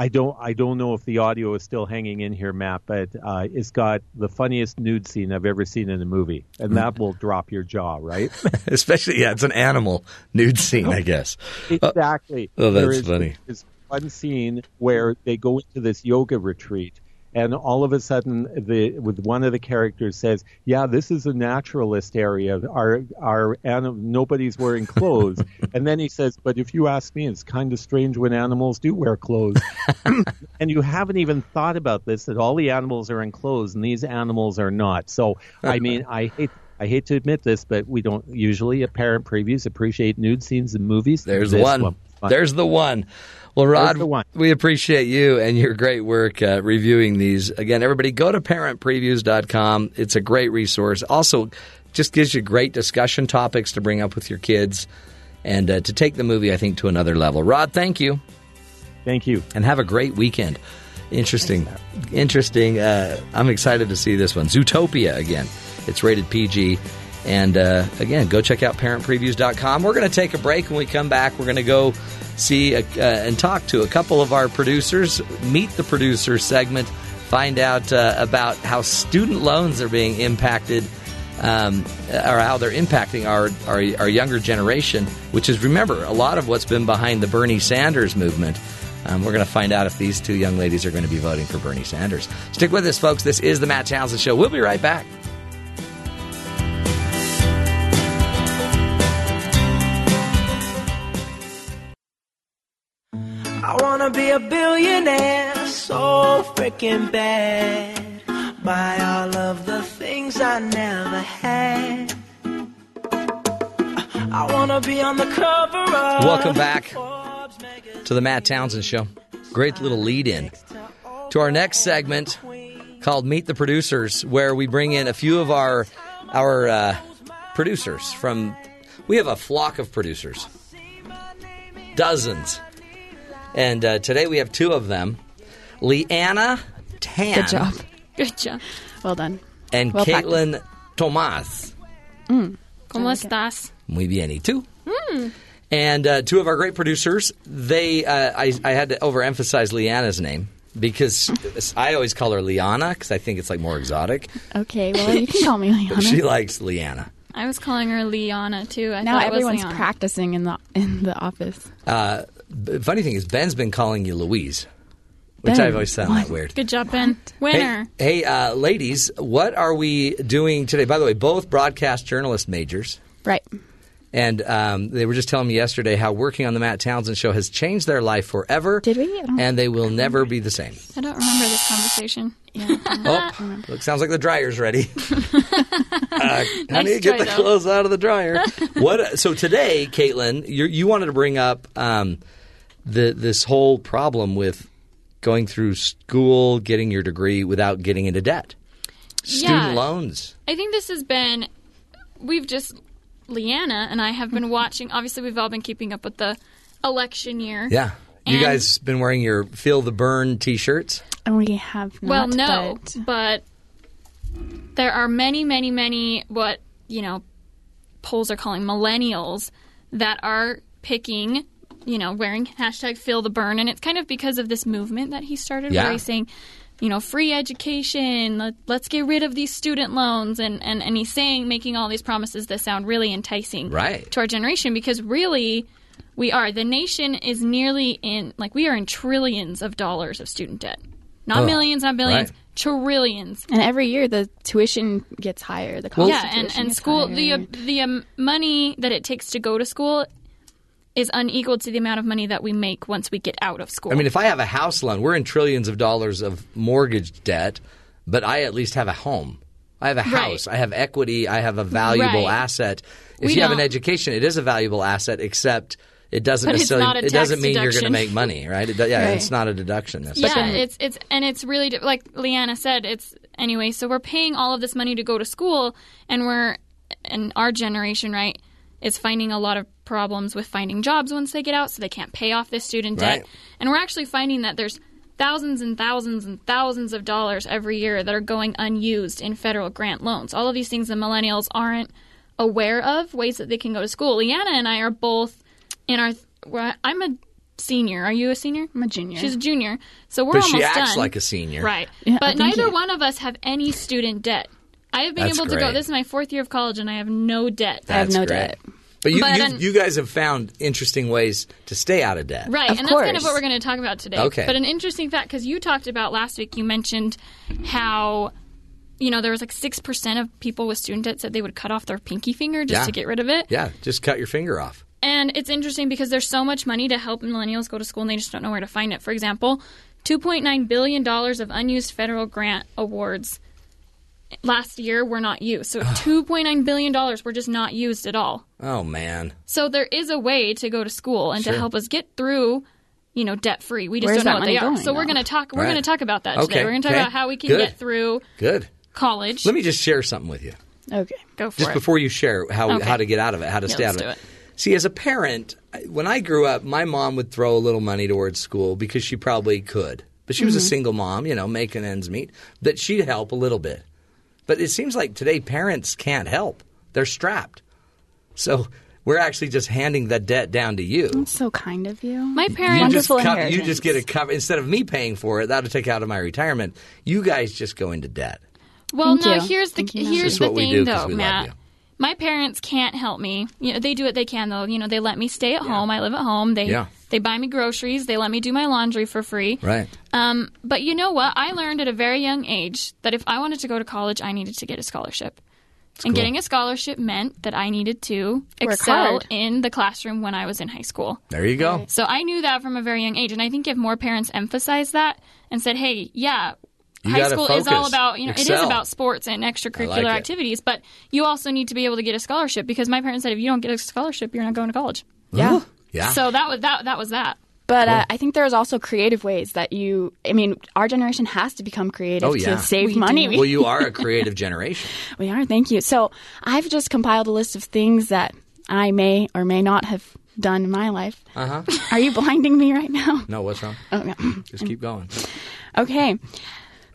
I don't. I don't know if the audio is still hanging in here, Matt, but uh, it's got the funniest nude scene I've ever seen in a movie, and that will drop your jaw, right? *laughs* Especially yeah, it's an animal nude scene, I guess. *laughs* Exactly. Oh, that's There is- funny. There's one scene where they go into this yoga retreat, and all of a sudden, the with one of the characters says, "Yeah, this is a naturalist area. Our our anim- nobody's wearing clothes." *laughs* and then he says, "But if you ask me, it's kind of strange when animals do wear clothes." *laughs* and you haven't even thought about this that all the animals are in clothes and these animals are not. So, I mean, I hate. I hate to admit this, but we don't usually at parent previews appreciate nude scenes in movies. There's This one. There's the one. Well, Rod, we appreciate you and your great work uh, reviewing these. Again, everybody go to parentpreviews.com. It's a great resource. Also, just gives you great discussion topics to bring up with your kids and uh, to take the movie, I think, to another level. Rod, thank you. Thank you. And have a great weekend. Interesting. Interesting. Uh, I'm excited to see this one. Zootopia again. It's rated PG. And uh, again, go check out parentpreviews.com. We're going to take a break. When we come back, we're going to go see a, uh, and talk to a couple of our producers, meet the producer segment, find out uh, about how student loans are being impacted. Um, or how they're impacting our, our our younger generation, which is remember a lot of what's been behind the Bernie Sanders movement. Um, we're going to find out if these two young ladies are going to be voting for Bernie Sanders. Stick with us, folks. This is the Matt Townsend Show. We'll be right back. Wanna be a billionaire so freaking bad. Buy all of the things I never had. I wanna be on the cover of Welcome back to the Matt Townsend Show. Great little lead in to our next segment called Meet the Producers, where we bring in a few of our our uh, producers from. We have a flock of producers, dozens, and uh, today we have two of them, Leanna Tan. Good job. *laughs* Good job. Well done. And Well Caitlin Tomas. Mm. ¿Cómo estás? Muy bien, y tú? Mm. And uh, two of our great producers, they uh, I, I had to overemphasize Leanna's name because I always call her Liana because I think it's like more exotic. Okay, well, you can call me *laughs* But Liana. she likes Leanna. I was calling her Liana too. I now thought it was everyone's practicing in the in the office. Uh, the funny thing is, Ben's been calling you Louise, which Ben? I've always found that weird. Good job, Ben. Winner. Hey, hey uh, ladies, what are we doing today? By the way, both broadcast journalist majors. Right. And um, they were just telling me yesterday how working on the Matt Townsend show has changed their life forever. Did we? And they will never be the same. I don't remember this conversation. *laughs* Oh, look, sounds like the dryer's ready. *laughs* uh, honey, Nice get the though. clothes out of the dryer. *laughs* what? So today, Caitlin, you you wanted to bring up um, the this whole problem with going through school, getting your degree without getting into debt, student Yeah. loans. I think this has been. We've just Liana and I have been watching. Obviously, we've all been keeping up with the election year. Yeah, you And- guys been wearing your "Feel the Bern" T-shirts. And we have not. well, no, but- but there are many, many, many what you know polls are calling millennials that are picking, you know, wearing hashtag Feel the Bern, and it's kind of because of this movement that he started, Yeah. where he's saying. You know, free education. Let, let's get rid of these student loans, and, and and he's saying, making all these promises that sound really enticing, Right. to our generation because really we are the nation is nearly in like we are in trillions of dollars of student debt not Ugh. millions not billions Right. trillions And every year the tuition gets higher. The cost yeah of and, and school higher. the uh, the um, money that it takes to go to school is unequal to the amount of money that we make once we get out of school I mean, if I have a house loan, we're in trillions of dollars of mortgage debt, but I at least have a home. I have a Right. house. I have equity. I have a valuable Right. asset. If We you have an education, it is a valuable asset, except it doesn't But necessarily. it doesn't mean you're going to make money, right? It, yeah, Right. it's not a deduction. necessarily. yeah, it's it's and it's really like Liana said. It's anyway. So we're paying all of this money to go to school, and we're and our generation, right, is finding a lot of problems with finding jobs once they get out, so they can't pay off this student debt. Right. And we're actually finding that there's thousands and thousands and thousands of dollars every year that are going unused in federal grant loans. All of these things the millennials aren't aware of, ways that they can go to school. Liana and I are both in our. I'm a senior. Are you a senior? I'm a junior. She's a junior. So we're But almost she acts done. like a senior. Right. Yeah, but neither you. one of us have any student debt. I have been That's able to go. This is my fourth year of college, and I have no debt. That's I have no great. But you, But you, un- you guys have found interesting ways to stay out of debt. Right, and that's kind of what we're going to talk about today. Okay. But an interesting fact, because you talked about last week, you mentioned how, you know, there was like 6% of people with student debt said they would cut off their pinky finger just Yeah. to get rid of it. Yeah, just cut your finger off. And it's interesting because there's so much money to help millennials go to school and they just don't know where to find it. For example, $2.9 billion of unused federal grant awards last year were not used. So *sighs* $2.9 billion were just not used at all. Oh man. So there is a way to go to school and Sure. to help us get through, you know, debt free. We just Where's don't know that what they money are. going, So we're going to talk. We're Right. going to talk about that Okay, today. We're going to talk okay. about how we can Good. get through Good. college. Let me just share something with you. Okay. go for Just it. Just before you share how Okay. how to get out of it, how to Yeah, stay out let's of do it. See, as a parent, when I grew up, my mom would throw a little money towards school because she probably could. But she was a Mm-hmm. Mhm. single mom, you know, making ends meet. That she'd help a little bit. But it seems like today parents can't help. They're strapped. So we're actually just handing the debt down to you. That's so kind of you. My You parents. just, Wonderful co- you just get a cover instead of me paying for it. That'll take out of my retirement. You guys just go into debt. Well, Thank no. you. Here's the Thank here's This the thing, though, Matt. My parents can't help me. You know, they do what they can, though. You know, they let me stay at home. I live at home. They Yeah. They buy me groceries. They let me do my laundry for free. Right. Um, but you know what? I learned at a very young age that if I wanted to go to college, I needed to get a scholarship. and cool. getting a scholarship meant that I needed to Work excel hard. in the classroom when I was in high school. There you go. So I knew that from a very young age, and I think if more parents emphasized that and said, "Hey, yeah, You high gotta school is all about you know it is about sports and extracurricular like activities, but you also need to be able to get a scholarship because my parents said if you don't get a scholarship, you're not going to college. Yeah. Yeah. So that was that that was that. But uh, I think there's also creative ways that you. I mean, our generation has to become creative Oh, yeah. to save We money. do. well, you are a creative *laughs* generation. We are. Thank you. So I've just compiled a list of things that I may or may not have done in my life. Uh huh. Are you blinding me right now? No, what's wrong? Oh, no. Just keep going. Okay.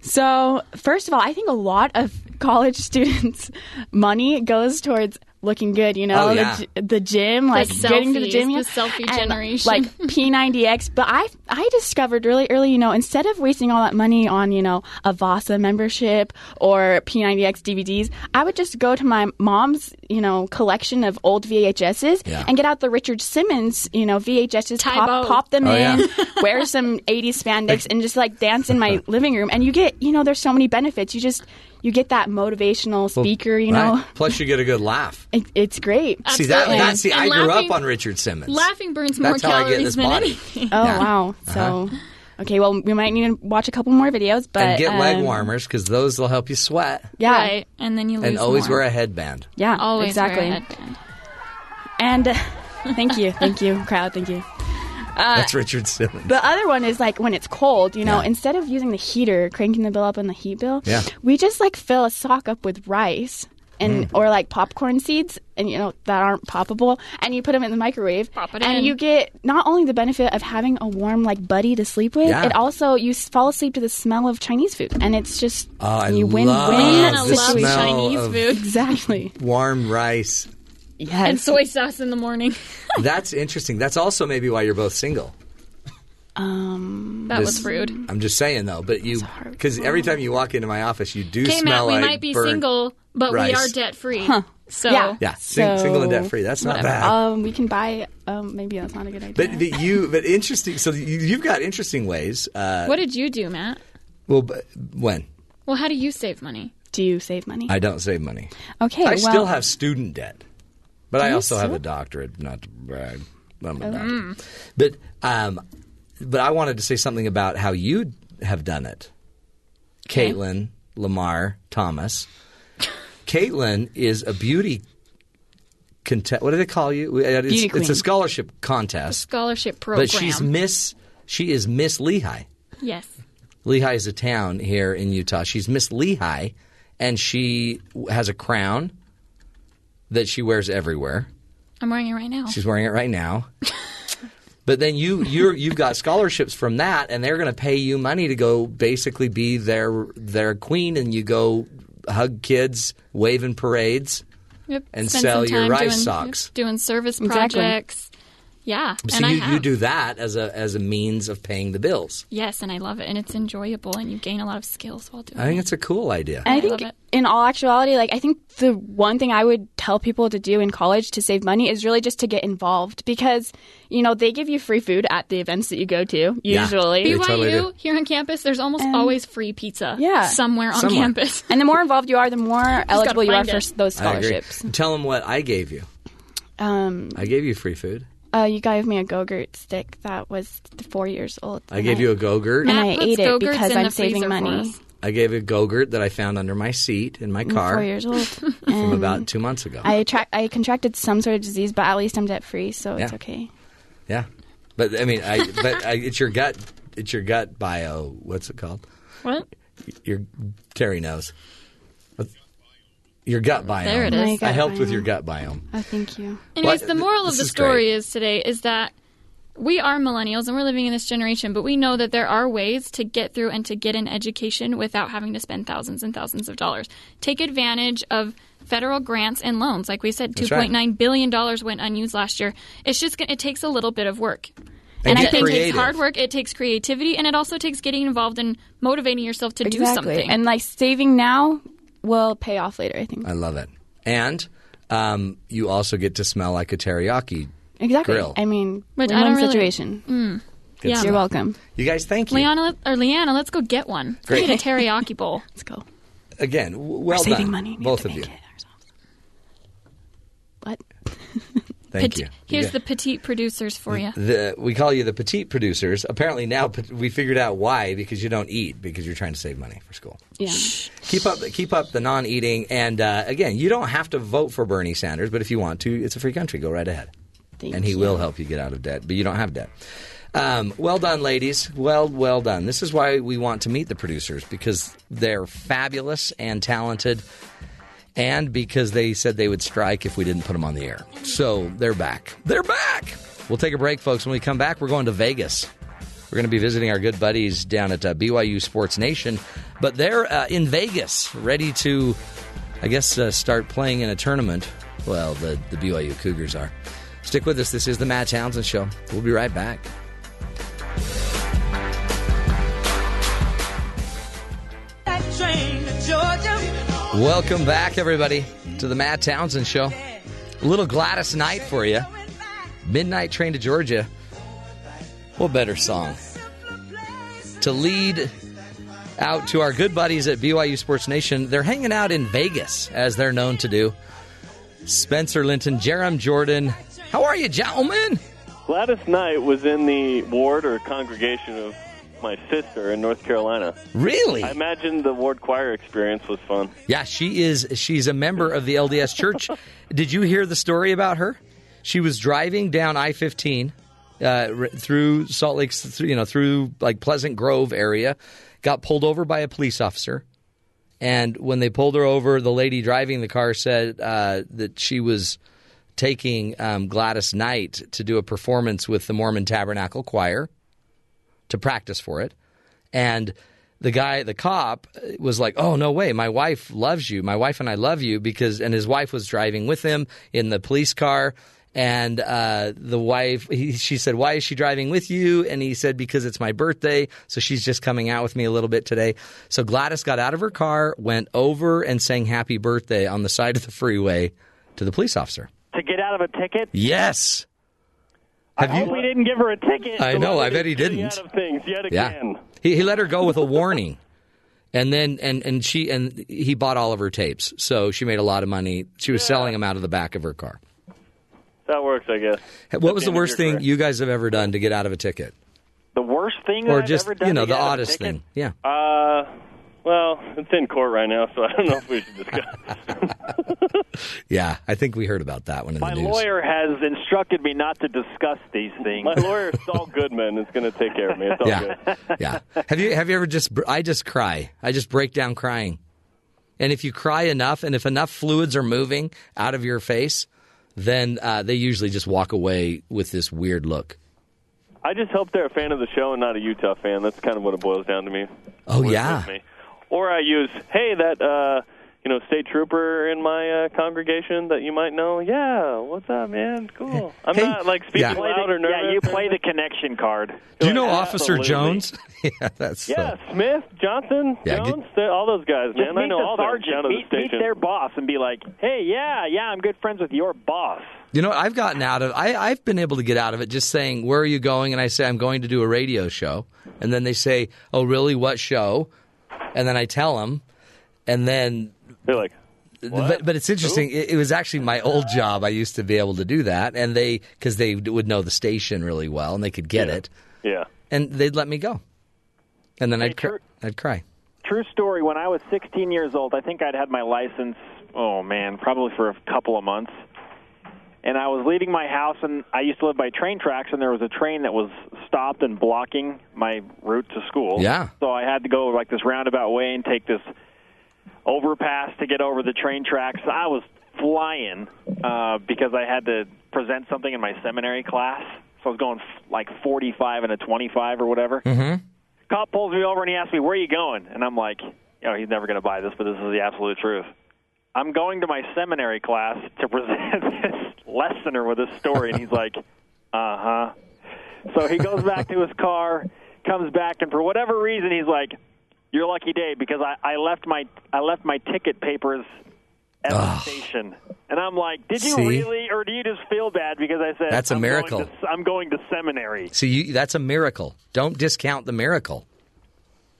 So, first of all, I think a lot of college *laughs* students' money goes towards looking good, you know, Oh, yeah. the, the gym, like getting to the gym, yeah. the selfie and, generation. like *laughs* P90X. But I I discovered really early, you know, instead of wasting all that money on, you know, a Vasa membership or P90X DVDs, I would just go to my mom's, you know, collection of old VHSs Yeah. and get out the Richard Simmons, you know, VHSs, pop, pop them Oh, in, yeah. *laughs* wear some 80s spandex and just like dance in my *laughs* living room and you get you know there's so many benefits you just you get that motivational speaker you know Right. Plus, you get a good laugh. *laughs* it, it's great See that? Absolutely. that see, And I grew up on Richard Simmons. Laughing burns more That's how I get calories than body. anything. oh Yeah. wow so okay well we might need to watch a couple more videos but and get leg um, warmers because those will help you sweat. yeah Right, and then you lose And always more. wear a headband. yeah Always exactly wear a headband. and uh, *laughs* thank you thank you crowd thank you uh, That's Richard Simmons. The other one is like when it's cold, you know, Yeah. instead of using the heater, cranking the bill up on the heat bill, Yeah. we just like fill a sock up with rice and Mm. or like popcorn seeds and you know that aren't poppable and you put them in the microwave Pop it and in. you get not only the benefit of having a warm like buddy to sleep with, Yeah. it also you fall asleep to the smell of Chinese food and it's just Oh, I you win win the love situation. smell Chinese food. Exactly. warm rice. Yes. and soy sauce in the morning. *laughs* That's interesting. That's also maybe why you're both single. um That was rude. I'm just saying though, but you because every time you walk into my office, you do Okay, smell Matt, we like might be burnt single, but we rice. are debt free. So Yeah. Yeah, sing, So- single and debt free. That's not whatever. bad. um we can buy um maybe that's not a good idea. but the, you, but interesting. So you, you've got interesting ways. Uh, what did you do, Matt? well, but when Well, how do you save money? Do you save money? I don't save money, okay, I well, still have student debt, but I also have a doctorate. Not to brag, but I'm a Oh. doctor. But um, but I wanted to say something about how you have done it, Okay. Caitlin Lamar Thomas. Caitlin is a beauty contest. What do they call you? It's, Beauty it's a scholarship contest, Scholarship program. but she's Miss. She is Miss Lehi. yes. Lehi is a town here in Utah. She's Miss Lehi, and she has a crown that she wears everywhere. I'm wearing it right now. She's wearing it right now. *laughs* but then you you're, you've got scholarships from that, and they're going to pay you money to go basically be their their queen, and you go hug kids, wave in parades. Yep. and Spend sell your rice doing, socks. yep, doing service Exactly. projects. Yeah, So and I you, have. you do that as a as a means of paying the bills. Yes, and I love it, and it's enjoyable, and you gain a lot of skills while doing it. I think it. it's a cool idea. And I I think, love it. in all actuality, like I think the one thing I would tell people to do in college to save money is really just to get involved because you know they give you free food at the events that you go to. Usually, They BYU totally here on campus, there's almost And- always free pizza. Yeah. somewhere on Somewhere. campus. and the more involved you are, the more eligible you are find for those scholarships. Tell them what I gave you. Um, I gave you free food. Uh, you gave me a Go-Gurt stick that was four years old. I and gave you a go-gurt. and Matt I ate it because I'm saving money. I gave a Gogurt that I found under my seat in my I'm car four years old. *laughs* from about two months ago. I tra- I contracted some sort of disease, but at least I'm debt free, so it's okay. yeah, but I mean, I but I, it's your gut. It's your gut bio. What's it called? What? Your Terry knows. What's- Your gut biome. There it is. My I gut helped with your gut biome. Oh, thank you. Anyways, What? the moral This of the story is today is that we are millennials and we're living in this generation, but we know that there are ways to get through and to get an education without having to spend thousands and thousands of dollars. Take advantage of federal grants and loans. Like we said, That's two right. point nine billion dollars went unused last year. It's just gonna, it takes a little bit of work. And And, I think it creative. takes hard work, it takes creativity, and it also takes getting involved and motivating yourself to do something. And like saving now will pay off later. I think. I love it. And um, you also get to smell like a teriyaki Exactly. grill. I mean, But I win-win don't really- situation. Mm. Good Yeah. You're welcome. You guys, thank you. Liana let- or Liana, let's go get one. Let's Great. get a teriyaki bowl. *laughs* Let's go. Again, w- well saving done, money. We both have of to you. make What? *laughs* Thank Pet- you. Here's You the petite producers for you. The, we call you the petite producers. Apparently now we figured out why because you don't eat because you're trying to save money for school. Yeah. Keep up keep up the non-eating and uh, again you don't have to vote for Bernie Sanders but if you want to it's a free country go right ahead Thank and he you. will help you get out of debt but you don't have debt. Um, well done, ladies. Well, well done. This is why we want to meet the producers because they're fabulous and talented, and because they said they would strike if we didn't put them on the air. So they're back. They're back. We'll take a break, folks. When we come back, we're going to Vegas. We're going to be visiting our good buddies down at uh, BYU Sports Nation, but they're uh, in Vegas, ready to, I guess, uh, start playing in a tournament. Well, the, the BYU Cougars are. Stick with us. This is the Matt Townsend Show. We'll be right back. That train to Georgia. Welcome back, everybody, to the Matt Townsend Show. A little Gladys Knight for you. Midnight Train to Georgia. What better song? To lead out to our good buddies at BYU Sports Nation. They're hanging out in Vegas, as they're known to do. Spencer Linton, Jarom Jordan. How are you, gentlemen? Gladys Knight was in the ward or congregation of my sister in North Carolina. Really? I imagine the ward choir experience was fun. Yeah, she is. She's a member of the LDS Church. *laughs* Did you hear the story about her? She was driving down I fifteen uh, through Salt Lake, through, you know, through like Pleasant Grove area. Got pulled over by a police officer, and when they pulled her over, the lady driving the car said uh, that she was taking um, Gladys Knight to do a performance with the Mormon Tabernacle Choir to practice for it. And the guy, the cop, was like, "Oh no way! My wife loves you. My wife and I love you because." And his wife was driving with him in the police car. And uh, the wife, he, she said, "Why is she driving with you?" And he said, "Because it's my birthday, so she's just coming out with me a little bit today." So Gladys got out of her car, went over, and sang "Happy Birthday" on the side of the freeway to the police officer. To get out of a ticket? Yes. I Have hope you- we didn't give her a ticket. I know. I bet he didn't. things yet again. Yeah. He, he let her go with a warning. And then and, and she and he bought all of her tapes. So she made a lot of money. She was selling them out of the back of her car. That works, I guess. What was the worst thing career. you guys have ever done to get out of a ticket? The worst thing or just you know the get out of a oddest thing? Yeah. Uh, well, it's in court right now, so I don't know if we should discuss. *laughs* *laughs* Yeah, I think we heard about that one in My the news. lawyer has instructed me not to discuss these things. My lawyer, Saul Goodman, is going to take care of me. It's all Yeah. good. yeah. Have you have you ever just I just cry. I just break down crying. And if you cry enough and if enough fluids are moving out of your face, then uh, they usually just walk away with this weird look. I just hope they're a fan of the show and not a Utah fan. That's kind of what it boils down to me. Oh with- yeah. With me. Or I use, hey, that uh, you know state trooper in my uh, congregation that you might know. Yeah, what's up, man? Cool. *laughs* I'm Hey, not like speaking yeah. loud or nervous. yeah, you play the connection card. Do you know Officer Jones? *laughs* yeah, that's Yeah, uh, Smith, Johnson, Yeah, Jones, they're- all those guys, Just man. meet I know the all them sergeant. down at the Meet, meet their boss and be like, "Hey, yeah, yeah, I'm good friends with your boss." You know, I've gotten out of. I, I've been able to get out of it just saying, "Where are you going?" And I say, "I'm going to do a radio show." And then they say, "Oh, really? What show?" And then I tell them, and then they're like, But, but it's interesting. It, it was actually my old job. I used to be able to do that, and they because they would know the station really well, and they could get it, Yeah. and they'd let me go, and then I'd cry. I'd cry. True story. When I was 16 years old, I think I'd had my license. Oh man, probably for a couple of months. And I was leaving my house, and I used to live by train tracks, and there was a train that was stopped and blocking my route to school. Yeah. So I had to go like this roundabout way and take this overpass to get over the train tracks. I was flying uh, because I had to present something in my seminary class. So I was going f- like 45 and a 25 or whatever. Mm-hmm. Cop pulls me over and he asks me, "Where are you going?" And I'm like, "You know, he's never going to buy this, but this is the absolute truth." I'm going to my seminary class to *laughs* present this lesson with this story, and he's like, "Uh huh." So he goes back to his car, comes back, and for whatever reason, he's like, "You're lucky day because I, I left my I left my ticket papers at the station." And I'm like, "Did you See? really, or do you just feel bad because I said That's a I'm going miracle. to- I'm going to seminary." See, you, that's a miracle. Don't discount the miracle.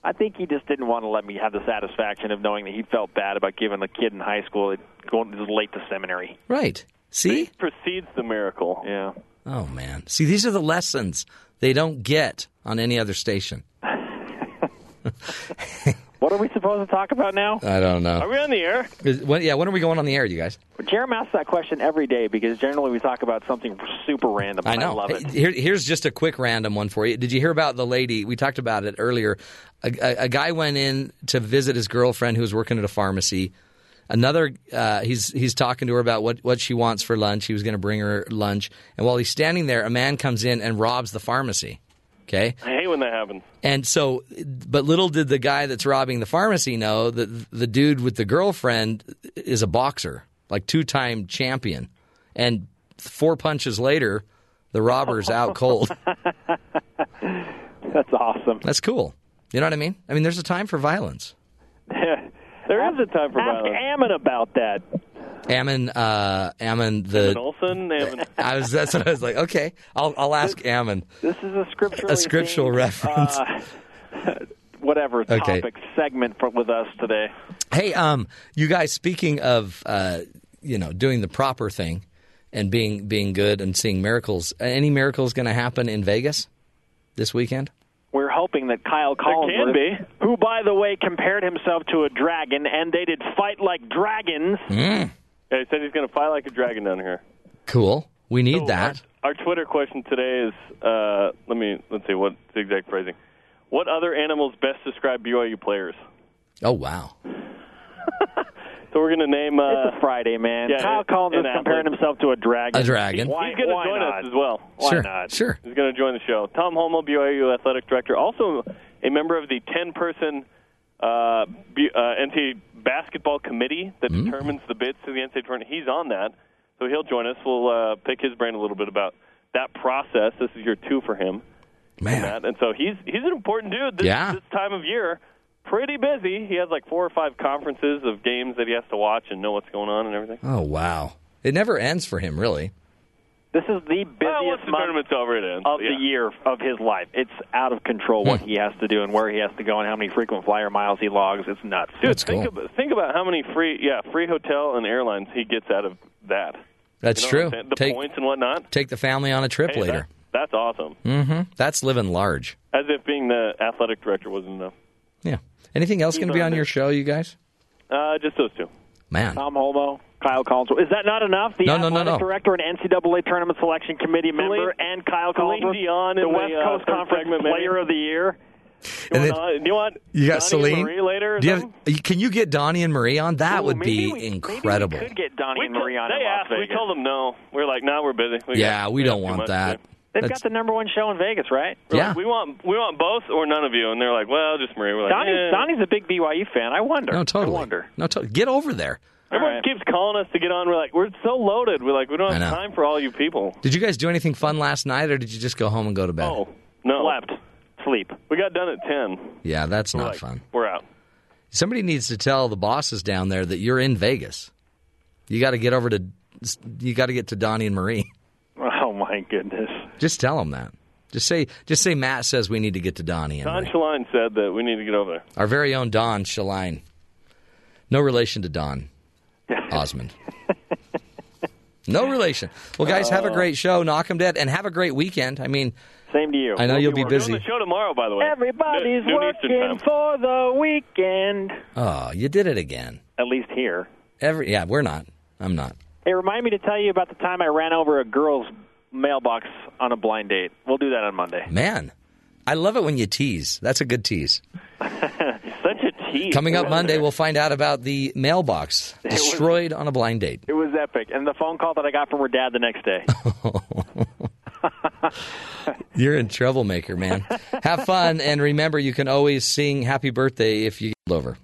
I think he just didn't want to let me have the satisfaction of knowing that he felt bad about giving a kid in high school going late to seminary. Right. See? precedes the miracle. Yeah. Oh man. See, these are the lessons they don't get on any other station. *laughs* *laughs* What are we supposed to talk about now? I don't know. Are we on the air? Is- when, yeah, when are we going on the air, you guys? Jeremy asks that question every day because generally we talk about something super random. I know. love it. Here, here's just a quick random one for you. Did you hear about the lady? We talked about it earlier. A, a, a guy went in to visit his girlfriend who was working at a pharmacy. Another, uh, he's he's talking to her about what, what she wants for lunch. He was going to bring her lunch, and while he's standing there, a man comes in and robs the pharmacy. Okay, I hate when that happens. and so, but little did the guy that's robbing the pharmacy know that the dude with the girlfriend is a boxer, like two time champion. And four punches later, the robber's out cold. *laughs* *laughs* That's awesome. That's cool. You know what I mean? I mean, there's a time for violence. *laughs* There is a time for Ask violence. Ammon about that. Ammon, uh, Ammon, Ammon the. Olson, Ammon. *laughs* I was. That's what I was like. Okay, I'll I'll ask Ammon. This is a scriptural A scriptural reference. Uh, *laughs* whatever Okay. topic segment for, with us today. Hey, um, you guys. Speaking of, uh, you know, doing the proper thing and being being good and seeing miracles. Any miracles going to happen in Vegas this weekend? We're hoping that Kyle Collinsworth, can who by the way compared himself to a dragon, and they did fight like dragons. Mm, Yeah, he said he's going to fight like a dragon down here. cool. We need So that. Our, our Twitter question today is, uh, let me let's see what's the exact phrasing. What other animals best describe BYU players? Oh wow. *laughs* So we're going to name. Uh, it's a Friday, man. yeah, Kyle and- Collinsworth and comparing himself to a dragon. A dragon. Why, He's going to why join not? us as well. Why sure. not? Sure. He's going to join the show. Tom Holmoe, BYU athletic director, also a member of the 10-person uh, B- uh, NCAA basketball committee that Mm. determines the bids to the NCAA tournament. He's on that, so he'll join us. We'll uh, pick his brain a little bit about that process. This is year two for him. Man. That. And so he's he's an important dude this, Yeah. this time of year. Pretty busy. He has like four or five conferences of games that he has to watch and know what's going on and everything. Oh wow. It never ends for him, really. This is the busiest Well, once the month tournament's over, it ends. of yeah. the year of his life. It's out of control what he has to do and where he has to go and how many frequent flyer miles he logs. It's nuts. Dude, think about think about how many free yeah free hotel and airlines he gets out of that. That's You know true. what I'm saying? The Take points and whatnot. take the family on a trip Hey, later. that- that's awesome. Mm-hmm. That's living large. As if being the athletic director wasn't enough. Yeah. Anything else He's going to be on on your show, you guys? Uh, just those two. Man. Tom Holmoe, Kyle Collinsworth. Is that not enough? The No, no, no, athletic no. director and NCAA tournament selection committee member, Celine- and Kyle Celine Collinsworth, Dion the in the, West uh, Coast Conference segment, maybe? Player of the Year. You And want, then- uh, you want You got Donnie Celine. and Marie later? Do you have, can you get Donny and Marie on? That Ooh, would be we- incredible. Maybe we could get Donny We and told- Marie on they Las asked. We told them no. We're like, no, we're busy. We yeah, got- we got don't want that. to do. They've That's- got the number one show in Vegas, right? We're Yeah. like, we want we want both or none of you, and they're like, well, just Marie. We're like, Donny's, eh. Donny's a big BYU fan. I wonder. No, totally. I wonder. No, to- get over there. Everyone All right. keeps calling us to get on. We're like, we're so loaded. We're like, we don't have time for all you people. Did you guys do anything fun last night, or did you just go home and go to bed? Oh no, Slept. Sleep. We got done at ten. Yeah, that's We're not like, fun. We're out. Somebody needs to tell the bosses down there that you're in Vegas. You got to get over to. You got to get to Donny and Marie. *laughs* My goodness. Just tell them that. Just say, just say Matt says we need to get to Donny and Don Marie. Shaline said that we need to get over there. Our very own Don Shaline. No relation to Don *laughs* Osmond. No relation. Well, guys, have a uh, great show. Knock Knock 'em dead, and have a great weekend. I mean, Same to you. I know you'll be We're doing busy. the show tomorrow, by the way. Everybody's Noon- noon working for the weekend. Oh, you did it again. At least here. Every yeah, we're not. I'm not. Hey, remind me to tell you about the time I ran over a girl's mailbox on a blind date. We'll do that on Monday. Man, I love it when you tease. That's a good tease. *laughs* Such a tease. Coming up Monday, we'll find out about the mailbox was- destroyed on a blind date. It was epic, and the phone call that I got from her dad the next day. *laughs* You're in troublemaker, man. Have fun, and remember, you can always sing "Happy Birthday" if you get over.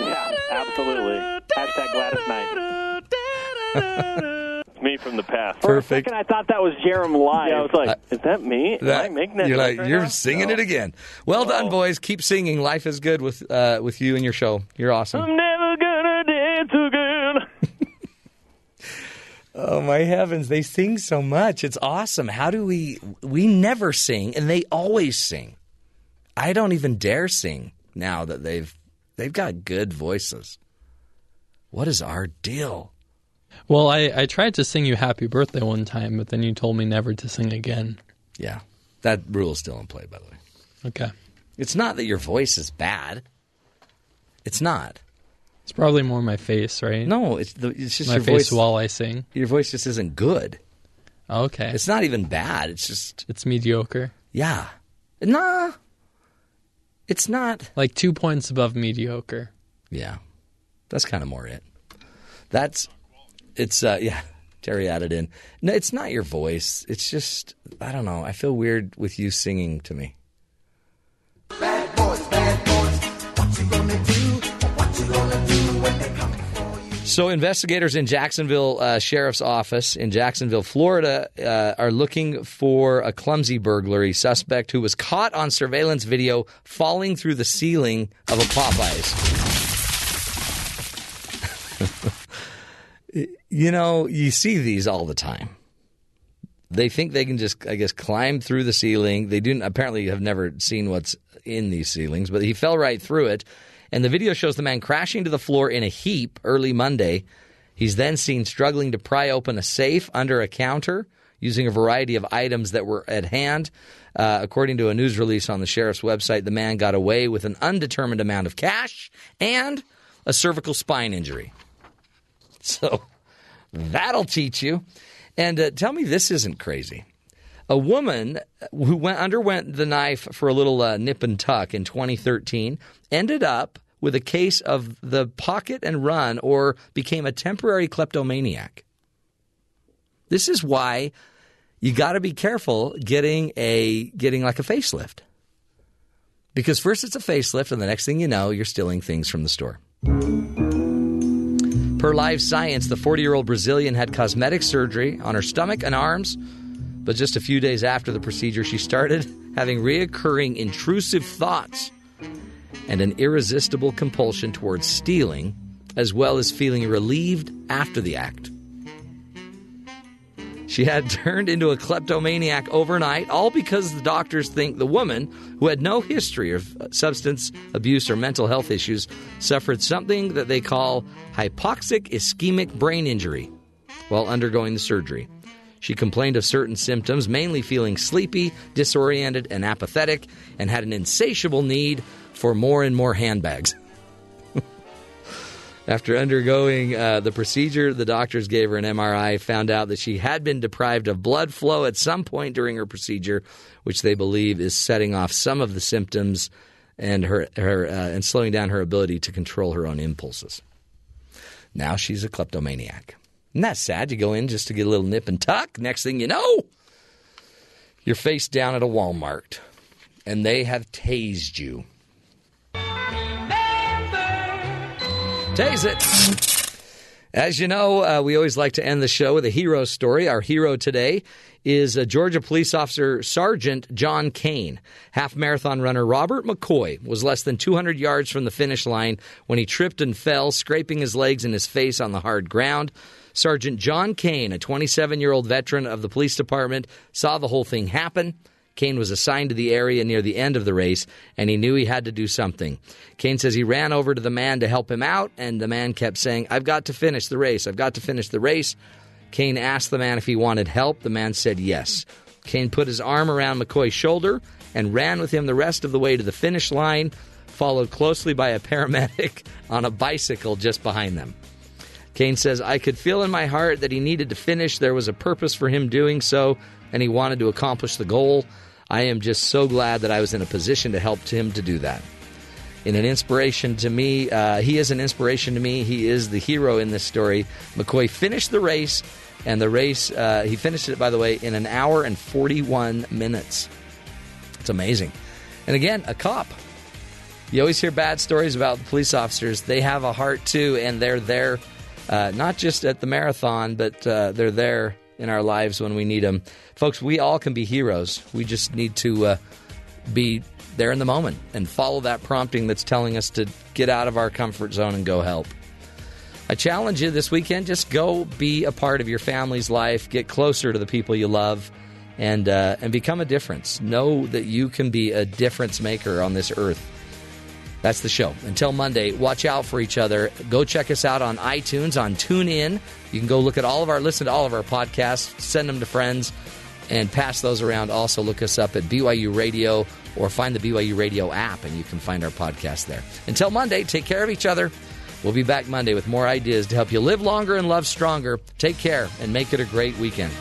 yeah, absolutely. Hashtag Gladys Knight. *laughs* It's me from the past. For Perfect. a second, I thought that was Jarom live. Yeah, I was like, is that me? Am I making that you're like right you're now? singing No. it again. Well done, boys. Keep singing. Life is good with uh, with you and your show. You're awesome. I'm never gonna dance again. *laughs* Oh my heavens, they sing so much. It's awesome. How do we we never sing and they always sing. I don't even dare sing now that they've they've got good voices. What is our deal? Well, I, I tried to sing you happy birthday one time, but then you told me never to sing again. Yeah. That rule is still in play by the way. Okay. It's not that your voice is bad. It's not. It's probably more my face, right? No, it's the it's just my your face voice while I sing. Your voice just isn't good. Okay. It's not even bad. It's just It's mediocre. yeah. Nah. It's not. Like two points above mediocre. Yeah. That's kind of more it. That's it's uh yeah, *laughs* Terry added in. No, it's not your voice. It's just I don't know. I feel weird with you singing to me. So, investigators in Jacksonville uh, Sheriff's Office in Jacksonville, Florida, uh, are looking for a clumsy burglary suspect who was caught on surveillance video falling through the ceiling of a Popeyes. *laughs* you know, you see these all the time. They think they can just, I guess, climb through the ceiling. They do apparently have never seen what's in these ceilings, but he fell right through it. And the video shows the man crashing to the floor in a heap early Monday. He's then seen struggling to pry open a safe under a counter using a variety of items that were at hand. Uh, according to a news release on the sheriff's website, the man got away with an undetermined amount of cash and a cervical spine injury. *laughs* So that'll teach you. And uh, tell me this isn't crazy. A woman who went, underwent the knife for a little uh, nip and tuck in 2013 ended up with a case of the pocket and run or became a temporary kleptomaniac. This is why you got to be careful getting a getting like a facelift. Because first it's a facelift and the next thing you know you're stealing things from the store. Per Live Science, the 40 year old Brazilian had cosmetic surgery on her stomach and arms, but just a few days after the procedure, she started *laughs* having reoccurring intrusive thoughts and an irresistible compulsion towards stealing, as well as feeling relieved after the act. She had *laughs* turned into a kleptomaniac overnight, all because the doctors think the woman, who had no history of uh, substance abuse or mental health issues, suffered something that they call hypoxic ischemic brain injury while undergoing the surgery. She complained of certain symptoms, mainly feeling sleepy, disoriented, and apathetic, and had an insatiable need for more and more handbags. After undergoing uh, the procedure, the doctors gave her an MRI, found out that she had been deprived of blood flow at some point during her procedure, which they believe is setting off some of the symptoms and her, her uh, and slowing down her ability to control her own impulses. Now she's a kleptomaniac. Isn't that sad? You go in just to get a little nip and tuck. Next thing you know, you're face down at a Walmart, and they have tased you. Tase it. As you know, uh, we always like to end the show with a hero story. Our hero today is Georgia police officer Sergeant John Kane. Half marathon runner Robert McCoy was less than 200 yards from the finish line when he tripped and fell, scraping his legs and his face on the hard ground. Sergeant John Kane, a 27 year old veteran of the police department, saw the whole thing happen. Kane was assigned to the area near the end of the race, and he knew he had to do something. Kane says he ran over to the man to help him out, and the man kept saying, I've got to finish the race. I've got to finish the race. Kane asked the man if he wanted help. The man said yes. Kane put his arm around McCoy's shoulder and ran with him the rest of the way to the finish line, followed closely by a paramedic *laughs* on a bicycle just behind them. Kane says, I could feel in my heart that he needed to finish. There was a purpose for him doing so, and he wanted to accomplish the goal. I am just so glad that I was in a position to help him to do that. In an inspiration to me, uh, he is an inspiration to me. He is the hero in this story. McCoy finished the race, and the race, uh, he finished it, by the way, in an hour and 41 minutes. It's amazing. And again, a cop. You always hear bad stories about the police officers. They have a heart too, and they're there uh, not just at the marathon, but uh, they're there in our lives when we need them. Folks, we all can be heroes. We just need to uh, be there in the moment and follow that prompting that's telling us to get out of our comfort zone and go help. I challenge you this weekend just go be a part of your family's life, get closer to the people you love, and, uh, and become a difference. Know that you can be a difference maker on this earth. That's the show. Until Monday, watch out for each other. Go check us out on iTunes, on TuneIn. You can go look at all of our, listen to all of our podcasts, send them to friends, and pass those around. Also, look us up at BYU Radio or find the BYU Radio app, and you can find our podcast there. Until Monday, take care of each other. We'll be back Monday with more ideas to help you live longer and love stronger. Take care and make it a great weekend.